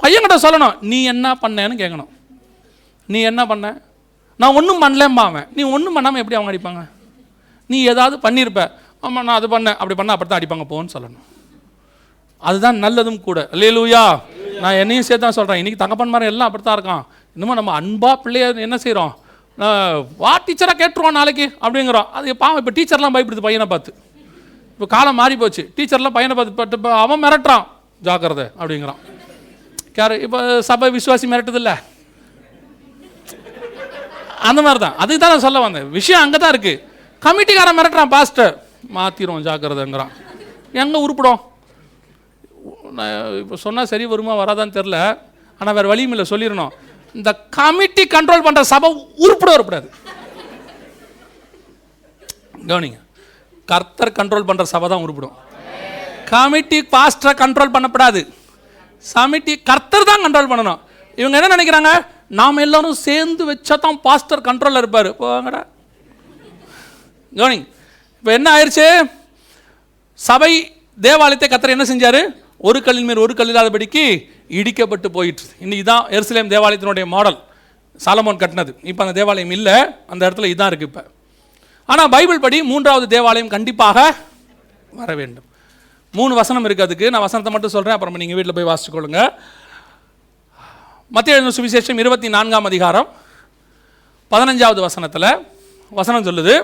பையன்கிட்ட சொல்லணும் நீ என்ன பண்ணேன்னு கேட்கணும் நீ என்ன பண்ண? நான் ஒன்றும் பண்ணலம்பா அவன் நீ ஒன்றும் பண்ணாமல் எப்படி அவங்க அடிப்பாங்க? நீ ஏதாவது பண்ணியிருப்ப ஆமாம் நான் அது பண்ணேன். அப்படி பண்ணால் அப்படி தான் அடிப்பாங்க. போன்னு சொல்லணும். அதுதான் நல்லதும் கூட. இல்லையிலூயா நான் என்னையும் சேர்த்து தான் சொல்கிறேன் இன்றைக்கி தங்கப்பன்மாரன் எல்லாம் அப்படி தான் இருக்கான். இன்னமும் நம்ம அன்பா பிள்ளைய என்ன செய்கிறோம் வா டீச்சராக கேட்டுருவோம் நாளைக்கு அப்படிங்கிறோம். அது பாவம் இப்போ டீச்சர்லாம் பயப்படுது பையனை பார்த்து. இப்போ காலம் மாறி போச்சு. டீச்சர்லாம் பையனை பார்த்து பட்டு இப்போ அவன் மிரட்டுறான். ஜாக்கிரதை அப்படிங்கிறான். யார் இப்போ சபை விசுவாசி மிரட்டுதில்ல. அந்த மாதிரி தான் அதுக்கு தான் நான் சொல்ல வந்தேன். விஷயம் அங்கே தான் இருக்குது கமிட்டிக்காரன் மிரட்டுறான் பாஸ்டர். மாற்றிடும் ஜாக்கிரதைங்கிறான். எங்கே உருப்பிடும்? நான் இப்போ சொன்னால் சரி வருமா வராதான்னு தெரில ஆனால் வேறு வழியும் இல்லை சொல்லிடணும் இந்த கமிட்டி கண்ட்ரோல் பண்ணுற சபை உருப்பிட வரக்கூடாது. கவனிங்க. கர்த்தர் கண்ட்ரோல் பண்ணுற சபை தான் உருப்பிடும். Committee பாஸ்டரை control பண்ணப்படாது. சமிட்டி கர்த்தர் தான் கண்ட்ரோல் பண்ணணும். இவங்க என்ன நினைக்கிறாங்க? நாம் எல்லோரும் சேர்ந்து வச்சா தான் பாஸ்டர் கண்ட்ரோலில் இருப்பார். போங்கடா. கவனி. இப்போ என்ன ஆயிடுச்சு சபை தேவாலயத்தை கத்தர் என்ன செஞ்சார்? ஒரு கல்லின் மேல் ஒரு கல் இல்லாதபடிக்கு இடிக்கப்பட்டு போயிட்டு இன்னைக்கு தான் எருசலேம் தேவாலயத்தினுடைய மாடல் சாலமோன் கட்டினது. இப்போ அந்த தேவாலயம் இல்லை. அந்த இடத்துல இதான் இருக்குது இப்போ. ஆனால் பைபிள் படி மூன்றாவது தேவாலயம் கண்டிப்பாக வர வேண்டும். மூணு வசனம் இருக்குது அதுக்கு. நான் வசனத்தை மட்டும் சொல்கிறேன் அப்புறம் நீங்கள் வீட்டில் போய் வாசிச்சுக்கொள்ளுங்க மத்திய எழுந்த சுவிசேஷம் இருபத்தி நான்காம் அதிகாரம் பதினஞ்சாவது வசனத்தில் வசனம் சொல்லுது.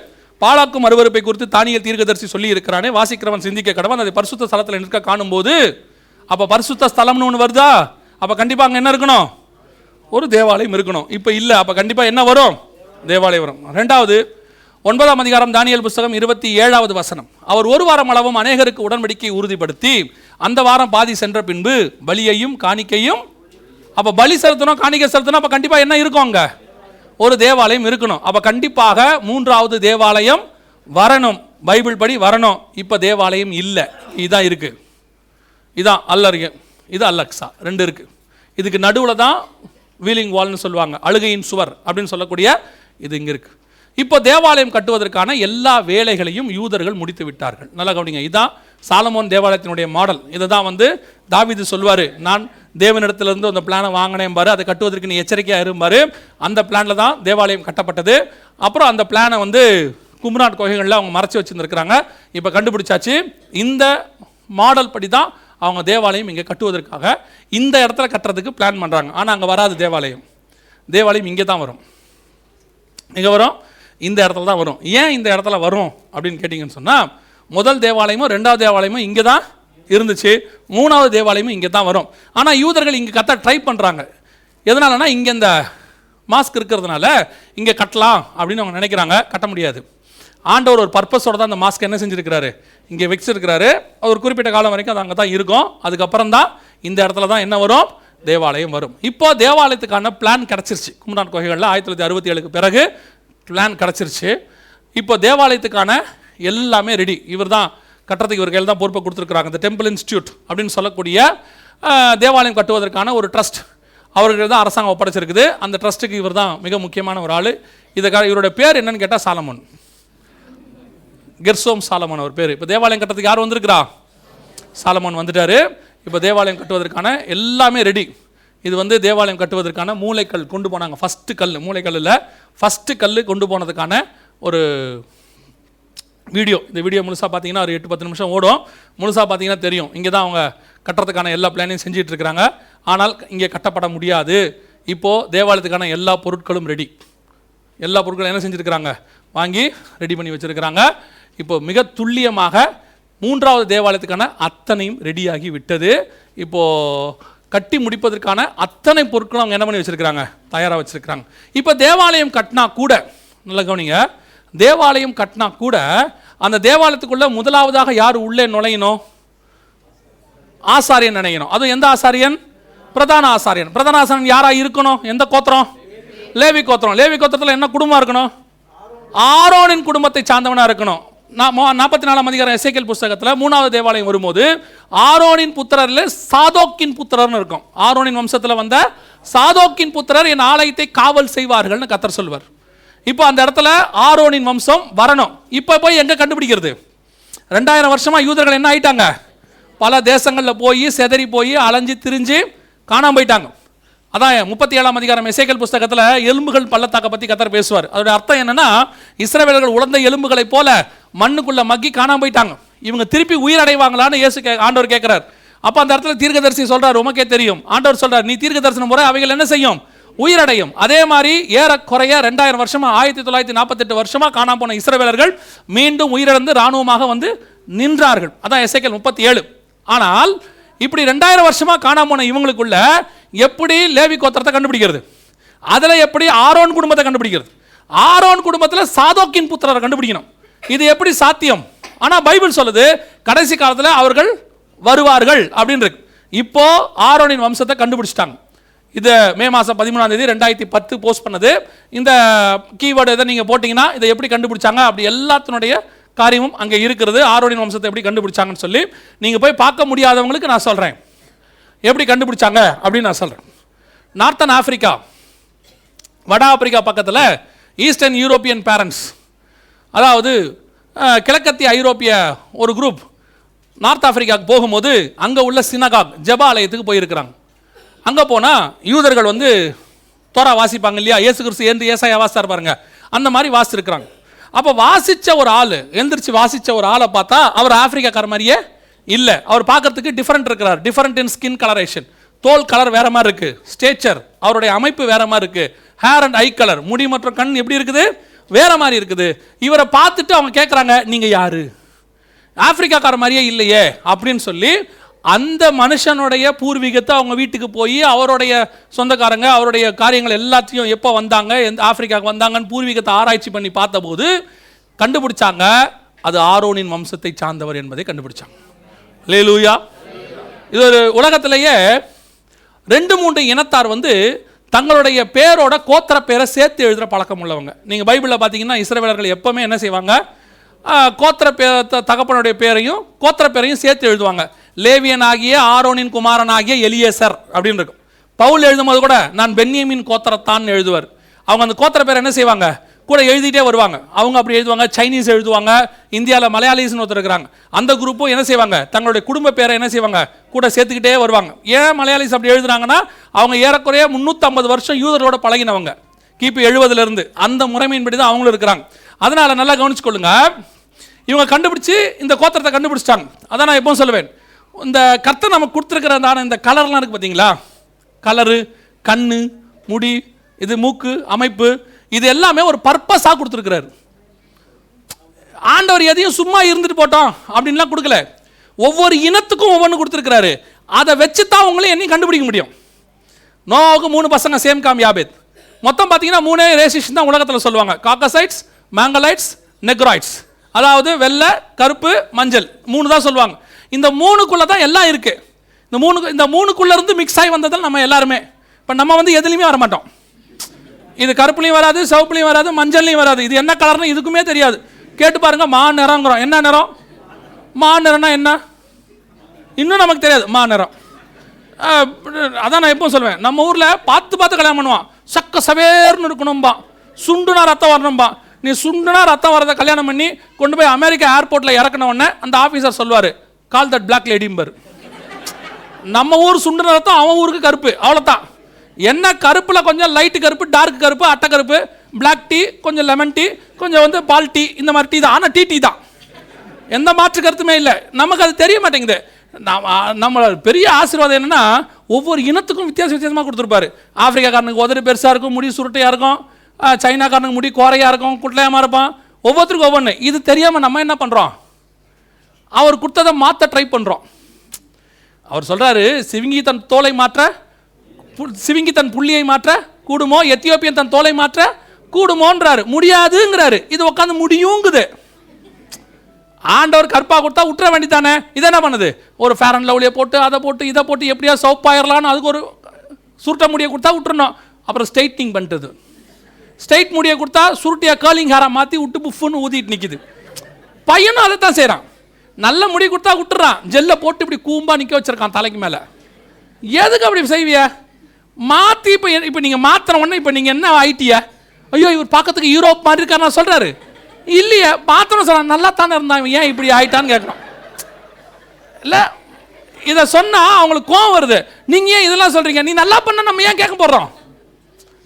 பாலாக்கும் அருவருப்பை குறித்து தானியல் தீர்க்கதரிசி சொல்லி இருக்கிறானே வாசிக்கிறவன் சிந்திக்க கடவன். அதை பரிசுத்த ஸ்தலத்தில் நிற்க காணும்போது அப்போ பரிசுத்த ஸ்தலம்னு ஒன்று வருதா? அப்போ கண்டிப்பாக அங்கே என்ன இருக்கணும்? ஒரு தேவாலயம் இருக்கணும். இப்போ இல்லை. அப்போ கண்டிப்பாக என்ன வரும்? தேவாலயம் வரும். ரெண்டாவது ஒன்பதாம் அதிகாரம் தானியல் புஸ்தகம் இருபத்தி ஏழாவது வசனம். அவர் ஒரு வாரம் அளவும் அநேகருக்கு உடன்படிக்கை உறுதிப்படுத்தி அந்த வாரம் பாதி சென்ற பின்பு பலியையும் காணிக்கையும் அப்போ பலி செலுத்தணும் காணிக்கை செலுத்தணும் அப்போ கண்டிப்பாக என்ன இருக்கும் அங்கே? ஒரு தேவாலயம் இருக்கணும். அப்போ கண்டிப்பாக மூன்றாவது தேவாலயம் வரணும். பைபிள் படி வரணும். இப்போ தேவாலயம் இல்லை. இதான் இருக்குது இதான் அல்லறிய இது அல்லக்ஸா ரெண்டு இருக்குது இதுக்கு நடுவில் தான் வீலிங் வால்னு சொல்லுவாங்க. அழுகையின் சுவர் அப்படின்னு சொல்லக்கூடிய இது இங்கே இருக்குது இப்போ தேவாலயம் கட்டுவதற்கான எல்லா வேலைகளையும் யூதர்கள் முடித்து விட்டார்கள். நல்லா கவனிங்க. இதான் சாலமோன் தேவாலயத்தினுடைய மாடல். இதை தான் வந்து தாவிது சொல்வார் நான் தேவனிடத்திலிருந்து அந்த பிளானை வாங்கினேன் பாரு அதை கட்டுவதற்கு நீ எச்சரிக்கையாக இருப்பாரு அந்த பிளானில் தான் தேவாலயம் கட்டப்பட்டது. அப்புறம் அந்த பிளானை வந்து கும்ராட் கோகைகளில் அவங்க மறைச்சி வச்சுருந்துருக்குறாங்க. இப்போ கண்டுபிடிச்சாச்சு இந்த மாடல் படி தான் அவங்க தேவாலயம் இங்கே கட்டுவதற்காக இந்த இடத்துல கட்டுறதுக்கு பிளான் பண்ணுறாங்க ஆனால் அங்கே வராது தேவாலயம். தேவாலயம் இங்கே தான் வரும். இங்கே வரும்? இந்த இடத்துல தான் வரும். ஏன் இந்த இடத்துல வரும் அப்படின்னு கேட்டிங்கன்னு சொன்னால் முதல் தேவாலயமும் ரெண்டாவது தேவாலயமும் இங்கே தான் இருந்துச்சு. மூணாவது தேவாலயமும் இங்கே தான் வரும். ஆனால் யூதர்கள் இங்கே கத்த ட்ரை பண்ணுறாங்க எதனாலனா இங்கே இந்த மாஸ்க் இருக்கிறதுனால இங்கே கட்டலாம் அப்படின்னு அவங்க நினைக்கிறாங்க. கட்ட முடியாது. ஆண்டவர் ஒரு பர்பஸோட தான் அந்த மாஸ்க் என்ன செஞ்சுருக்கிறாரு? இங்கே வச்சிருக்கிறாரு. ஒரு குறிப்பிட்ட காலம் வரைக்கும் அது அங்கே தான் இருக்கும். அதுக்கப்புறம் தான் இந்த இடத்துல தான் என்ன வரும்? தேவாலயம் வரும். இப்போ தேவாலயத்துக்கான பிளான் கிடச்சிருச்சு. குமரான் கோகைகளில் ஆயிரத்தி தொள்ளாயிரத்தி அறுபத்தி ஏழுக்கு பிறகு பிளான் கிடச்சிருச்சு. இப்போ தேவாலயத்துக்கான எல்லாமே ரெடி இவர் தான் கட்டுறதுக்கு இவர் கையில் தான் பொறுப்பை கொடுத்துருக்குறாங்க. இந்த டெம்பிள் இன்ஸ்டியூட் அப்படின்னு சொல்லக்கூடிய தேவாலயம் கட்டுவதற்கான ஒரு ட்ரஸ்ட் அவர்கள் தான் அரசாங்கம் ஒப்படைச்சிருக்குது. அந்த ட்ரஸ்ட்டுக்கு இவர் தான் மிக முக்கியமான ஒரு ஆள். இதுக்காக இவருடைய பேர் என்னன்னு கேட்டால் சாலமன். கெர்சோம் சாலமன் அவர் பேர். இப்போ தேவாலயம் கட்டுறதுக்கு யார் வந்திருக்கிறா? சாலமன் வந்துட்டார். இப்போ தேவாலயம் கட்டுவதற்கான எல்லாமே ரெடி இது வந்து தேவாலயம் கட்டுவதற்கான மூளைக்கல் கொண்டு போனாங்க. ஃபஸ்ட்டு கல் மூளைக்கல்லில் ஃபஸ்ட்டு கல் கொண்டு போனதுக்கான ஒரு வீடியோ. இந்த வீடியோ முழுசாக பார்த்தீங்கன்னா ஒரு எட்டு பத்து நிமிஷம் ஓடும். முழுசாக பார்த்தீங்கன்னா தெரியும். இங்கே தான் அவங்க கட்டுறதுக்கான எல்லா பிளானையும் செஞ்சுட்டு இருக்கிறாங்க ஆனால் இங்கே கட்டப்பட முடியாது. இப்போது தேவாலயத்துக்கான எல்லா பொருட்களும் ரெடி எல்லா பொருட்களும் என்ன செஞ்சுருக்கிறாங்க? வாங்கி ரெடி பண்ணி வச்சுருக்கிறாங்க. இப்போ மிக துல்லியமாக மூன்றாவது தேவாலயத்துக்கான அத்தனையும் ரெடியாகி விட்டது. இப்போது கட்டி முடிப்பதற்கான அத்தனை பொருட்களும் அவங்க என்ன பண்ணி வச்சுருக்கிறாங்க? தயாராக வச்சுருக்கிறாங்க. இப்போ தேவாலயம் கட்டினா கூட நல்லா கவனிங்க தேவாலயம் கட்டினா கூட அந்த தேவாலயத்துக்குள்ளே முதலாவதாக யார் உள்ளே நுழையணும்? ஆசாரியன் நினைக்கணும். அதுவும் எந்த ஆசாரியன்? பிரதான ஆசாரியன். பிரதான ஆசாரியன் யாராக இருக்கணும்? எந்த கோத்திரம்? லேவி கோத்திரம். லேவி கோத்திரத்தில் என்ன குடும்பம் இருக்கணும்? ஆரோனின் குடும்பத்தை சார்ந்தவனாக இருக்கணும். நாற்பத்தி நாலாம் அதிகாரம் எசைக்கல் புஸ்தகத்தில் மூணாவது தேவாலயம் வரும்போது ஆரோனின் புத்திரரில் சாதோக்கின் புத்திரர்னு இருக்கும். ஆரோனின் வம்சத்தில் வந்த சாதோக்கின் புத்திரர் என் ஆலயத்தை காவல் செய்வார்கள்னு கத்தர் சொல்வார். இப்போ அந்த இடத்துல ஆரோனின் வம்சம் வரணும். இப்போ போய் எங்கே கண்டுபிடிக்கிறது? ரெண்டாயிரம் வருஷமாக யூதர்கள் என்ன ஆயிட்டாங்க? பல தேசங்களில் போய் செதறி போய் அலைஞ்சு திரிஞ்சு காணாமல் போயிட்டாங்க. அதான் முப்பத்தி ஏழாம் அதிகாரம் இசைக்கல் புஸ்தகத்தில் எலும்புகள் பள்ளத்தாக்க பற்றி கத்தர் பேசுவார். அதோட அர்த்தம் என்னென்னா இஸ்ரவேலர்கள் உழந்த எலும்புகளைப் போல மண்ணுக்குள்ளே மக்கி காணாமல் போயிட்டாங்க. இவங்க திருப்பி உயிரடைவாங்களான்னு இயேசு கே ஆண்டவர் கேட்குறார் அப்போ அந்த இடத்துல தீர்க்கதரிசி சொல்கிறார் உமக்கே தெரியும். ஆண்டவர் சொல்கிறார் நீ தீர்க்க தரிசனம் முறை அவைகள் என்ன செய்யும்? உயிரடையும். அதே மாதிரி ஏறக்குறைய ரெண்டாயிரம் வருஷமா ஆயிரத்தி தொள்ளாயிரத்தி நாற்பத்தெட்டு வருஷமா காணாம போன இஸ்ரவேலர்கள் மீண்டும் உயிரிழந்து ராணுவமாக வந்து நின்றார்கள். அதான் எசேக்கல் முப்பத்தி ஏழு ஆனால் இப்படி ரெண்டாயிரம் வருஷமா காணாம போன இவங்களுக்குள்ள எப்படி லேவி கோத்திரத்தை கண்டுபிடிக்கிறது? அதில் எப்படி ஆரோன் குடும்பத்தை கண்டுபிடிக்கிறது? ஆரோன் குடும்பத்தில் சாதோக்கின் புத்திரரை கண்டுபிடிக்கணும். இது எப்படி சாத்தியம்? ஆனால் பைபிள் சொல்லுது கடைசி காலத்தில் அவர்கள் வருவார்கள் அப்படின்னு இருக்கு இப்போ ஆரோனின் வம்சத்தை கண்டுபிடிச்சிட்டாங்க. இது மே மாதம் பதிமூணாம் தேதி ரெண்டாயிரத்தி பத்து போஸ்ட் பண்ணது. இந்த கீவேர்டு இதை நீங்கள் போட்டிங்கன்னா இதை எப்படி கண்டுபிடிச்சாங்க? அப்படி எல்லாத்தினுடைய காரியமும் அங்கே இருக்கிறது. ஆரோனின் வம்சத்தை எப்படி கண்டுபிடிச்சாங்கன்னு சொல்லி நீங்கள் போய் பார்க்க முடியாதவங்களுக்கு நான் சொல்கிறேன் எப்படி கண்டுபிடிச்சாங்க? அப்படின்னு நான் சொல்கிறேன் நார்த்தன் ஆஃப்ரிக்கா வட ஆப்பிரிக்கா பக்கத்தில் ஈஸ்டர்ன் யூரோப்பியன் பேரண்ட்ஸ் அதாவது கிழக்கத்திய ஐரோப்பிய ஒரு குரூப் நார்த் ஆப்பிரிக்காவுக்கு போகும்போது அங்கே உள்ள சினகாக் ஜெபா ஆலயத்துக்கு போயிருக்கிறாங்க. அங்கே போனால் யூதர்கள் வந்து தோரா வாசிப்பாங்க இல்லையா? ஏசு கிறிஸ்து ஏந்து ஏசாயா வாசித்தார் பாருங்க. அந்த மாதிரி வாசிச்சிருக்கிறாங்க. அப்போ வாசித்த ஒரு ஆள் எந்திரிச்சு வாசித்த ஒரு ஆளை பார்த்தா அவர் ஆப்பிரிக்காக்கார மாதிரியே இல்லை. அவர் பார்க்கறதுக்கு டிஃப்ரெண்ட் இருக்கிறார். டிஃப்ரெண்ட் இன் ஸ்கின் கலரேஷன் தோல் கலர் வேற மாதிரி இருக்கு. ஸ்டேச்சர் அவருடைய அமைப்பு வேற மாதிரி இருக்கு. ஹேர் அண்ட் ஐ கலர் முடி மற்றும் கண் எப்படி இருக்குது? வேற மாதிரி இருக்குது. இவரை பார்த்துட்டு அவங்க கேட்குறாங்க நீங்கள் யாரு? ஆப்பிரிக்காக்கார மாதிரியே இல்லையே அப்படின்னு சொல்லி அந்த மனுஷனுடைய பூர்வீகத்தை அவங்க வீட்டுக்கு போய் அவருடைய சொந்தக்காரங்க அவருடைய காரியங்கள் எல்லாத்தையும் எப்போ வந்தாங்க எந்த ஆப்பிரிக்காவுக்கு வந்தாங்கன்னு பூர்வீகத்தை ஆராய்ச்சி பண்ணி பார்த்தபோது கண்டுபிடிச்சாங்க. அது ஆரோனின் வம்சத்தை சார்ந்தவர் என்பதை கண்டுபிடிச்சாங்க. லேலூயா இது ஒரு உலகத்திலேயே ரெண்டு மூன்று இனத்தார் வந்து தங்களுடைய பேரோட கோத்திர பேரை சேர்த்து எழுதுகிற பழக்கம் உள்ளவங்க. நீங்கள் பைபிளில் பார்த்தீங்கன்னா இஸ்ரவேலர்கள் எப்போவுமே என்ன செய்வாங்க? கோத்திர பே தகப்பனுடைய பேரையும் கோத்திர பேரையும் சேர்த்து எழுதுவாங்க. லேவியன் ஆகிய ஆரோனின் குமாரன் ஆகிய எலியேசர் அப்படின்னு இருக்கும். பவுல் எழுதும்போது கூட நான் பென்னியமின் கோத்திரத்தான் எழுதுவார். அவங்க அந்த கோத்திர பேரை என்ன செய்வாங்க? கூட எழுதிட்டே வருவாங்க. அவங்க அப்படி எழுதுவாங்க சைனீஸ் எழுதுவாங்க இந்தியாவில் மலையாளிஸ்னு ஒருத்தர் இருக்கிறாங்க. அந்த குரூப்பும் என்ன செய்வாங்க? தங்களுடைய குடும்ப பேரை என்ன செய்வாங்க? கூட சேர்த்துக்கிட்டே வருவாங்க. ஏன் மலையாளிஸ் அப்படி எழுதுறாங்கன்னா அவங்க ஏறக்குறைய முந்நூற்றம்பது வருஷம் யூதரோட பழகினவங்க. கிபி எழுபதுலேருந்து அந்த முறைமையின்படி தான் அவங்களும் இருக்கிறாங்க. அதனால் நல்லா கவனிச்சுக்கொள்ளுங்க. இவங்க கண்டுபிடிச்சி இந்த கோத்திரத்தை கண்டுபிடிச்சிட்டாங்க. அதான் நான் எப்பவும் சொல்லுவேன். இந்த கத்தை நமக்கு கொடுத்துருக்கிறதான இந்த கலர்லாம் இருக்குது பார்த்தீங்களா கலரு கண் முடி இது மூக்கு அமைப்பு இது எல்லாமே ஒரு பர்பஸாக கொடுத்துருக்கிறாரு. ஆண்டவர் எதையும் சும்மா இருந்துட்டு போட்டோம் அப்படின்லாம் கொடுக்கல. ஒவ்வொரு இனத்துக்கும் ஒவ்வொன்று கொடுத்துருக்கிறாரு. அதை வச்சு தான் உங்களையும் என்னையும் கண்டுபிடிக்க முடியும். நோவுக்கு மூணு பசங்க சேம் காம் யாபேத். மொத்தம் பார்த்தீங்கன்னா மூணே ரேசிஷன் தான் உலகத்தில் சொல்லுவாங்க. காக்கசைட்ஸ் மேங்கலைட்ஸ் நெக்ராய்ட்ஸ். அதாவது வெள்ளை கருப்பு மஞ்சள். மூணு தான் சொல்லுவாங்க. இந்த மூணுக்குள்ளே தான் எல்லாம் இருக்குது இந்த மூணு இந்த மூணுக்குள்ளேருந்து மிக்ஸ் ஆகி வந்ததில் நம்ம எல்லாருமே. இப்போ நம்ம வந்து எதுலேயுமே வர மாட்டோம் இது கருப்புலையும் வராது சிவப்புலையும் வராது மஞ்சள்லையும் வராது. இது என்ன கலர்னு இதுக்குமே தெரியாது. கேட்டு பாருங்கள் மா நிறங்கிறோம் என்ன நிறம்? மா நிறம்னா என்ன? இன்னும் நமக்கு தெரியாது மா நிறம். அதான் நான் எப்பவும் சொல்லுவேன் நம்ம ஊரில் பார்த்து பார்த்து கல்யாணம் பண்ணுவான். சக்க சவேர்னு இருக்கணும்பா. சுண்டுனா ரத்தம் வரணும்பா. நீ சுண்டுனா ரத்தம் வரதை கல்யாணம் பண்ணி கொண்டு போய் அமெரிக்கா ஏர்போர்ட்டில் இறக்குன உடனே அந்த ஆஃபீஸர் சொல்லுவார் கால் தட் பிளாக் லேடிம்பர் நம்ம ஊர் சுண்டுன ரத்தம் அவன் ஊருக்கு கருப்பு அவ்வளோதான் என்ன கருப்பில் கொஞ்சம் லைட்டு கருப்பு டார்க் கருப்பு அட்டை கருப்பு பிளாக் டீ கொஞ்சம் லெமன் டீ கொஞ்சம் வந்து பால் டீ இந்த மாதிரி டீ தான். ஆனால் டீ டீ தான். எந்த மாற்று கருத்துமே இல்லை. நமக்கு அது தெரிய மாட்டேங்குது. நம்ம நம்ம பெரிய ஆசீர்வாதம் என்னென்னா ஒவ்வொரு இனத்துக்கும் வித்தியாச வித்தியாசமாக கொடுத்துருப்பாரு. ஆப்பிரிக்காக்காரனுக்கு உதறி பெருசாக இருக்கும் முடி சுருட்டையாக இருக்கும். சைனாக்காரனுக்கு முடி கோரையாக இருக்கும் குட்லையமாக இருப்பான். ஒவ்வொருத்தருக்கும் ஒவ்வொன்று இது தெரியாமல் நம்ம என்ன பண்ணுறோம் அவர் கொடுத்ததை மாற்ற ட்ரை பண்ணுறோம் அவர் சொல்கிறாரு சிவிங்கி தன் தோலை மாற்ற சிவிங்கி தன் புள்ளியை மாற்ற கூடுமோ? எத்தியோப்பியன் தன் தோலை மாற்ற கூடுமோன்றாரு. முடியாதுங்கிறாரு. இது உட்காந்து முடியுங்குது. ஆண்டவர் கற்பாக கொடுத்தா விட்டுற வேண்டித்தானே இதை என்ன பண்ணுது? ஒரு ஃபேர் அண்ட் லவ்லியை போட்டு அதை போட்டு இதை போட்டு எப்படியா சோப்பாயிரலான்னு அதுக்கு ஒரு சுருட்ட முடியை கொடுத்தா விட்டுறணும் அப்புறம் ஸ்ட்ரைட்னிங் பண்ணுறது ஸ்ட்ரைட் முடியை கொடுத்தா சுருட்டியாக கேர்லிங் ஹேரா மாற்றி விட்டு புஃப்னு ஊதிட்டு நிற்கிது பையனும் அதை தான் செய்கிறான் நல்ல முடி கொடுத்தா விட்டுறான் ஜெல்லை போட்டு இப்படி கூம்பா நிற்க வச்சிருக்கான் தலைக்கு மேலே. எதுக்கு அப்படி செய்விய? மாற்றி இப்போ இப்போ நீங்கள் மாத்திர உடனே இப்போ நீங்கள் என்ன ஆயிட்டியா? ஐயோ இவர் பக்கத்துக்கு யூரோப் மாதிரி இருக்கார் நான் சொல்கிறாரு இல்லையே மாத்திரம் சொல்ல நல்லா தானே இருந்தான் ஏன் இப்படி ஆயிட்டான்னு கேட்குறோம் இல்லை இதை சொன்னால் அவங்களுக்கு கோவம் வருது. நீங்கள் ஏன் இதெல்லாம் சொல்கிறீங்க நீ நல்லா பண்ண நம்ம ஏன் கேட்க போடுறோம்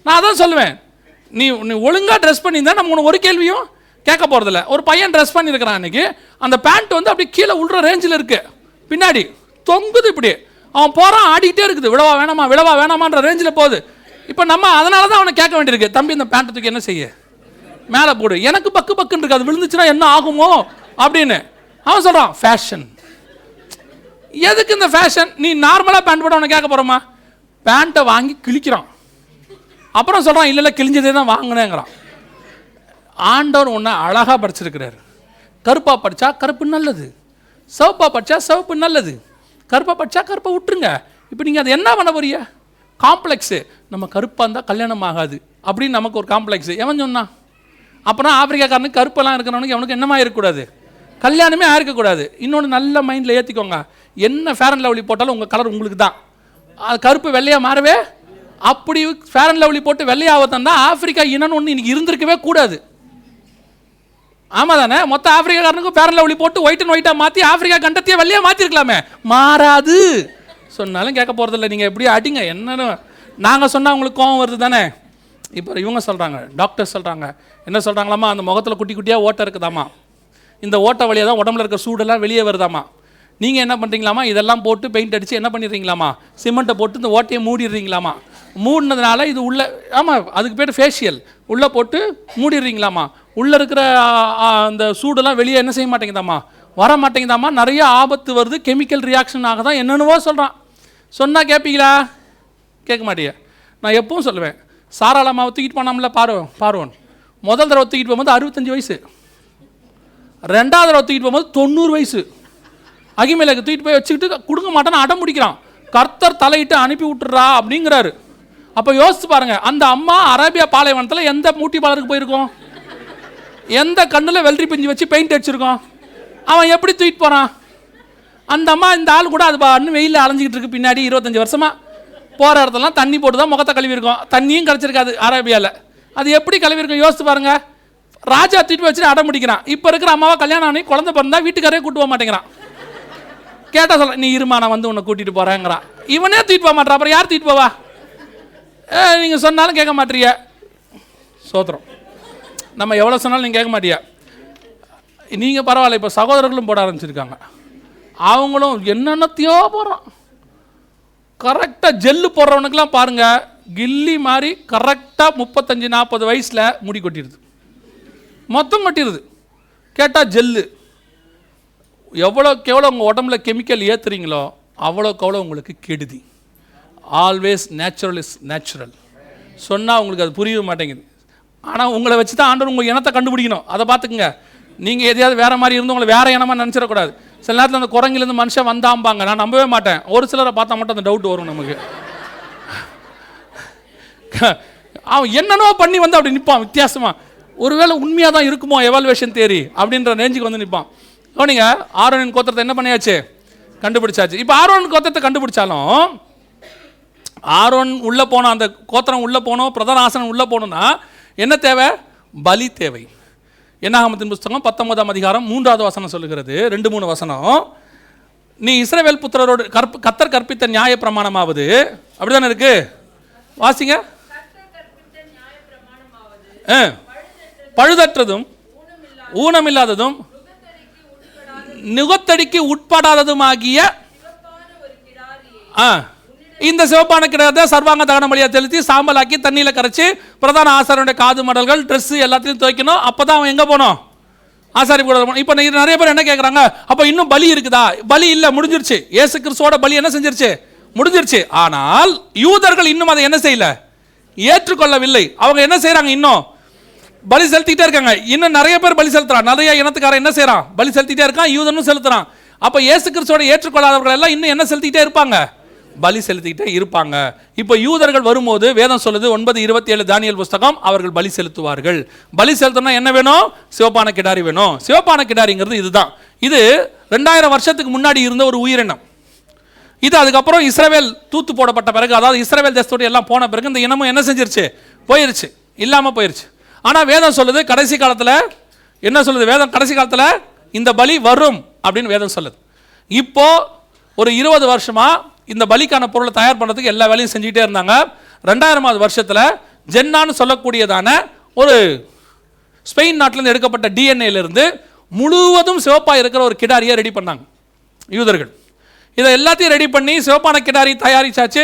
நான் அதான் சொல்லுவேன். நீ நீ ஒழுங்காக ட்ரெஸ் பண்ணியிருந்தா நம்ம உனக்கு ஒரு கேள்வியும் கேட்க போகிறதில்ல ஒரு பையன் ட்ரெஸ் பண்ணியிருக்கிறான் அன்றைக்கி அந்த பேண்ட் வந்து அப்படியே கீழே உள்ற ரேஞ்சில் இருக்குது பின்னாடி தொங்குது இப்படி. அவன் போகிறான் ஆடிக்கிட்டே இருக்குது. விடவா வேணாமா விடவா வேணாமான்ற ரேஞ்சில் போகுது. இப்போ நம்ம அதனால தான் அவனை கேட்க வேண்டியிருக்கு. தம்பி இந்த பேண்ட்டை தூக்கி என்ன செய்ய? மேலே போடு. எனக்கு பக்கு பக்குன்னு இருக்கு. அது விழுந்துச்சுன்னா என்ன ஆகுமோ? அப்படின்னு. அவன் சொல்கிறான் ஃபேஷன் எதுக்கு இந்த ஃபேஷன் நீ நார்மலாக பேண்ட் போட அவனை கேட்க போகிறோமா பேண்ட்டை வாங்கி கிழிக்கிறான். அப்புறம் சொல்கிறான் இல்லை இல்லை கிழிஞ்சதே தான் வாங்கினேங்கிறான். ஆண்டவர் ஒன்றை அழகாக படிச்சிருக்கிறார். கருப்பாக படித்தா கருப்பு நல்லது. சிவப்பாக படித்தா சிவப்பு நல்லது. கருப்பாக படித்தா கருப்பை விட்டுருங்க. இப்போ நீங்கள் அதை என்ன பண்ண போறீங்க? காம்ப்ளெக்ஸு. நம்ம கருப்பாக இருந்தால் கல்யாணம் ஆகாது. அப்படின்னு நமக்கு ஒரு காம்ப்ளெக்ஸு. எவன் சொன்னான் அப்புறம் ஆப்பிரிக்காக்காரனுக்கு கருப்பெல்லாம் இருக்கிறவனுக்கு அவனுக்கு என்னமா இருக்கக்கூடாது? கல்யாணமே ஆயிருக்கக்கூடாது. இன்னொன்று நல்ல மைண்டில் ஏற்றிக்கோங்க என்ன ஃபேர் அண்ட் லவ்லி போட்டாலும் உங்கள் கலர் உங்களுக்கு தான் அது கருப்பு வெள்ளையாக மாறவே அப்படி ஃபேர் அண்ட் லவ்லி போட்டு வெள்ளையாகத்தான் தான் ஆஃப்ரிக்கா இன்னொன்று ஒன்று இன்னைக்கு இருந்திருக்கவே கூடாது. ஆமாம் தானே மொத்த ஆப்பிரிக்காரனுக்கும் ஃபேர் அண்ட் லவ்லி போட்டு ஒயிட் அண்ட் ஒயிட்டாக மாற்றி ஆஃப்ரிக்கா கண்டத்தையே வெள்ளையாக மாற்றிருக்கலாமே மாறாது. சொன்னாலும் கேட்க போகிறதில்ல நீங்கள் எப்படி அடிங்க. என்னன்னு நாங்கள் சொன்னால் உங்களுக்கு கோவம் வருது தானே இப்போ இவங்க சொல்கிறாங்க டாக்டர் சொல்கிறாங்க என்ன சொல்கிறாங்களாமா அந்த முகத்தில் குட்டி குட்டியாக ஓட்டை இருக்குதாம்மா? இந்த ஓட்டை வழியாக தான் உடம்புல இருக்க சூடெல்லாம் வெளியே வருதாம்மா? நீங்கள் என்ன பண்ணுறீங்களாமா இதெல்லாம் போட்டு பெயிண்ட் அடித்து என்ன பண்ணிடுறீங்களாமா சிமெண்ட்டை போட்டு இந்த ஓட்டையை மூடிடுறீங்களாமா மூடினதுனால இது உள்ள ஆமாம் அதுக்கு பேர் ஃபேஷியல் உள்ளே போட்டு மூடிடுறீங்களாம்மா. உள்ளே இருக்கிற அந்த சூடெல்லாம் வெளியே என்ன செய்ய மாட்டேங்குதாம்மா? வர மாட்டேங்குதாம்மா. நிறைய ஆபத்து வருது. கெமிக்கல் ரியாக்ஷன் ஆக தான் என்னென்னவோ சொல்கிறான் சொன்னால் கேட்பீங்களா கேட்க மாட்டியா. நான் எப்பவும் சொல்லுவேன். சாராளமாக தூக்கிட்டு போனாமல பார்வன் பார்வன். முதல் தடவை தூக்கிட்டு போகும்போது அறுபத்தஞ்சு வயசு. ரெண்டாவது தடவை தூக்கிட்டு போகும்போது தொண்ணூறு வயசு. அகிமேலுக்கு தூக்கிட்டு போய் வச்சுக்கிட்டு கொடுக்க மாட்டேன்னு அடம் பிடிக்கிறான். கர்த்தர் தலையிட்டு அனுப்பி விட்டுறா அப்படிங்கிறாரு. அப்போ யோசிச்சு பாருங்க அந்த அம்மா அரேபியா பாலைவனத்தில் எந்த மூட்டி பாலருக்கு போயிருக்கோம்? எந்த கண்ணில் வெள்ளரி பிஞ்சு வச்சு பெயிண்ட் அடிச்சிருக்கோம்? அவன் எப்படி தூக்கிட்டு போகிறான் அந்த அம்மா இந்த ஆள் கூட அது பான்னு வெயிலில் அலைஞ்சிக்கிட்டு இருக்கு பின்னாடி இருபத்தஞ்சி வருஷமா. போகிற இடத்துலலாம் தண்ணி போட்டு தான் முகத்தை கழுவிருக்கோம் தண்ணியும் கிடச்சிருக்காது அரேபியாவில் அது எப்படி கழுவிருக்கோம் யோசிச்சு பாருங்க. ராஜா தூக்கிட்டு போய் வச்சுட்டு அடம் பிடிக்கிறான். இப்போ இருக்கிற அம்மாவை கல்யாணம் ஆனி குழந்தை பிறந்தா வீட்டுக்காரே கூட்டு போக மாட்டேங்கிறான். கேட்டால் சொல்ல நீ இருமா நான் வந்து உன்னை கூட்டிகிட்டு போகிறேங்கிறான் இவனே தூக்கிட்டு போக மாட்டான் அப்புறம் யார் தூக்கிட்டு போவா? நீங்கள் சொன்னாலும் கேட்க மாட்டியா சோத்திரம். நம்ம எவ்வளோ சொன்னாலும் நீங்கள் கேட்க மாட்டியா நீங்கள் பரவாயில்ல இப்போ சகோதரர்களும் போட ஆரம்பிச்சிருக்காங்க. அவங்களும் என்னென்னத்தையோ போடுறோம் கரெக்டாக ஜெல்லு போடுறவனுக்கெலாம் பாருங்கள் கில்லி மாதிரி கரெக்டாக முப்பத்தஞ்சு நாற்பது வயசில் முடி கொட்டிடுது. மொத்தம் கொட்டிடுது. கேட்டால் ஜெல்லு எவ்வளோக்கு எவ்வளோ உங்கள் உடம்புல கெமிக்கல் ஏற்றுறீங்களோ அவ்வளோக்கு அவ்வளோ உங்களுக்கு கெடுதி. ஆல்வேஸ் நேச்சுரல் இஸ் நேச்சுரல் சொன்னால் உங்களுக்கு அது புரிய மாட்டேங்குது. ஆனால் உங்களை வச்சு தான் ஆண்டவர் உங்கள் இனத்தை கண்டுபிடிக்கணும். அதை பார்த்துக்குங்க. நீங்கள் எதையாவது வேறு மாதிரி இருந்து உங்களை வேறு இனமாக நினச்சிடக்கூடாது. சில நேரத்தில் அந்த குரங்கிலேருந்து மனுஷன் வந்தாம்பாங்க. நான் நம்பவே மாட்டேன். ஒரு சிலரை பார்த்தா மட்டும் அந்த டவுட் வரும் நமக்கு. அவன் என்னென்னோ பண்ணி வந்து அப்படி நிற்பான் வித்தியாசமாக ஒருவேளை உண்மையாக தான் இருக்குமோ எவால்வேஷன் தேரி அப்படின்ற ரேஞ்சுக்கு வந்து நிற்பான் கவனிங்க ஆரோனின் கோத்திரத்தை என்ன பண்ணியாச்சு? கண்டுபிடிச்சாச்சு. இப்போ ஆரோனின் கோத்திரத்தை கண்டுபிடிச்சாலும் ஆரோன் உள்ளே போனோம் அந்த கோத்திரம் உள்ளே போனோம் பிரதான ஆசனம் உள்ளே போகணும்னா என்ன தேவை? பலி தேவை. என்னாகமத்தின் புஸ்தகம் பத்தொன்பதாம் அதிகாரம் மூன்றாவது வசனம் சொல்லுகிறது. ரெண்டு மூணு வசனம். நீ இஸ்ரவேல் புத்திரரோடு கற்ப கத்தர் கற்பித்த நியாய பிரமாணமாவது. அப்படிதானே இருக்கு? வாசிங்க. பழுதற்றதும் ஊனமில்லாததும் நுகத்தடிக்கு உட்படாத நுகத்தடிக்கு உட்படாததுமாகிய ஆ. இந்த சிவப்பான கிடத்தை சர்வாங்க தகன பலியாக செலுத்தி சாம்பலாக்கி தண்ணியில் கரைச்சி பிரதான ஆசாரனுடைய காது மடல்கள் ட்ரெஸ்ஸு எல்லாத்தையும் துவைக்கணும். அப்போ தான் அவன் எங்கே போனோம்? ஆசாரி கூட போகணும் இப்போ நிறைய பேர் என்ன கேட்குறாங்க அப்போ இன்னும் பலி இருக்குதா? பலி இல்லை முடிஞ்சிருச்சு. ஏசு கிறிஸ்துவோட பலி என்ன செஞ்சிருச்சு? முடிஞ்சிருச்சு. ஆனால் யூதர்கள் இன்னும் அதை என்ன செய்யல? ஏற்றுக்கொள்ளவில்லை. அவங்க என்ன செய்கிறாங்க இன்னும்? பலி செலுத்திட்டே இருக்காங்க. இன்னும் நிறைய பேர் பலி செலுத்துறான். நிறைய இனத்துக்காரன் என்ன செய்கிறான் பலி செலுத்திட்டே இருக்கான். யூதனும் செலுத்துறான். அப்போ ஏசு கிறிஸ்துவோட ஏற்றுக்கொள்ளாதவர்கள் எல்லாம் இன்னும் என்ன செலுத்திட்டே இருப்பாங்க? பலி செலுத்திக்கிட்டே இருப்பாங்க. இப்போ யூதர்கள் வரும்போது வேதம் சொல்லுது ஒன்பது இருபத்தி ஏழு தானியல் புஸ்தகம் அவர்கள் பலி செலுத்துவார்கள். பலி செலுத்தணும்னா என்ன வேணும்? சிவப்பான கிடாரி வேணும். சிவப்பான கிடாரிங்கிறது இதுதான். இது ரெண்டாயிரம் வருஷத்துக்கு முன்னாடி இருந்த ஒரு உயிரினம். இது அதுக்கப்புறம் இஸ்ரேவேல் தூத்து போடப்பட்ட பிறகு அதாவது இஸ்ரேவேல் தேசத்தோடு எல்லாம் போன பிறகு இந்த இனமும் என்ன செஞ்சிருச்சு? போயிருச்சு. இல்லாமல் போயிருச்சு. ஆனால் வேதம் சொல்லுது கடைசி காலத்தில் என்ன சொல்லுது? வேதம் கடைசி காலத்தில் இந்த பலி வரும் அப்படின்னு வேதம் சொல்லுது. இப்போ ஒரு இருபது வருஷமாக இந்த பலிக்கான பொருளை தயார் பண்ணுறதுக்கு எல்லா வேலையும் செஞ்சுக்கிட்டே இருந்தாங்க. ரெண்டாயிரமாவது வருஷத்தில் ஜென்னான்னு சொல்லக்கூடியதான ஒரு ஸ்பெயின் நாட்டிலேருந்து எடுக்கப்பட்ட டிஎன்ஏலேருந்து முழுவதும் சிவப்பாக இருக்கிற ஒரு கிடாரியை ரெடி பண்ணாங்க. யூதர்கள். இதை எல்லாத்தையும் ரெடி பண்ணி சிவப்பான கிடாரி தயாரிச்சாச்சு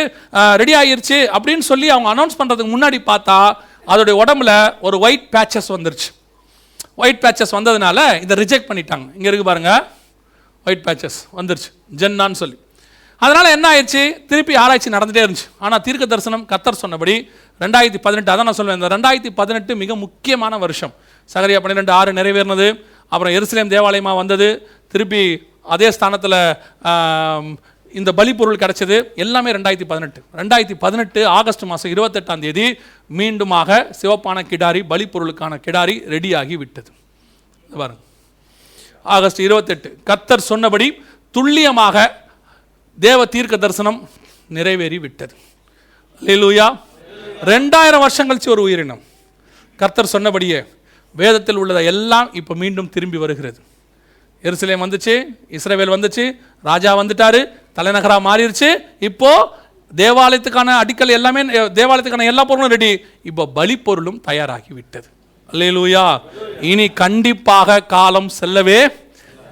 ரெடி ஆகிருச்சு அப்படின்னு சொல்லி அவங்க அனௌன்ஸ் பண்ணுறதுக்கு முன்னாடி பார்த்தா அதோடைய உடம்புல ஒரு ஒயிட் பேச்சஸ் வந்துருச்சு. ஒயிட் பேச்சஸ் வந்ததுனால இதை ரிஜெக்ட் பண்ணிட்டாங்க. இங்கே இருக்கு பாருங்கள் ஒயிட் பேச்சஸ் வந்துருச்சு. ஜென்னான்னு சொல்லி. அதனால் என்ன ஆயிடுச்சு? திருப்பி ஆராய்ச்சி நடந்துகிட்டே இருந்துச்சு. ஆனால் தீர்க்க தரிசனம் கத்தர் சொன்னபடி ரெண்டாயிரத்தி பதினெட்டு அதான் நான் சொல்லுவேன் இந்த ரெண்டாயிரத்தி பதினெட்டு மிக முக்கியமான வருஷம். சகரியா பன்னிரெண்டு ஆறு நிறைவேறினது. அப்புறம் எருசலேம் தேவாலயமாக வந்தது. திருப்பி அதே ஸ்தானத்தில் இந்த பலிப்பொருள் கிடைச்சது. எல்லாமே ரெண்டாயிரத்தி பதினெட்டு. ரெண்டாயிரத்தி பதினெட்டு ஆகஸ்ட் மாதம் இருபத்தெட்டாம் தேதி மீண்டுமாக சிவப்பான கிடாரி பலிப்பொருளுக்கான கிடாரி ரெடியாகி விட்டது. பாருங்க. ஆகஸ்ட் இருபத்தெட்டு. கத்தர் சொன்னபடி துல்லியமாக தேவ தீர்க்க தரிசனம் நிறைவேறி விட்டது அல்லேலூயா. ரெண்டாயிரம் வருஷம் கழிச்சு ஒரு உயிரினம். கர்த்தர் சொன்னபடியே வேதத்தில் உள்ளதை எல்லாம் இப்போ மீண்டும் திரும்பி வருகிறது. எருசலேம் வந்துச்சு இஸ்ரேவேல் வந்துச்சு ராஜா வந்துட்டாரு தலைநகராக மாறிடுச்சு இப்போ தேவாலயத்துக்கான அடிக்கல் எல்லாமே தேவாலயத்துக்கான எல்லா பொருளும் ரெடி இப்போ பலி பொருளும் தயாராகி விட்டது அல்லேலூயா. இனி கண்டிப்பாக காலம் செல்லவே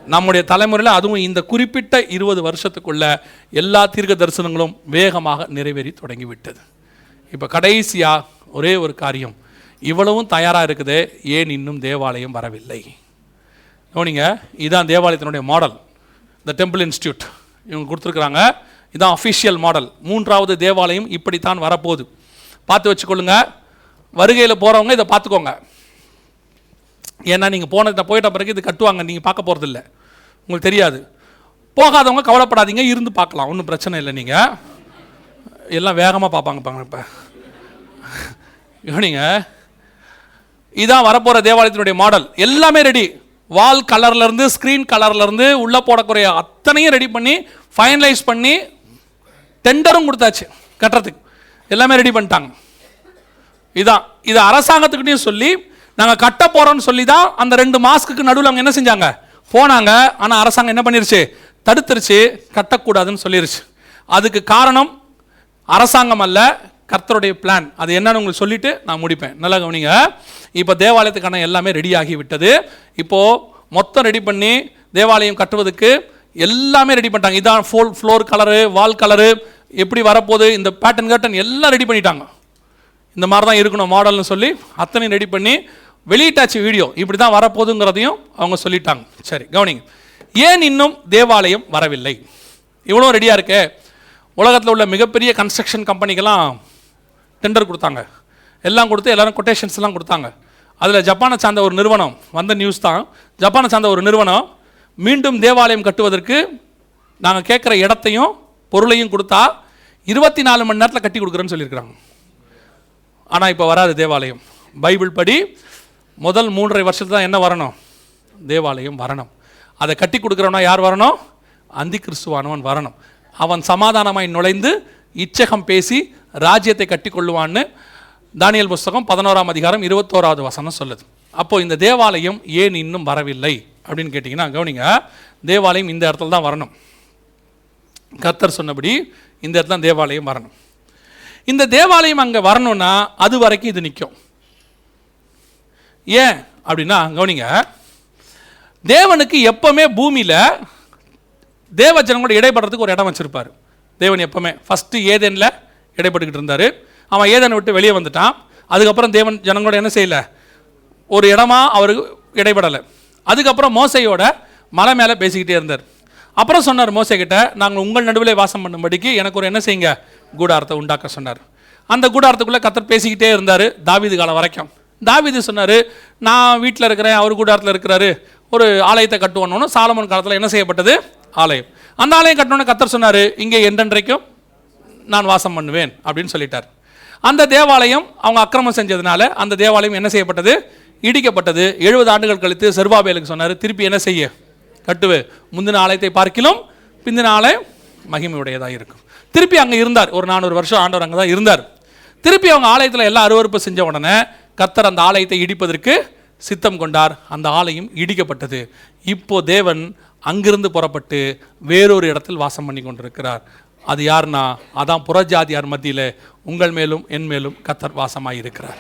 நம்முடைய தலைமுறையில் அதுவும் இந்த குறிப்பிட்ட இருபது வருஷத்துக்குள்ள எல்லா தீர்க்க தரிசனங்களும் வேகமாக நிறைவேறி தொடங்கிவிட்டது. இப்போ கடைசியாக ஒரே ஒரு காரியம். இவ்வளவும் தயாராக இருக்குது ஏன் இன்னும் தேவாலயம் வரவில்லை? கவனிங்க இதுதான் தேவாலயத்தினுடைய மாடல் இந்த டெம்பிள் இன்ஸ்டியூட் இவங்க கொடுத்துருக்குறாங்க இதான் அஃபிஷியல் மாடல் மூன்றாவது தேவாலயம் இப்படித்தான் வரப்போகுது. பார்த்து வச்சுக்கொள்ளுங்க. வருகையில் போகிறவங்க இதை பார்த்துக்கோங்க. ஏன்னா நீங்கள் போன போயிட்ட பிறகு இது கட்டுவாங்க நீங்கள் பார்க்க போகிறதில்ல உங்களுக்கு தெரியாது. போகாதவங்க கவலைப்படாதீங்க இருந்து பார்க்கலாம். ஒன்றும் பிரச்சனை இல்லை நீங்கள் எல்லாம் வேகமாக பார்ப்பாங்க பாங்க இப்போ. இவனிங்க இதான் வரப்போகிற தேவாலயத்தினுடைய மாடல். எல்லாமே ரெடி வால் கலர்லேருந்து ஸ்க்ரீன் கலர்லேருந்து உள்ளே போடக்கூடிய அத்தனையும் ரெடி பண்ணி ஃபைனலைஸ் பண்ணி டெண்டரும் கொடுத்தாச்சு கட்டுறதுக்கு. எல்லாமே ரெடி பண்ணிட்டாங்க. இதான். இது அரசாங்கத்துக்கிட்டையும் சொல்லி நாங்கள் கட்ட போகிறோம்னு சொல்லி தான் அந்த ரெண்டு மாஸ்க்குக்கு நடுவில் அவங்க என்ன செஞ்சாங்க? போனாங்க. ஆனால் அரசாங்கம் என்ன பண்ணிருச்சு? தடுத்துருச்சு. கட்டக்கூடாதுன்னு சொல்லிருச்சு. அதுக்கு காரணம் அரசாங்கம் அல்ல கர்த்தருடைய பிளான் அது என்னன்னு உங்களுக்கு சொல்லிட்டு நான் முடிப்பேன். நல்லா கவனிங்க. இப்போ தேவாலயத்துக்கான எல்லாமே ரெடி ஆகிவிட்டது விட்டது. மொத்தம் ரெடி பண்ணி தேவாலயம் கட்டுவதுக்கு எல்லாமே ரெடி பண்ணிட்டாங்க. இதான் ஃபோல் ஃப்ளோர் கலரு வால் கலரு எப்படி வரப்போகுது இந்த பேட்டன் கேட்டன் எல்லாம் ரெடி பண்ணிட்டாங்க. இந்த மாதிரி தான் இருக்கணும் மாடல்னு சொல்லி அத்தனையும் ரெடி பண்ணி வெளியிட்டாச்சு வீடியோ இப்படி தான் வரப்போகுதுங்கிறதையும் அவங்க சொல்லிட்டாங்க. சரி கவனிங்க. ஏன் இன்னும் தேவாலயம் வரவில்லை? இவ்வளோ ரெடியாக இருக்கே. உலகத்தில் உள்ள மிகப்பெரிய கன்ஸ்ட்ரக்ஷன் கம்பெனிக்கெல்லாம் டெண்டர் கொடுத்தாங்க. எல்லாம் கொடுத்து எல்லோரும் கொட்டேஷன்ஸ்லாம் கொடுத்தாங்க. அதில் ஜப்பானை சார்ந்த ஒரு நிறுவனம் வந்த நியூஸ் தான். ஜப்பானை சார்ந்த ஒரு நிறுவனம் மீண்டும் தேவாலயம் கட்டுவதற்கு நாங்கள் கேட்குற இடத்தையும் பொருளையும் கொடுத்தா இருபத்தி நாலு மணி நேரத்தில் கட்டி கொடுக்குறேன்னு சொல்லியிருக்கிறாங்க. ஆனால் இப்போ வராது தேவாலயம். பைபிள் படி முதல் மூன்றரை வருஷத்துல தான் என்ன வரணும்? தேவாலயம் வரணும். அதை கட்டி கொடுக்குறவனா யார் வரணும்? அந்தி கிறிஸ்துவானவன் வரணும். அவன் சமாதானமாய் நுழைந்து இச்சகம் பேசி ராஜ்யத்தை கட்டி கொள்ளுவான்னு தானியல் புஸ்தகம் பதினோராம் அதிகாரம் இருபத்தோராவது வசனம் சொல்லுது. அப்போது இந்த தேவாலயம் ஏன் இன்னும் வரவில்லை? அப்படின்னு கேட்டிங்கன்னா கவனிங்க. தேவாலயம் இந்த இடத்துல தான் வரணும். கத்தர் சொன்னபடி இந்த இடத்துல தான் தேவாலயம் வரணும். இந்த தேவாலயம் அங்கே வரணும்னா அது வரைக்கும் இது நிற்கும் ஏன் அப்படின்னா கவனிங்க தேவனுக்கு எப்பவுமே பூமியில் தேவ ஜனங்களோட இடைப்படுறதுக்கு ஒரு இடம் வச்சுருப்பார். தேவன் எப்பவுமே ஃபஸ்ட்டு ஏதேனில் இடைப்பட்டுக்கிட்டு இருந்தார். அவன் ஏதேனை விட்டு வெளியே வந்துட்டான். அதுக்கப்புறம் தேவன் ஜனங்களோட என்ன செய்யலை? ஒரு இடமா அவருக்கு இடைப்படலை அதுக்கப்புறம் மோசையோட மலை மேலே பேசிக்கிட்டே இருந்தார். அப்புறம் சொன்னார் மோசை கிட்ட நாங்கள் உங்கள் நடுவில் வாசம் பண்ணும்படிக்கு எனக்கு ஒரு என்ன செய்யுங்க? கூடாரத்தை உண்டாக்க சொன்னார். அந்த கூடாரத்துக்குள்ளே கத்தர் பேசிக்கிட்டே இருந்தார் தாவீது காலம் வரைக்கும். தாவிது சொன்னார் நான் வீட்டில் இருக்கிறேன் அவர் கூடாரத்தில் இருக்கிறாரு. ஒரு ஆலயத்தை கட்டுவோன்னு சாலமன் காலத்தில் என்ன செய்யப்பட்டது? ஆலயம். அந்த ஆலயம் கட்டணும்னு கத்தர் சொன்னார் இங்கே என்றென்றைக்கும் நான் வாசம் பண்ணுவேன் அப்படின்னு சொல்லிட்டார். அந்த தேவாலயம் அவங்க அக்கிரமம் செஞ்சதுனால அந்த தேவாலயம் என்ன செய்யப்பட்டது? இடிக்கப்பட்டது. எழுபது ஆண்டுகள் கழித்து செர்வாபேலுக்கு சொன்னார் திருப்பி என்ன செய்ய? கட்டுவே. முந்தின ஆலயத்தை பார்க்கிலும் பிந்தின ஆலயம் மகிமையுடையதாக இருக்கும். திருப்பி அங்கே இருந்தார். ஒரு நானூறு வருஷம் ஆண்டவர் அங்கே தான் இருந்தார். திருப்பி அவங்க ஆலயத்தில் எல்லாம் அருவறுப்பு செஞ்ச உடனே கத்தர் அந்த ஆலயத்தை இடிப்பதற்கு சித்தம் கொண்டார். அந்த ஆலயம் இடிக்கப்பட்டது. இப்போ தேவன் அங்கிருந்து புறப்பட்டு வேறொரு இடத்தில் வாசம் பண்ணி கொண்டிருக்கிறார். அது யார்னா அதான் புறஜாதியார் மத்தியில் உங்கள் மேலும் என் மேலும் கத்தர் வாசமாக இருக்கிறார்.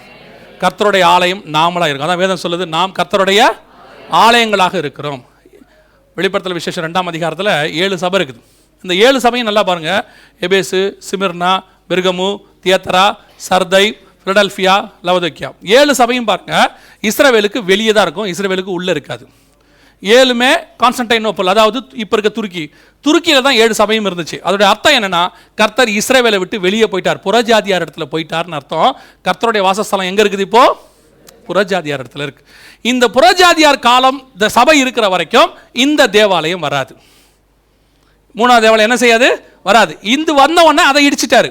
கர்த்தருடைய ஆலயம் நாமளாக இருக்கும். அதான் வேதம் சொல்லுது நாம் கர்த்தருடைய ஆலயங்களாக இருக்கிறோம். வெளிப்படத்தில் விசேஷம் ரெண்டாம் அதிகாரத்தில் ஏழு சபை இருக்குது. இந்த ஏழு சபையும் நல்லா பாருங்கள் எபேசு சிமிர்னா மிருகமு தியத்தரா சர்தை ஃபிலடல்ஃபியா லவதோக்கியா ஏழு சபையும் பாருங்க இஸ்ரேவேலுக்கு வெளியே தான் இருக்கும் இஸ்ரேவேலுக்கு உள்ளே இருக்காது. ஏழுமே கான்ஸ்டன்டைனோப்பல் அதாவது இப்போ இருக்க துருக்கி. துருக்கியில் தான் ஏழு சபையும் இருந்துச்சு. அதோட அர்த்தம் என்னென்னா கர்த்தர் இஸ்ரேவேலை விட்டு வெளியே போயிட்டார். புறஜாதியார் இடத்துல போயிட்டார்னு அர்த்தம். கர்த்தருடைய வாசஸ்தலம் எங்கே இருக்குது இப்போது புறஜாதியார் இடத்துல இருக்குது இந்த புறஜாதியார் காலம் இந்த சபை இருக்கிற வரைக்கும் இந்த தேவாலயம் வராது. மூணாவது தேவாலயம் என்ன செய்யாது? வராது. இந்த வந்த உடனே அதை இடிச்சிட்டாரு.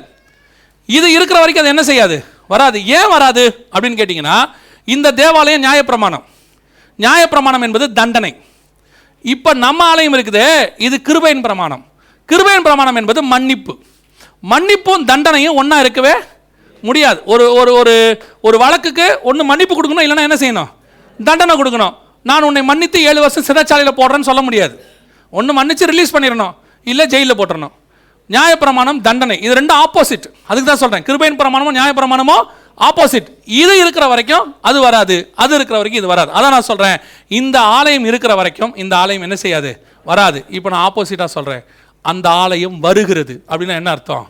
இது இருக்கிற வரைக்கும் அது என்ன செய்யாது? வராது. ஏன் வராது அப்படின்னு கேட்டிங்கன்னா இந்த தேவாலயம் நியாயப்பிரமாணம். நியாயப்பிரமாணம் என்பது தண்டனை. இப்போ நம்ம ஆலயம் இருக்குது இது கிருபையின் பிரமாணம். கிருபையின் பிரமாணம் என்பது மன்னிப்பு. மன்னிப்பும் தண்டனையும் ஒன்றா இருக்கவே முடியாது. ஒரு ஒரு ஒரு ஒரு வழக்குக்கு ஒன்று மன்னிப்பு கொடுக்கணும் இல்லைன்னா என்ன செய்யணும்? தண்டனை கொடுக்கணும். நான் உன்னை மன்னித்து ஏழு வருஷம் சிறைச்சாலையில் போடுறேன்னு சொல்ல முடியாது. ஒன்று மன்னித்து ரிலீஸ் பண்ணிடணும். இல்லை ஜெயிலில் போட்டுறணும். நியாயப்பிரமாணம் தண்டனை. இது ரெண்டும் ஆப்போசிட் அதுக்கு தான் சொல்கிறேன் கிருபையின் பிரமாணமும் நியாயப்பிரமாணமோ ஆப்போசிட் இது இருக்கிற வரைக்கும் அது வராது. அது இருக்கிற வரைக்கும் இது வராது. அதான் நான் சொல்கிறேன் இந்த ஆலயம் இருக்கிற வரைக்கும் இந்த ஆலயம் என்ன செய்யாது? வராது. இப்போ நான் ஆப்போசிட்டாக சொல்கிறேன் அந்த ஆலயம் வருகிறது. அப்படின்னா என்ன அர்த்தம்?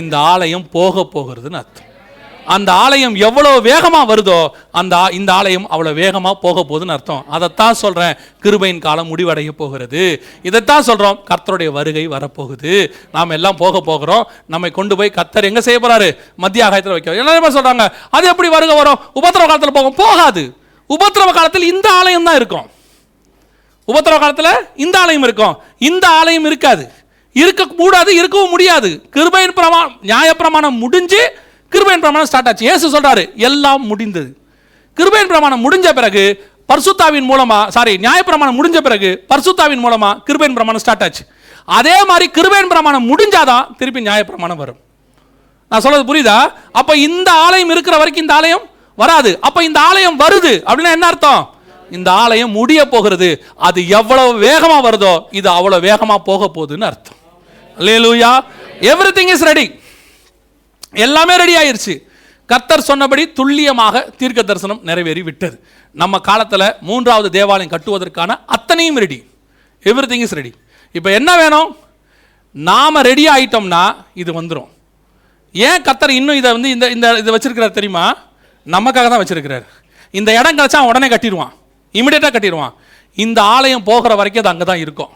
இந்த ஆலயம் போக போகிறதுன்னு அர்த்தம். அந்த ஆலயம் எவ்வளோ வேகமாக வருதோ அந்த இந்த ஆலயம் அவ்வளோ வேகமாக போக போகுதுன்னு அர்த்தம். அதைத்தான் சொல்கிறேன் கிருபையின் காலம் முடிவடைய போகிறது. இதைத்தான் சொல்கிறோம் கர்த்தருடைய வருகை வரப்போகுது. நாம் எல்லாம் போக போகிறோம். நம்மை கொண்டு போய் கர்த்தர் எங்கே செய்ய போகிறாரு மத்திய ஆகாயத்தில் வைக்கிறோம் எல்லாருமே சொல்கிறாங்க அது எப்படி வருகை வரும்? உபத்திரவ காலத்தில் போகும். போகாது. உபத்திரவ காலத்தில் இந்த ஆலயம் தான் இருக்கும். உபத்திரவ காலத்தில் இந்த ஆலயம் இருக்கும். இந்த ஆலயம் இருக்காது. இருக்க கூடாது இருக்கவும் முடியாது. கிருபையின் பிரமாணம் நியாயப்பிரமாணம் முடிஞ்சு கிருபையின் பிரமாணம் ஸ்டார்ட் ஆச்சு. ஏசு சொல்கிறாரு எல்லாம் முடிந்தது. கிருபையின் பிரமாணம் முடிஞ்ச பிறகு பர்சுத்தாவின் மூலமாக சாரி நியாயப்பிரமாணம் முடிஞ்ச பிறகு பர்சுத்தாவின் மூலமாக கிருபையின் பிரமாணம் ஸ்டார்ட் ஆச்சு. அதே மாதிரி கிருபையின் பிரமாணம் முடிஞ்சாதான் திருப்பி நியாயப்பிரமாணம் வரும். நான் சொல்கிறது புரியுதா? அப்போ இந்த ஆலயம் இருக்கிற வரைக்கும் இந்த ஆலயம் வராது. அப்போ இந்த ஆலயம் வருது அப்படின்னா என்ன அர்த்தம்? இந்த ஆலயம் முடிய போகிறது. அது எவ்வளவு வேகமாக வருதோ இது அவ்வளோ வேகமாக போக போகுதுன்னு அர்த்தம். அல்லேலூயா எவ்ரிதிங் இஸ் ரெடி எல்லாமே ரெடி ஆயிடுச்சு கத்தர் சொன்னபடி துல்லியமாக தீர்க்க தரிசனம் நிறைவேறி விட்டது நம்ம காலத்தில் மூன்றாவது தேவாலயம் கட்டுவதற்கான அத்தனையும் ரெடி எவ்ரிதிங் இஸ் ரெடி இப்போ என்ன வேணும்? நாம ரெடி ஆகிட்டோம்னா இது வந்துடும் ஏன் கத்தர் இன்னும் இதை வந்து இந்த இந்த இதை வச்சிருக்கிறார் தெரியுமா? நமக்காக தான் வச்சிருக்கிறார். இந்த இடம் கிடைச்சா உடனே கட்டிடுவான். இமிடியேட்டாக கட்டிடுவான். இந்த ஆலயம் போகிற வரைக்கும் அது அங்கே தான் இருக்கும்.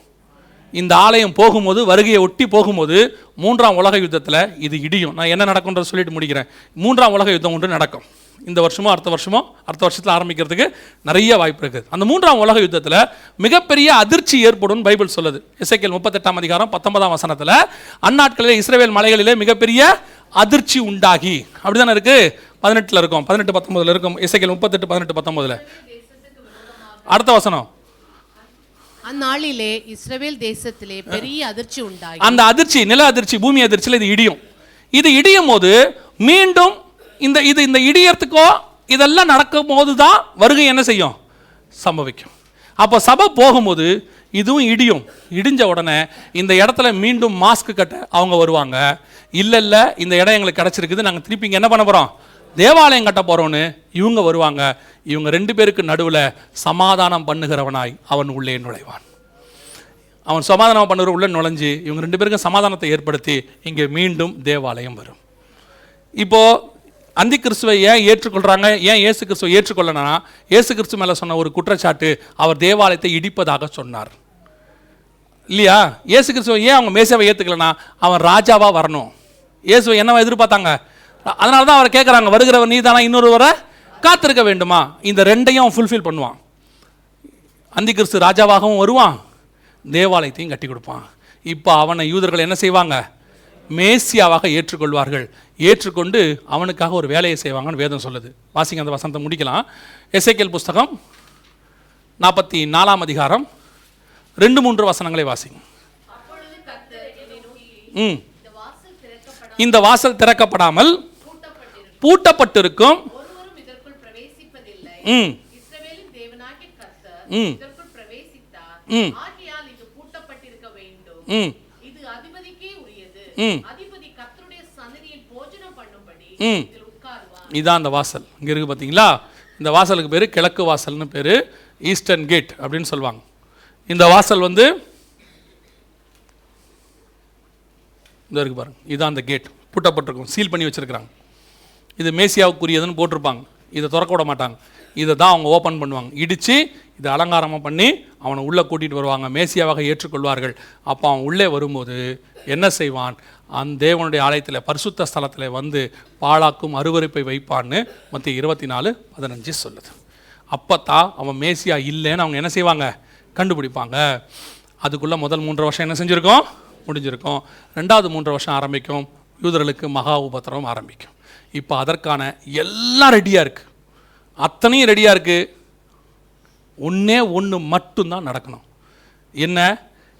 இந்த ஆலயம் போகும்போது வருகையை ஒட்டி போகும்போது மூன்றாம் உலக யுத்தத்தில் இது இடியும். நான் என்ன நடக்கும்ன்றத சொல்லிட்டு முடிக்கிறேன். மூன்றாம் உலக யுத்தம் ஒன்று நடக்கும். இந்த வருஷமோ அடுத்த வருஷமோ அடுத்த வருஷத்தில் ஆரம்பிக்கிறதுக்கு நிறைய வாய்ப்பு இருக்குது. அந்த மூன்றாம் உலக யுத்தத்தில் மிகப்பெரிய அதிர்ச்சி ஏற்படும் பைபிள் சொல்லுது. இசைக்கல் முப்பத்தெட்டாம் அதிகாரம் பத்தொன்பதாம் வசனத்தில் அந்நாட்களிலே இஸ்ரேல் மலைகளிலே மிகப்பெரிய அதிர்ச்சி உண்டாகி. அப்படிதானே இருக்கு? பதினெட்டில் இருக்கும். பதினெட்டு பத்தொன்பதில் இருக்கும். இசைக்கல் முப்பத்தெட்டு பதினெட்டு பத்தொன்பதுல. அடுத்த வசனம். அந்நாளிலே இஸ்ரவேல் தேசத்திலே பெரிய அதிர்ச்சி உண்டாகி. அந்த அதிர்ச்சி நில அதிர்ச்சி பூமி அதிர்ச்சியில் இது இடியும். இது இடியும் போது மீண்டும் இந்த இது இந்த இடியறதுக்கோ இதெல்லாம் நடக்கும் போது தான் வருகை என்ன செய்யும்? சம்பவிக்கும். அப்போ சபை போகும்போது இதுவும் இடியும். இடிஞ்ச உடனே இந்த இடத்துல மீண்டும் மாஸ்க் கட்ட அவங்க வருவாங்க. இல்லை இல்லை இந்த இடம் எங்களுக்கு கிடச்சிருக்குது. நாங்கள் திருப்பி இங்கே என்ன பண்ண போகிறோம் தேவாலயம் கட்ட போகிறோன்னு இவங்க வருவாங்க. இவங்க ரெண்டு பேருக்கு நடுவில் சமாதானம் பண்ணுகிறவனாய் அவன் உள்ளே நுழைவான். அவன் சமாதானம் பண்ணுற உள்ளே நுழைஞ்சு இவங்க ரெண்டு பேருக்கும் சமாதானத்தை ஏற்படுத்தி இங்கே மீண்டும் தேவாலயம் வரும். இப்போ அந்தி கிறிஸ்துவை ஏன் ஏற்றுக்கொள்கிறாங்க ஏன் ஏசு கிறிஸ்துவை ஏற்றுக்கொள்ளனா ஏசு கிறிஸ்து மேலே சொன்ன ஒரு குற்றச்சாட்டு அவர் தேவாலயத்தை இடிப்பதாக சொன்னார். இல்லையா? ஏசு கிறிஸ்துவை ஏன் அவங்க மேசேவை ஏற்றுக்கலனா அவன் ராஜாவாக வரணும். இயேசுவை என்னவா எதிர்பார்த்தாங்க? அதனால தான் அவர் கேட்குறாங்க வருகிறவர் நீ தானா இன்னொருவரை காத்திருக்க வேண்டுமா? இந்த ரெண்டையும் ஃபுல்ஃபில் பண்ணுவான். அந்தி கிறிஸ்து ராஜாவாகவும் வருவான் தேவாலயத்தையும் கட்டி கொடுப்பான். இப்போ அவனை யூதர்கள் என்ன செய்வாங்க? மேசியாவாக ஏற்றுக்கொள்வார்கள். ஏற்றுக்கொண்டு அவனுக்காக ஒரு வேலையை செய்வாங்கன்னு வேதம் சொல்லுது. வாசிங்க அந்த வசனத்தை முடிக்கலாம். எசேக்கியேல் புஸ்தகம் நாற்பத்தி நாலாம் அதிகாரம். ரெண்டு மூன்று வசனங்களை வாசிங்க. ம். இந்த வாசல் திறக்கப்படாமல் பூட்டப்பட்டிருக்கும். ம். ம். ம். ம். ம். ம். இதான் அந்த வாசல். இங்கே இருக்குது பார்த்தீங்களா இந்த வாசலுக்கு பேர் கிழக்கு வாசல்னு பேர் ஈஸ்டர்ன் கேட் அப்படின்னு சொல்லுவாங்க. இந்த வாசல் வந்து இந்த இருக்கு பாருங்க. இதான் அந்த கேட். பூட்டப்பட்டிருக்கும். சீல் பண்ணி வச்சிருக்கிறாங்க. இது மேசியாவுக்குரியதுன்னு போட்டிருப்பாங்க. இதை திறக்க விட மாட்டாங்க. இதை தான் அவங்க ஓப்பன் பண்ணுவாங்க. இடித்து இதை அலங்காரமாக பண்ணி அவனை உள்ளே கூட்டிகிட்டு வருவாங்க. மேசியாவாக ஏற்றுக்கொள்வார்கள். அப்போ அவன் உள்ளே வரும்போது என்ன செய்வான்? அந்த தேவனுடைய ஆலயத்தில் பரிசுத்த ஸ்தலத்தில் வந்து பாழாக்கும் அருவருப்பை வைப்பான்னு மத்திய இருபத்தி நாலு பதினஞ்சு சொல்லுது. அப்போ தான் அவன் மேசியா இல்லைன்னு அவங்க என்ன செய்வாங்க? கண்டுபிடிப்பாங்க. அதுக்குள்ளே முதல் மூன்று வருஷம் என்ன செஞ்சுருக்கோம்? முடிஞ்சிருக்கும். ரெண்டாவது மூன்று வருஷம் ஆரம்பிக்கும். யூதர்களுக்கு மகா உபத்திரம் ஆரம்பிக்கும். இப்போ அதற்கான எல்லாம் ரெடியாக இருக்குது அத்தனையும் ரெடியாக இருக்குது ஒன்றே ஒன்று மட்டும்தான் நடக்கணும். என்ன?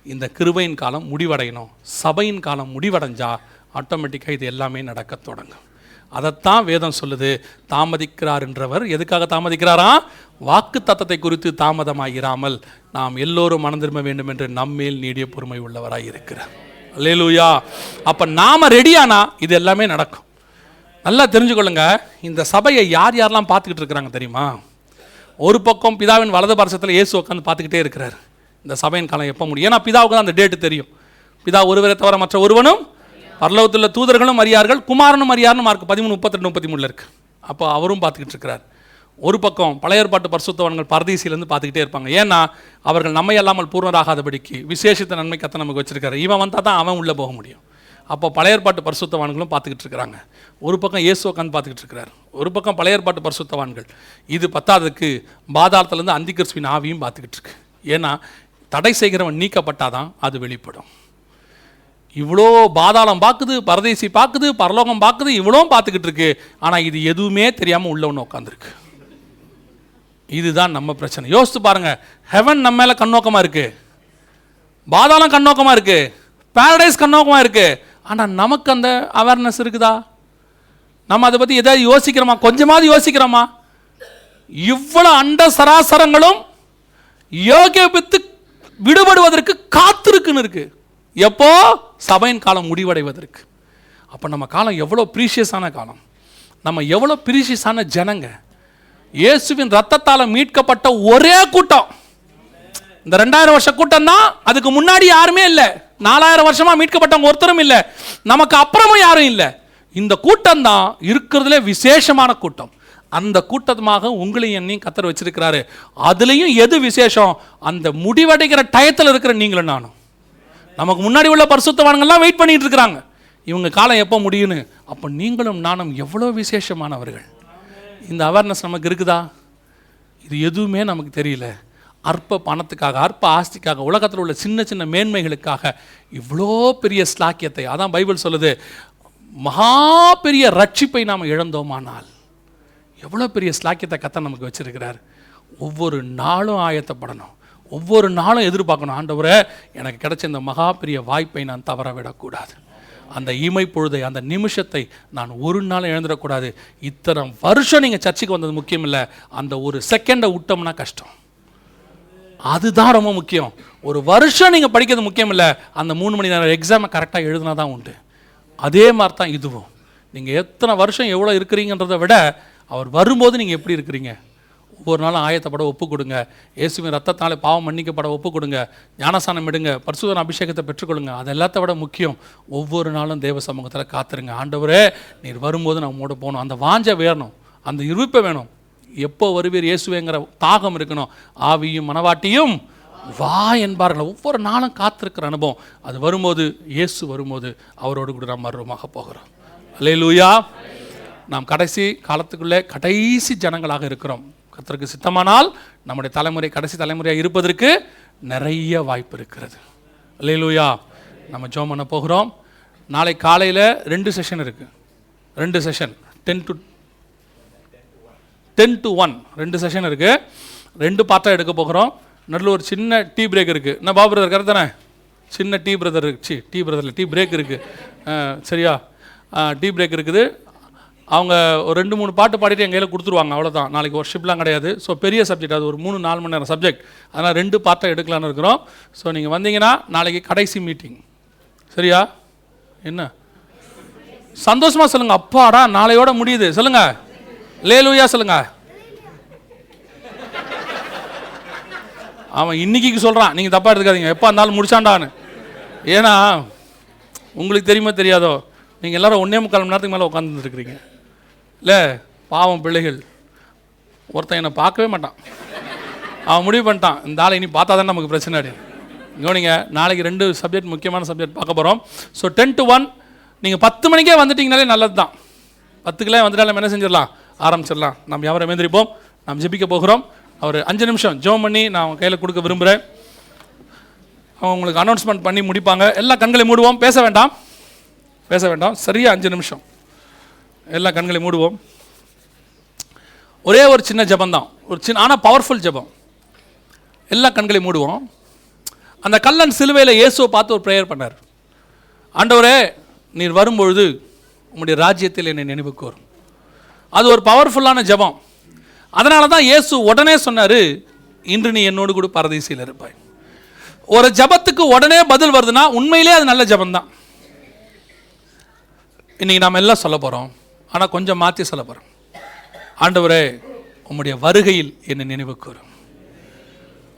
இந்த கிருபையின் காலம் முடிவடையணும். சபையின் காலம் முடிவடைஞ்சால் ஆட்டோமேட்டிக்காக இது எல்லாமே நடக்க தொடங்கும். அதைத்தான் வேதம் சொல்லுது. தாமதிக்கிறார் என்றவர் எதுக்காக தாமதிக்கிறாரா? வாக்கு தத்தத்தை குறித்து தாமதமாகிறாமல் நாம் எல்லோரும் மனந்திரும்ப வேண்டும் என்று நம்மேல் நீடிய பொறுமை உள்ளவராக இருக்கிறார். லேலூயா அப்போ நாம் ரெடியானா இது எல்லாமே நடக்கும். நல்லா தெரிஞ்சுக்கொள்ளுங்க இந்த சபையை யார் யாரெல்லாம் பார்த்துக்கிட்டு இருக்கிறாங்க தெரியுமா? ஒரு பக்கம் பிதாவின் வலது பரசத்தில் இயேசு உட்காந்து பார்த்துக்கிட்டே இருக்கிறார். இந்த சபையின் காலம் எப்போ முடியும்? ஏன்னா பிதாவுக்கு தான் அந்த டேட்டு தெரியும். பிதா ஒருவரை தவிர மற்ற ஒருவனும் பரலோகத்தில் தூதர்களும் அறியார்கள் குமாரனும் அறியார்னு மார்க் பதிமூணு முப்பத்தி முப்பத்தி மூணில் இருக்குது அப்போ அவரும் பார்த்துக்கிட்டு இருக்கிறார். ஒரு பக்கம் பழைய ஏற்பாட்டு பரிசுத்தவான்கள் பரதீசிலேருந்து பார்த்துக்கிட்டே இருப்பாங்க. ஏன்னா அவர்கள் நம்மை அல்லாமல் பூர்ணராகாதபடிக்கு விசேஷித்த நன்மை கத்தை நமக்கு வச்சிருக்காரு. இவன் வந்தால் தான் அவன் உள்ளே போக முடியும். அப்போ பழைய ஏற்பாட்டு பரிசுத்தவான்களும் பார்த்துக்கிட்டு இருக்கிறாங்க. ஒரு பக்கம் இயேசு உட்காந்து பார்த்துக்கிட்டு இருக்கிறார். ஒரு பக்கம் பழைய ஏற்பாட்டு பரிசுத்தவான்கள். இது பத்தாததுக்கு பாதாளத்துலேருந்து அந்தி ஆவியும் பார்த்துக்கிட்டு இருக்கு. ஏன்னா தடை செய்கிறவன் நீக்கப்பட்டாதான் அது வெளிப்படும். இவ்வளோ பாதாளம் பார்க்குது பரதேசி பார்க்குது பரலோகம் பார்க்குது இவ்வளோ பார்த்துக்கிட்டு இருக்கு. ஆனால் இது எதுவுமே தெரியாமல் உள்ளவன் உட்காந்துருக்கு இதுதான் நம்ம பிரச்சனை. யோசித்து பாருங்க. ஹெவன் நம்ம மேலே கண்ணோக்கமாக இருக்கு. பாதாளம் கண்ணோக்கமாக இருக்கு. பேரடைஸ் கண்ணோக்கமாக இருக்கு. ஆனால் நமக்கு அந்த அவேர்னஸ் இருக்குதா? நம்ம அதை பற்றி எதாவது யோசிக்கிறோமா? கொஞ்சமாவது யோசிக்கிறோமா? இவ்வளோ அண்ட சராசரங்களும் யோகியபித்து விடுபடுவதற்கு காத்திருக்குன்னு இருக்கு. எப்போ? சபையின் காலம் முடிவடைவதற்கு. அப்போ நம்ம காலம் எவ்வளோ ப்ரீஷியஸான காலம்? நம்ம எவ்வளோ ப்ரீஷியஸான ஜனங்க? இயேசுவின் ரத்தத்தால் மீட்கப்பட்ட ஒரே கூட்டம். இந்த ரெண்டாயிரம் வருஷ கூட்டம் தான் அதுக்கு முன்னாடி யாருமே இல்லை. நாலாயிரம் வருஷமாக மீட்கப்பட்டவங்க ஒருத்தரும் இல்லை. நமக்கு அப்புறமும் யாரும் இல்லை. இந்த கூட்டம் தான் இருக்கிறதுல விசேஷமான கூட்டம். அந்த கூட்டமாக உங்களையும் என்னையும் கத்தர் வச்சிருக்கிறாரு. அதுலேயும் எது விசேஷம்? அந்த முடிவடைகிற டயத்தில் இருக்கிற நீங்களும் நானும். நமக்கு முன்னாடி உள்ள பரிசுத்தவான்கள்லாம் வெயிட் பண்ணிட்டு இருக்கிறாங்க. இவங்க காலம் எப்போ முடியும்னு? அப்போ நீங்களும் நானும் எவ்வளோ விசேஷமானவர்கள்? இந்த அவேர்னஸ் நமக்கு இருக்குதா? இது எதுவுமே நமக்கு தெரியல. அற்ப பணத்துக்காக அற்ப ஆஸ்திக்காக உலகத்தில் உள்ள சின்ன சின்ன மேன்மைகளுக்காக இவ்வளோ பெரிய ஸ்லாக்கியத்தை அதான் பைபிள் சொல்லுது மகா பெரிய ரட்சிப்பை நாம் இழந்தோமானால். எவ்வளோ பெரிய ஸ்லாக்கியத்தை கத்த நமக்கு வச்சுருக்கிறார். ஒவ்வொரு நாளும் ஆயத்தப்படணும். ஒவ்வொரு நாளும் எதிர்பார்க்கணும். ஆண்டவரை எனக்கு கிடைச்ச இந்த மகா பெரிய வாய்ப்பை நான் தவற விடக்கூடாது அந்த இமை பொழுதை அந்த நிமிஷத்தை நான் ஒரு நாள் இழந்துடக்கூடாது. இத்தனை வருஷம் நீங்கள் சர்ச்சுக்கு வந்தது முக்கியம் இல்லை அந்த ஒரு செகண்டை விட்டோம்னா கஷ்டம். அதுதான் ரொம்ப முக்கியம். ஒரு வருஷம் நீங்கள் படிக்கிறது முக்கியம் இல்லை அந்த மூணு மணி நேரம் எக்ஸாமை கரெக்டாக எழுதுனா தான் உண்டு. அதே மாதிரி தான் இதுவும். நீங்கள் எத்தனை வருஷம் எவ்வளோ இருக்கிறீங்கன்றதை விட அவர் வரும்போது நீங்கள் எப்படி இருக்கிறீங்க? ஒவ்வொரு நாளும் ஆயத்தப்பட ஒப்பு கொடுங்க. இயேசுவின் ரத்தத்தாலே பாவம் மன்னிக்கப்பட ஒப்பு கொடுங்க. ஞானசானம் எடுங்க. பரிசுதன அபிஷேகத்தை பெற்றுக்கொள்ளுங்க அது எல்லாத்த விட முக்கியம் ஒவ்வொரு நாளும் தேவ சமூகத்தில் காத்துருங்க. ஆண்டவரே நீர் வரும்போது நான் மூட போகணும். அந்த வாஞ்சை வேணும். அந்த இருப்பை வேணும். எப்போ வருவீர் இயேசுவேங்கிற தாகம் இருக்கணும். ஆவியும் மனவாட்டியும் வா என்பார்கள். ஒவ்வொரு நாளும் காத்திருக்கிற அனுபவம். அது வரும்போது இயேசு வரும்போது அவரோடு கூட நாம் மர்வமாக போகிறோம். அல்லேலூயா. நாம் கடைசி காலத்துக்குள்ளே கடைசி ஜனங்களாக இருக்கிறோம். கத்திற்கு சித்தமானால் நம்முடைய தலைமுறை கடைசி தலைமுறையாக இருப்பதற்கு நிறைய வாய்ப்பு இருக்கிறது. அல்லேலூயா. நம்ம ஜோம் பண்ண போகிறோம். நாளை காலையில் ரெண்டு செஷன் இருக்குது ரெண்டு session ten to ten to one ரெண்டு செஷன் இருக்குது ரெண்டு பார்ட்டாக எடுக்க போகிறோம். நடுவில் ஒரு சின்ன டீ பிரேக் இருக்குது என்ன பாபு பிரதர் கரெக்ட் தானே? சின்ன டீ பிரதர் சி டீ பிரதரில் டீ பிரேக் இருக்குது சரியா? டீ பிரேக் இருக்குது. அவங்க ஒரு ரெண்டு மூணு பாட்டு பாடிட்டு எங்கள் கையில் கொடுத்துருவாங்க. அவ்வளோதான் நாளைக்கு ஒர்ஷிப்லாம் கிடையாது. ஸோ பெரிய சப்ஜெக்ட் அது ஒரு மூணு நாலு மணி நேரம் சப்ஜெக்ட் அதனால் ரெண்டு பார்ட்டாக எடுக்கலான்னு இருக்கிறோம். ஸோ நீங்கள் வந்தீங்கன்னா நாளைக்கு கடைசி மீட்டிங் சரியா? என்ன? சந்தோஷமாக சொல்லுங்கள் அப்பாடா நாளையோட முடியுது. சொல்லுங்கள் லேலூயா சொல்லுங்க. அவன் இன்னைக்கு சொல்கிறான் நீங்கள் தப்பாக எடுத்துக்காதீங்க. எப்போ இருந்தாலும் முடிச்சாண்டான்னு ஏன்னா உங்களுக்கு தெரியுமா தெரியாதோ? நீங்கள் எல்லாரும் ஒன்றே முக்கால் மணி நேரத்துக்கு மேலே உட்காந்துருக்குறீங்க இல்லை பாவம் பிள்ளைகள். ஒருத்தன் என்னை பார்க்கவே மாட்டான். அவன் முடிவு பண்ணிட்டான். இந்த ஆளை இனி பார்த்தா தான் நமக்கு பிரச்சனை அடி கவனிங்க நாளைக்கு ரெண்டு சப்ஜெக்ட் முக்கியமான சப்ஜெக்ட் பார்க்க போகிறோம் ஸோ டென் டு ஒன் நீங்கள் பத்து மணிக்கே வந்துட்டீங்கனாலே நல்லது தான் பத்துக்குள்ளே வந்துட்டாலும் என்ன செஞ்சிடலாம்? ஆரம்பிச்சிடலாம். நம்ம யாவரை மேந்திரிப்போம் நாம் ஜெபிக்க போகிறோம். அவர் அஞ்சு நிமிஷம். ஜோம் பண்ணி நான் அவங்க கையில் கொடுக்க விரும்புகிறேன் அவங்க உங்களுக்கு அனௌன்ஸ்மெண்ட் பண்ணி முடிப்பாங்க. எல்லா கண்களை மூடுவோம். பேச வேண்டாம். பேச வேண்டாம். சரியாக அஞ்சு நிமிஷம். எல்லா கண்களை மூடுவோம். ஒரே ஒரு சின்ன ஜெபம் தான். ஒரு சின்ன ஆனால் பவர்ஃபுல் ஜெபம். எல்லா கண்களை மூடுவோம். அந்த கல்லன் சிலுவையில் இயேசுவை பார்த்து ஒரு ப்ரேயர் பண்ணார். ஆண்டவரே நீர் வரும்பொழுது உம்முடைய ராஜ்யத்தில் என்னை நினைவுக்கு வரும் அது ஒரு பவர்ஃபுல்லான ஜெபம். அதனால தான் இயேசு உடனே சொன்னார் இன்று நீ என்னோடு கூட பரதேசியில் இருப்பாய். ஒரு ஜெபத்துக்கு உடனே பதில் வருதுன்னா உண்மையிலே அது நல்ல ஜெபம் தான் இன்னைக்கு நாம் எல்லாம் சொல்ல போகிறோம் ஆனால் கொஞ்சம் மாற்றி சொல்ல போகிறோம் ஆண்டவரே உம்முடைய வருகையில் என்னை நினைவு கூறும்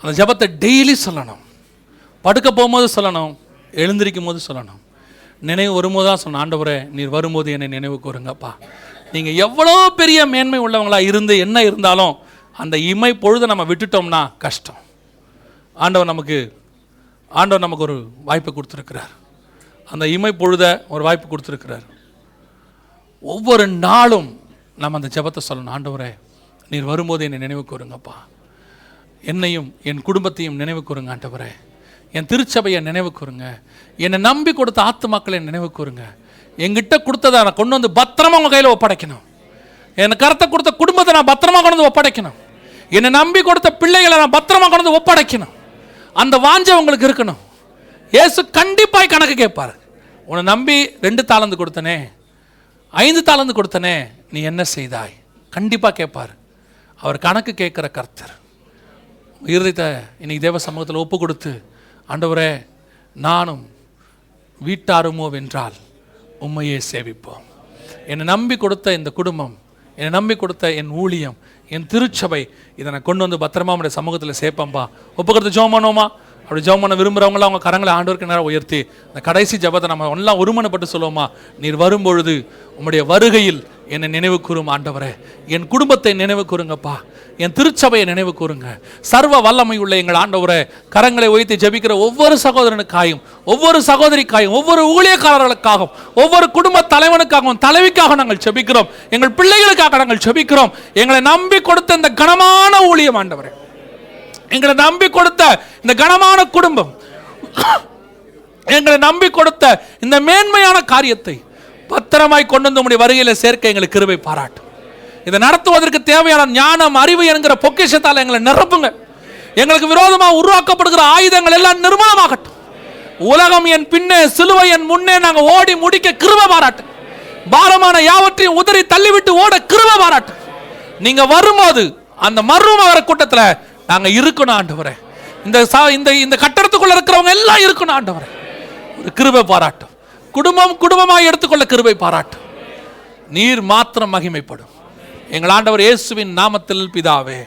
அந்த ஜெபத்தை டெய்லி சொல்லணும். படுக்க போகும்போது சொல்லணும் எழுந்திருக்கும் போது சொல்லணும். நினைவு வரும்போது தான் சொன்ன ஆண்டவரே நீர் வரும்போது என்னை நினைவு கூறுங்கப்பா. நீங்கள் எவ்வளோ பெரிய மேன்மை உள்ளவங்களாக இருந்து என்ன இருந்தாலும் அந்த இமை பொழுதை நம்ம விட்டுட்டோம்னா கஷ்டம். ஆண்டவர் நமக்கு ஆண்டவர் நமக்கு ஒரு வாய்ப்பு கொடுத்துருக்கிறார். அந்த இமை பொழுத ஒரு வாய்ப்பு கொடுத்துருக்கிறார். ஒவ்வொரு நாளும் நம்ம அந்த ஜெபத்தை சொல்லணும். ஆண்டவரே நீர் வரும்போது என்னை நினைவு கூறுங்கப்பா. என்னையும் என் குடும்பத்தையும் நினைவு கூறுங்க ஆண்டவரே. என் திருச்சபையை நினைவு கூறுங்க. என்னை நம்பி கொடுத்த ஆத்துமாக்களை நினைவு கூறுங்க. எங்கிட்ட கொடுத்ததை நான் கொண்டு வந்து பத்திரமா உங்கள் கையில் ஒப்படைக்கணும். என் கருத்தை கொடுத்த குடும்பத்தை நான் பத்திரமா கொண்டு வந்து ஒப்படைக்கணும். என்னை நம்பி கொடுத்த பிள்ளைகளை நான் பத்திரமா கொண்டு வந்து ஒப்படைக்கணும். அந்த வாஞ்சை உங்களுக்கு இருக்கணும். ஏசு கண்டிப்பாய் கணக்கு கேட்பார். உன்னை நம்பி ரெண்டு தாளந்து கொடுத்தனே ஐந்து தாளந்து கொடுத்தனே நீ என்ன செய்தாய்? கண்டிப்பாக கேட்பார். அவர் கணக்கு கேட்குற கர்த்தர். இருதயத்தை இன்னைக்கு தேவ சமூகத்தில் ஒப்பு கொடுத்து ஆண்டவரே நானும் வீட்டாருமோ வென்றால் உண்மையை சேவிப்போம். என்னை நம்பி கொடுத்த இந்த குடும்பம் என்னை நம்பி கொடுத்த என் ஊழியம் என் திருச்சபை இதை நான் கொண்டு வந்து பத்திரமா நம்முடைய சமூகத்தில் சேர்ப்பேன்பா. ஒப்புக்கிறது ஜோம் பண்ணுவோமா? அப்படி ஜோம் பண்ண விரும்புகிறவங்களாம் அவங்க கரங்களை ஆண்டவருக்கு நேரம் உயர்த்தி அந்த கடைசி ஜபத்தை நம்ம எல்லாம் ஒருமனப்பட்டு சொல்லுவோமா? நீர் வரும்பொழுது உங்களுடைய வருகையில் என்னை நினைவு கூறும் ஆண்டவரே. என் குடும்பத்தை நினைவு கூறுங்கப்பா. என் திருச்சபையை நினைவு கூறுங்க. சர்வ வல்லமை உள்ள எங்கள் ஆண்டவரே கரங்களை உயர்த்தி ஜபிக்கிற ஒவ்வொரு சகோதரனுக்காயும் ஒவ்வொரு சகோதரிக்காயும் ஒவ்வொரு ஊழியக்காரர்களுக்காகவும் ஒவ்வொரு குடும்ப தலைவனுக்காகவும் தலைவிக்காக நாங்கள் ஜபிக்கிறோம். எங்கள் பிள்ளைகளுக்காக நாங்கள் ஜபிக்கிறோம். எங்களை நம்பி கொடுத்த இந்த கனமான ஊழியம் ஆண்டவரே. எங்களை நம்பி கொடுத்த இந்த கனமான குடும்பம். எங்களை நம்பி கொடுத்த இந்த மேன்மையான காரியத்தை பத்திரமாய் கொண்டு வந்து உம்முடைய வருகையில் சேர்க்க எங்களுக்கு கிருபை பாராட்டும் இதை நடத்துவதற்கு தேவையான ஞானம் அறிவு என்கிற பொக்கிஷத்தால் எங்களை நிரப்புங்க. எங்களுக்கு விரோதமாக உருவாக்கப்படுகிற ஆயுதங்கள் எல்லாம் நிர்மூலமாகட்டும். உலகம் என் பின்னே சிலுவை என் முன்னே நாங்கள் ஓடி முடிக்க கிருப பாராட்டு. பாரமான யாவற்றையும் உதறி தள்ளிவிட்டு ஓட கிருப பாராட்டு. நீங்க வரும்போது அந்த மர்ம வர கூட்டத்தில் நாங்கள் இருக்கணும் ஆண்டவரே. இந்த சா- இந்த இந்த கட்டடத்துக்குள்ள இருக்கிறவங்க எல்லாம் இருக்கணும் ஆண்டவரே. ஒரு கிருப பாராட்டு குடும்பம் குடும்பமாக எடுத்துக்கொள்ள கிருபை பாராட்டு. நீர் மாத்திரம் மகிமைப்படும். எங்கள் ஆண்டவர் இயேசுவின் நாமத்தில் பிதாவே.